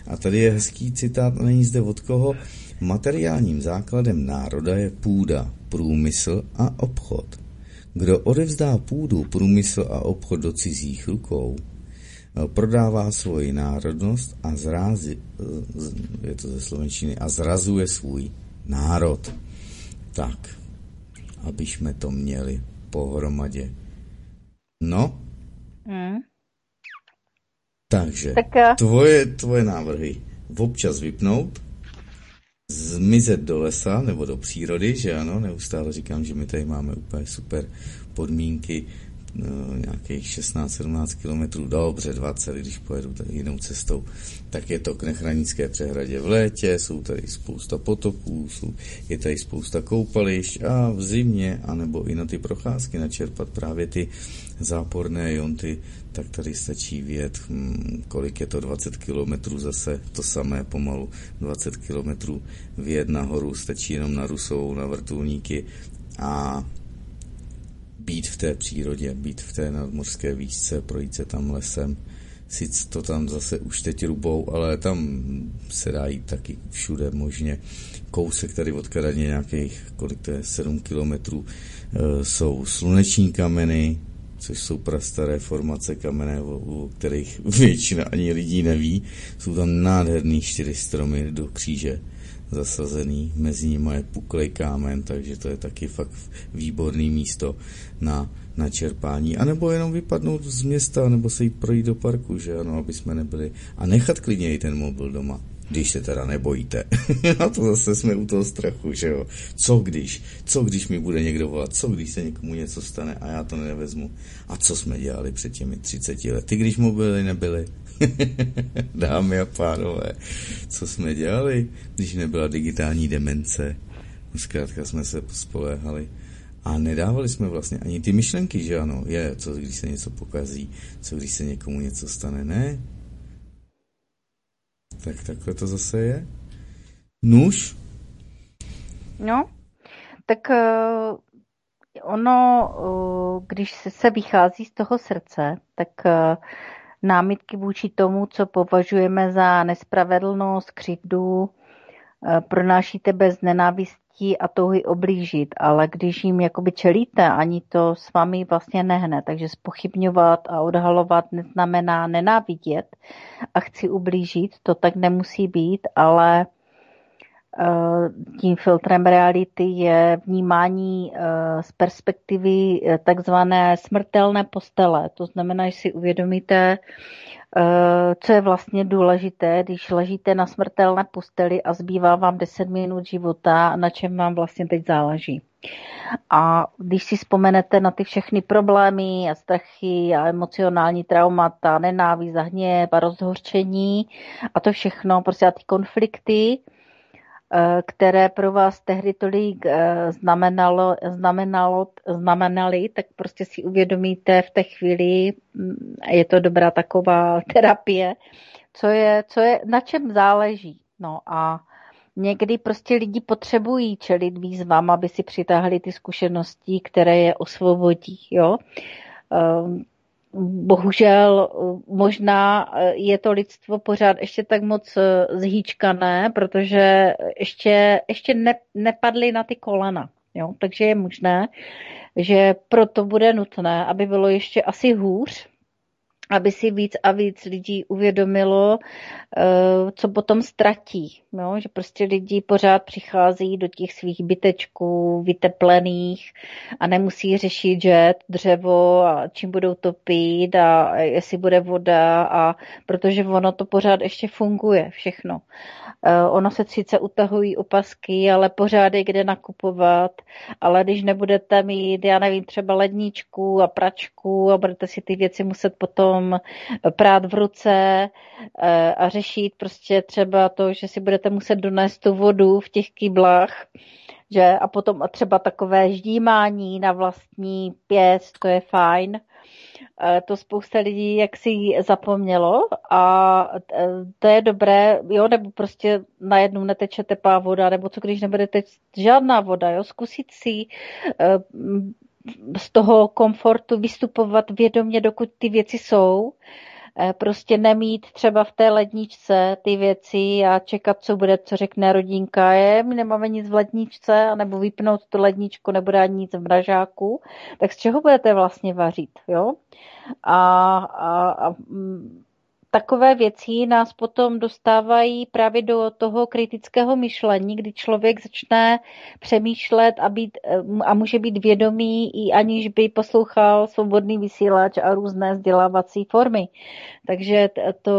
A tady je hezký citát, není zde od koho. Materiálním základem národa je půda, průmysl a obchod. Kdo odevzdá půdu, průmysl a obchod do cizích rukou, prodává svoji národnost a zrází, eh, je to ze slovenčiny, a zrazuje svůj národ. Tak, aby jsme to měli pohromadě. No? Hmm. Takže, tak, eh, tvoje, tvoje návrhy občas vypnout, zmizet do lesa nebo do přírody, že ano, neustále říkám, že my tady máme úplně super podmínky nějakých 16-17 kilometrů, dobře 20, když pojedu tady jinou cestou, tak je to k Nechranické přehradě v létě, jsou tady spousta potoků, jsou, je tady spousta koupališť a v zimě, anebo i na ty procházky načerpat právě ty záporné jonty, tak tady stačí vět, hm, kolik je to 20 kilometrů zase, to samé pomalu 20 kilometrů vět nahoru, stačí jenom na Rusovou, na vrtulníky a být v té přírodě, být v té nadmořské výšce, projít se tam lesem. Sice to tam zase už teď rubou, ale tam se dá jít taky všude možně. Kousek tady od Kadaně nějakých, kolik to je, 7 kilometrů, e, jsou sluneční kameny, což jsou prastaré formace kamenné, o, o kterých většina ani lidí neví. Jsou tam nádherný čtyři stromy do kříže zasazený, mezi nimi je puklej kámen, takže to je taky fakt výborný místo na, na čerpání. A nebo jenom vypadnout z města, nebo se jít projít do parku, že ano, aby jsme nebyli. A nechat klidně i ten mobil doma když se teda nebojíte. A to zase jsme u toho strachu, že jo. Co když? Co když mi bude někdo volat? Co když se někomu něco stane a já to nevezmu? A co jsme dělali před těmi 30 lety, když mobily nebyly? Dámy a pánové, co jsme dělali, když nebyla digitální demence? Zkrátka jsme se spoléhali. A nedávali jsme vlastně ani ty myšlenky, že ano, je, co když se něco pokazí, co když se někomu něco stane, ne? Tak takhle to zase je. Nůž? No, tak uh, ono, uh, když se vychází z toho srdce, tak uh, námitky vůči tomu, co považujeme za nespravedlnost, křivdu, pronášíte bez nenávistí a touhy oblížit, ale když jim jakoby čelíte, ani to s vámi vlastně nehne. Takže spochybňovat a odhalovat neznamená nenávidět a chci ublížit, to tak nemusí být, ale Eh, tím filtrem reality je vnímání eh, z perspektivy eh, takzvané smrtelné postele. To znamená, že si uvědomíte, co je vlastně důležité, když ležíte na smrtelné posteli a zbývá vám 10 minut života, na čem vám vlastně teď záleží. A když si vzpomenete na ty všechny problémy a strachy a emocionální traumata, nenávist a hněv a rozhorčení a to všechno, prostě a ty konflikty, Eh, které pro vás tehdy tolik eh, znamenalo, znamenalo, znamenali, tak prostě si uvědomíte v té chvíli, mm, je to dobrá taková terapie, co je, co je, na čem záleží. No a někdy prostě lidi potřebují čelit výzvám, aby si přitáhli ty zkušenosti, které je osvobodí. Jo? Bohužel možná eh, je to lidstvo pořád ještě tak moc eh, zhýčkané, protože ještě, ještě ne, nepadly na ty kolena. Jo? Takže je možné, že proto bude nutné, aby bylo ještě asi hůř, aby si víc a víc lidí uvědomilo, eh, co potom ztratí. No, že prostě lidi pořád přichází do těch svých bytečků vyteplených a nemusí řešit že dřevo a čím budou topit a jestli bude voda a protože ono to pořád ještě funguje všechno. Eh, ono se sice utahují opasky, ale pořád je kde nakupovat, ale když nebudete mít, já nevím, třeba ledničku a pračku a budete si ty věci muset potom prát v ruce eh, a řešit prostě třeba to, že si budete muset donést tu vodu v těch kýblách, že? A potom třeba takové ždímání na vlastní pěst, to je fajn, Eh, to spousta lidí jak si zapomnělo a eh, to je dobré, jo, nebo prostě najednou neteče tepá voda, nebo co když nebude teď žádná voda, jo, zkusit si z toho komfortu vystupovat vědomě, dokud ty věci jsou, prostě nemít třeba v té ledničce ty věci a čekat, co bude, co řekne rodinka, je, my nemáme nic v ledničce, nebo vypnout tu ledničku, nebude ani nic v mražáku, tak z čeho budete vlastně vařit, jo? A, a, a mm, takové věci nás potom dostávají právě do toho kritického myšlení, kdy člověk začne přemýšlet a, být, eh, a může být vědomý, i aniž by poslouchal svobodný vysílač a různé vzdělávací formy. Takže to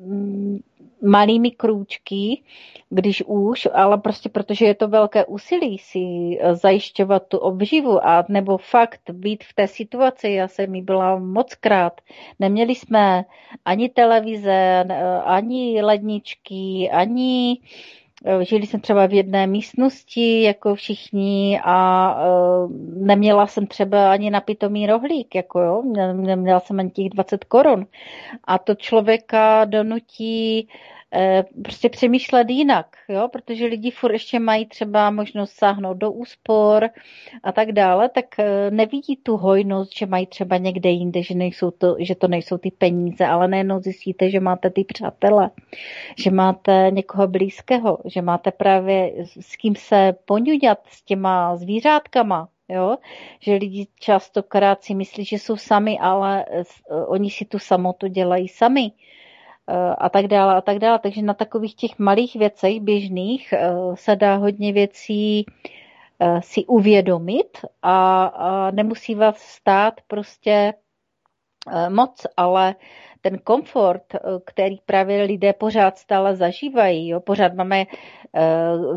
mm, malými krůčky, když už, ale prostě protože je to velké úsilí si eh, zajišťovat tu obživu a nebo fakt být v té situaci, já jsem mi byla moc krát, neměli jsme ani televize, ani ledničky, ani eh, Žili jsem třeba v jedné místnosti, jako všichni, a uh, neměla jsem třeba ani napitomý rohlík, jako jo, neměla jsem ani těch 20 korun. A to člověka donutí Eh, prostě přemýšlet jinak, jo? protože lidi furt ještě mají třeba možnost sáhnout do úspor a tak dále, tak eh, nevidí tu hojnost, že mají třeba někde jinde, že, nejsou to, že to nejsou ty peníze, ale nejenom zjistíte, že máte ty přátele, že máte někoho blízkého, že máte právě s kým se poňuďat s těma zvířátkama, jo? že lidi častokrát si myslí, že jsou sami, ale oni si tu samotu dělají sami a tak dále a tak dále. Takže na takových těch malých věcech běžných se dá hodně věcí si uvědomit a, a nemusí vás stát prostě moc, ale ten komfort, eh, který právě lidé pořád stále zažívají, jo, pořád máme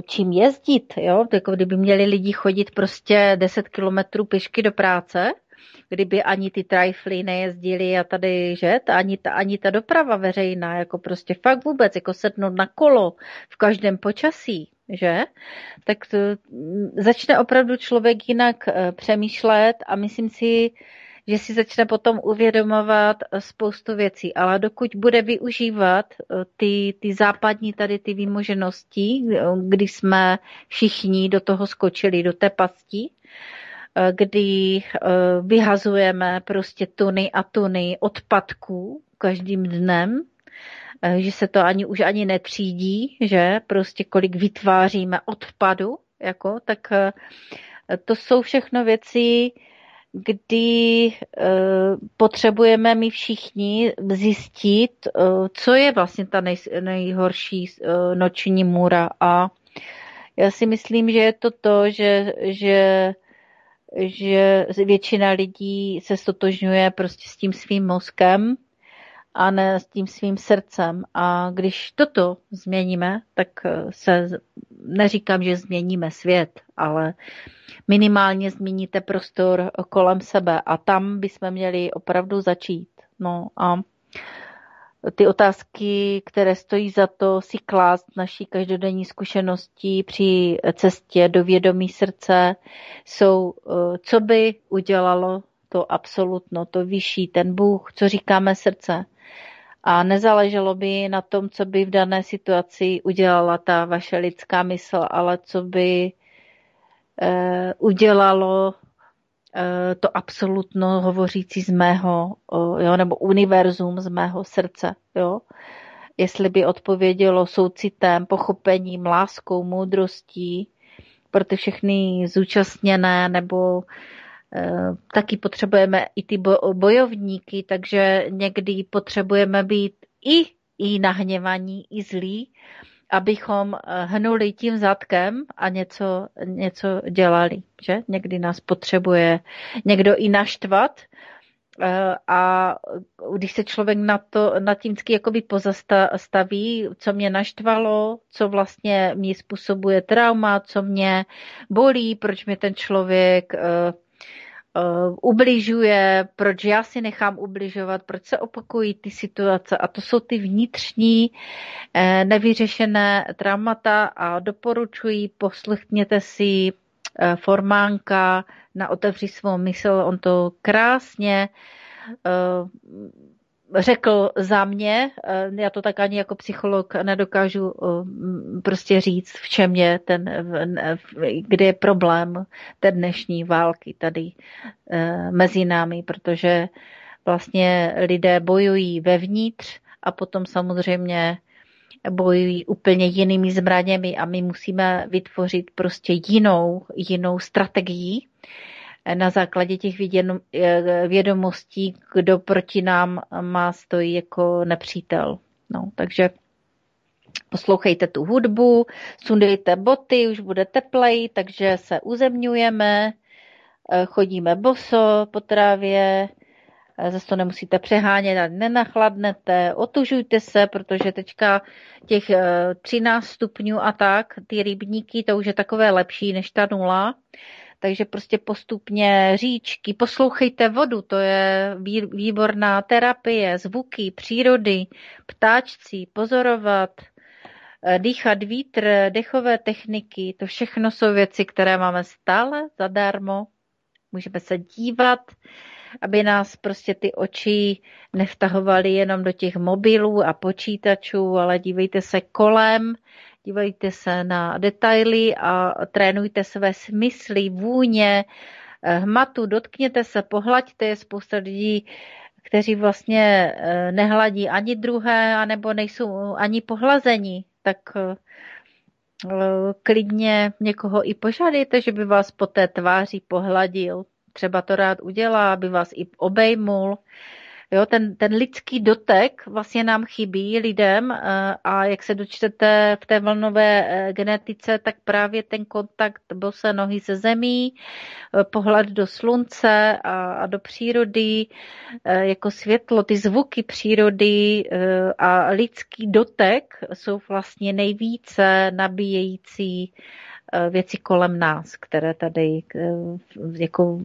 čím jezdit, jo, jako kdyby měli lidi chodit prostě 10 kilometrů pěšky do práce, kdyby ani ty trifly nejezdili a tady, že, ani ta, ani ta doprava veřejná, jako prostě fakt vůbec, jako sednout na kolo v každém počasí, že, tak to, mm, začne opravdu člověk jinak uh, přemýšlet a myslím si, že si začne potom uvědomovat eh, spoustu věcí, ale dokud bude využívat eh, ty, ty západní tady ty výmoženosti, eh, kdy jsme všichni do toho skočili, do té pasti, kdy vyhazujeme prostě tuny a tuny odpadků každým dnem, že se to ani už ani netřídí, že prostě kolik vytváříme odpadu, jako, tak to jsou všechno věci, kdy potřebujeme my všichni zjistit, co je vlastně ta nej, nejhorší noční můra. A já si myslím, že je to to, že, že, že většina lidí se stotožňuje prostě s tím svým mozkem a ne s tím svým srdcem. A když toto změníme, tak se, neříkám, že změníme svět, ale minimálně změníte prostor kolem sebe a tam bychom měli opravdu začít. No a ty otázky, které stojí za to si klást naší každodenní zkušenosti při cestě do vědomí srdce, jsou, eh, co by udělalo to absolutno, to vyšší, ten Bůh, co říkáme srdce. A nezáleželo by na tom, co by v dané situaci udělala ta vaše lidská mysl, ale co by Eh, udělalo to absolutno hovořící z mého, jo, nebo univerzum z mého srdce, jo. Jestli by odpovědělo soucitem, pochopením, láskou, moudrostí pro ty všechny zúčastněné, nebo eh, taky potřebujeme i ty bojovníky, takže někdy potřebujeme být i, i nahněvaní, i zlí, abychom eh, hnuli tím zadkem a něco, něco dělali. Že? Někdy nás potřebuje někdo i naštvat, eh, a když se člověk na to, na tím vždycky pozastaví, co mě naštvalo, co vlastně mi způsobuje trauma, co mě bolí, proč mě ten člověk eh, uh, ubližuje, proč já si nechám ubližovat, proč se opakují ty situace. A to jsou ty vnitřní uh, nevyřešené traumata a doporučuji, poslechněte si uh, formánka na Otevři svou mysl, on to krásně řekl za mě, eh, já to tak ani jako psycholog nedokážu eh, prostě říct, v čem je ten, kde je problém té dnešní války tady eh, mezi námi, protože vlastně lidé bojují vevnitř a potom samozřejmě bojují úplně jinými zbraněmi a my musíme vytvořit prostě jinou, jinou strategii, na základě těch eh, vědomostí, kdo proti nám má stojí jako nepřítel. No, takže poslouchejte tu hudbu, sundejte boty, už bude teplej, takže se uzemňujeme, eh, chodíme boso po trávě, eh, zase to nemusíte přehánět, nenachladnete, otužujte se, protože teďka těch 13 stupňů a tak, ty rybníky, to už je takové lepší než ta nula, takže prostě postupně říčky, poslouchejte vodu, to je výborná terapie, zvuky, přírody, ptáčci, pozorovat, eh, dýchat vítr, dechové techniky, to všechno jsou věci, které máme stále zadarmo. Můžeme se dívat, aby nás prostě ty oči nevtahovaly jenom do těch mobilů a počítačů, ale dívejte se kolem, dívejte se na detaily a trénujte své smysly, vůně, eh, hmatu, dotkněte se, pohlaďte je spousta lidí, kteří vlastně eh, nehladí ani druhé, anebo nejsou ani pohlazení, tak eh, klidně někoho i požádejte, že by vás po té tváři pohladil. Třeba to rád udělá, aby vás i obejmul. Jo, ten, ten lidský dotek vlastně nám chybí lidem eh, a jak se dočtete v té vlnové eh, genetice, tak právě ten kontakt bose nohy se zemí, eh, pohled do slunce a, a do přírody, jako světlo, ty zvuky přírody a lidský dotek jsou vlastně nejvíce nabíjející věci kolem nás, které tady jako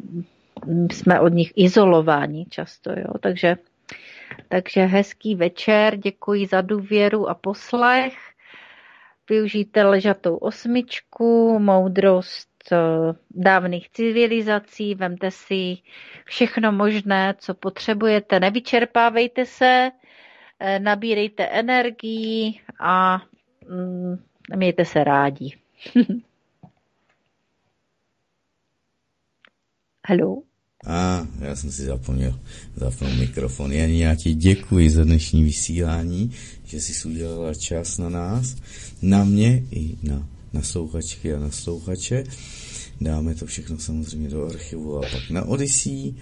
jsme od nich izolováni často, jo. Takže, takže hezký večer, děkuji za důvěru a poslech. Využijte ležatou osmičku, moudrost eh, dávných civilizací, vemte si všechno možné, co potřebujete, nevyčerpávejte se, eh, nabírejte energii a mm, mějte se rádi. Hello? A já jsem si zapomněl zapnout mikrofon. Já ti děkuji za dnešní vysílání, že jsi udělala čas na nás, na mě i na naslouchačky a naslouchače. Dáme to všechno samozřejmě do archivu a pak na Odyssey.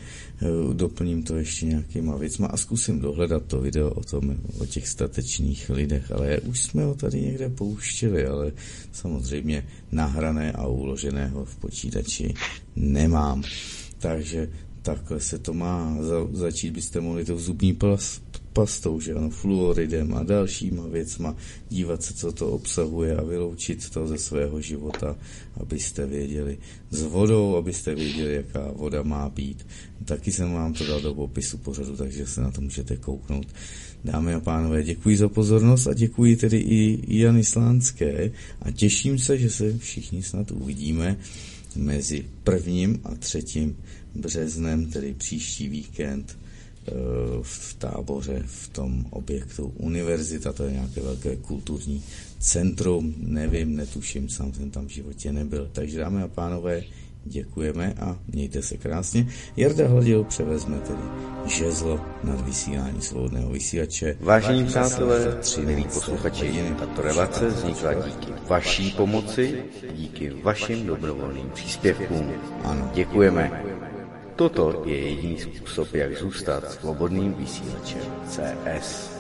Eh, doplním to ještě nějakýma věcma a zkusím dohledat to video o, tom, o těch statečných lidech, ale už jsme ho tady někde pouštěli, ale samozřejmě nahrané a uloženého v počítači nemám. Takže takhle se to má. Za, začít byste mohli to zubní pas, pastou, že ano, fluoridem a dalšíma věcma, dívat se, co to obsahuje a vyloučit to ze svého života, abyste věděli. S vodou, abyste věděli, jaká voda má být. Taky jsem vám to dal do popisu pořadu, takže se na to můžete kouknout. Dámy a pánové, děkuji za pozornost a děkuji tedy i Jany Slánské a těším se, že se všichni snad uvidíme mezi prvním a třetím březnem, tedy příští víkend, eh, v táboře v tom objektu univerzita, to je nějaké velké kulturní centrum, nevím, netuším, sám jsem tam v životě nebyl. Takže dámy a pánové, děkujeme a mějte se krásně. Jarda Hladil převezme tedy žezlo nad vysílání svobodného vysílače. Vážení přátelé, milí posluchači, tato relace vznikla díky vaší pomoci, díky vašim dobrovolným příspěvkům. Ano. Děkujeme. Toto je jediný způsob, jak zůstat svobodným vysílačem CS.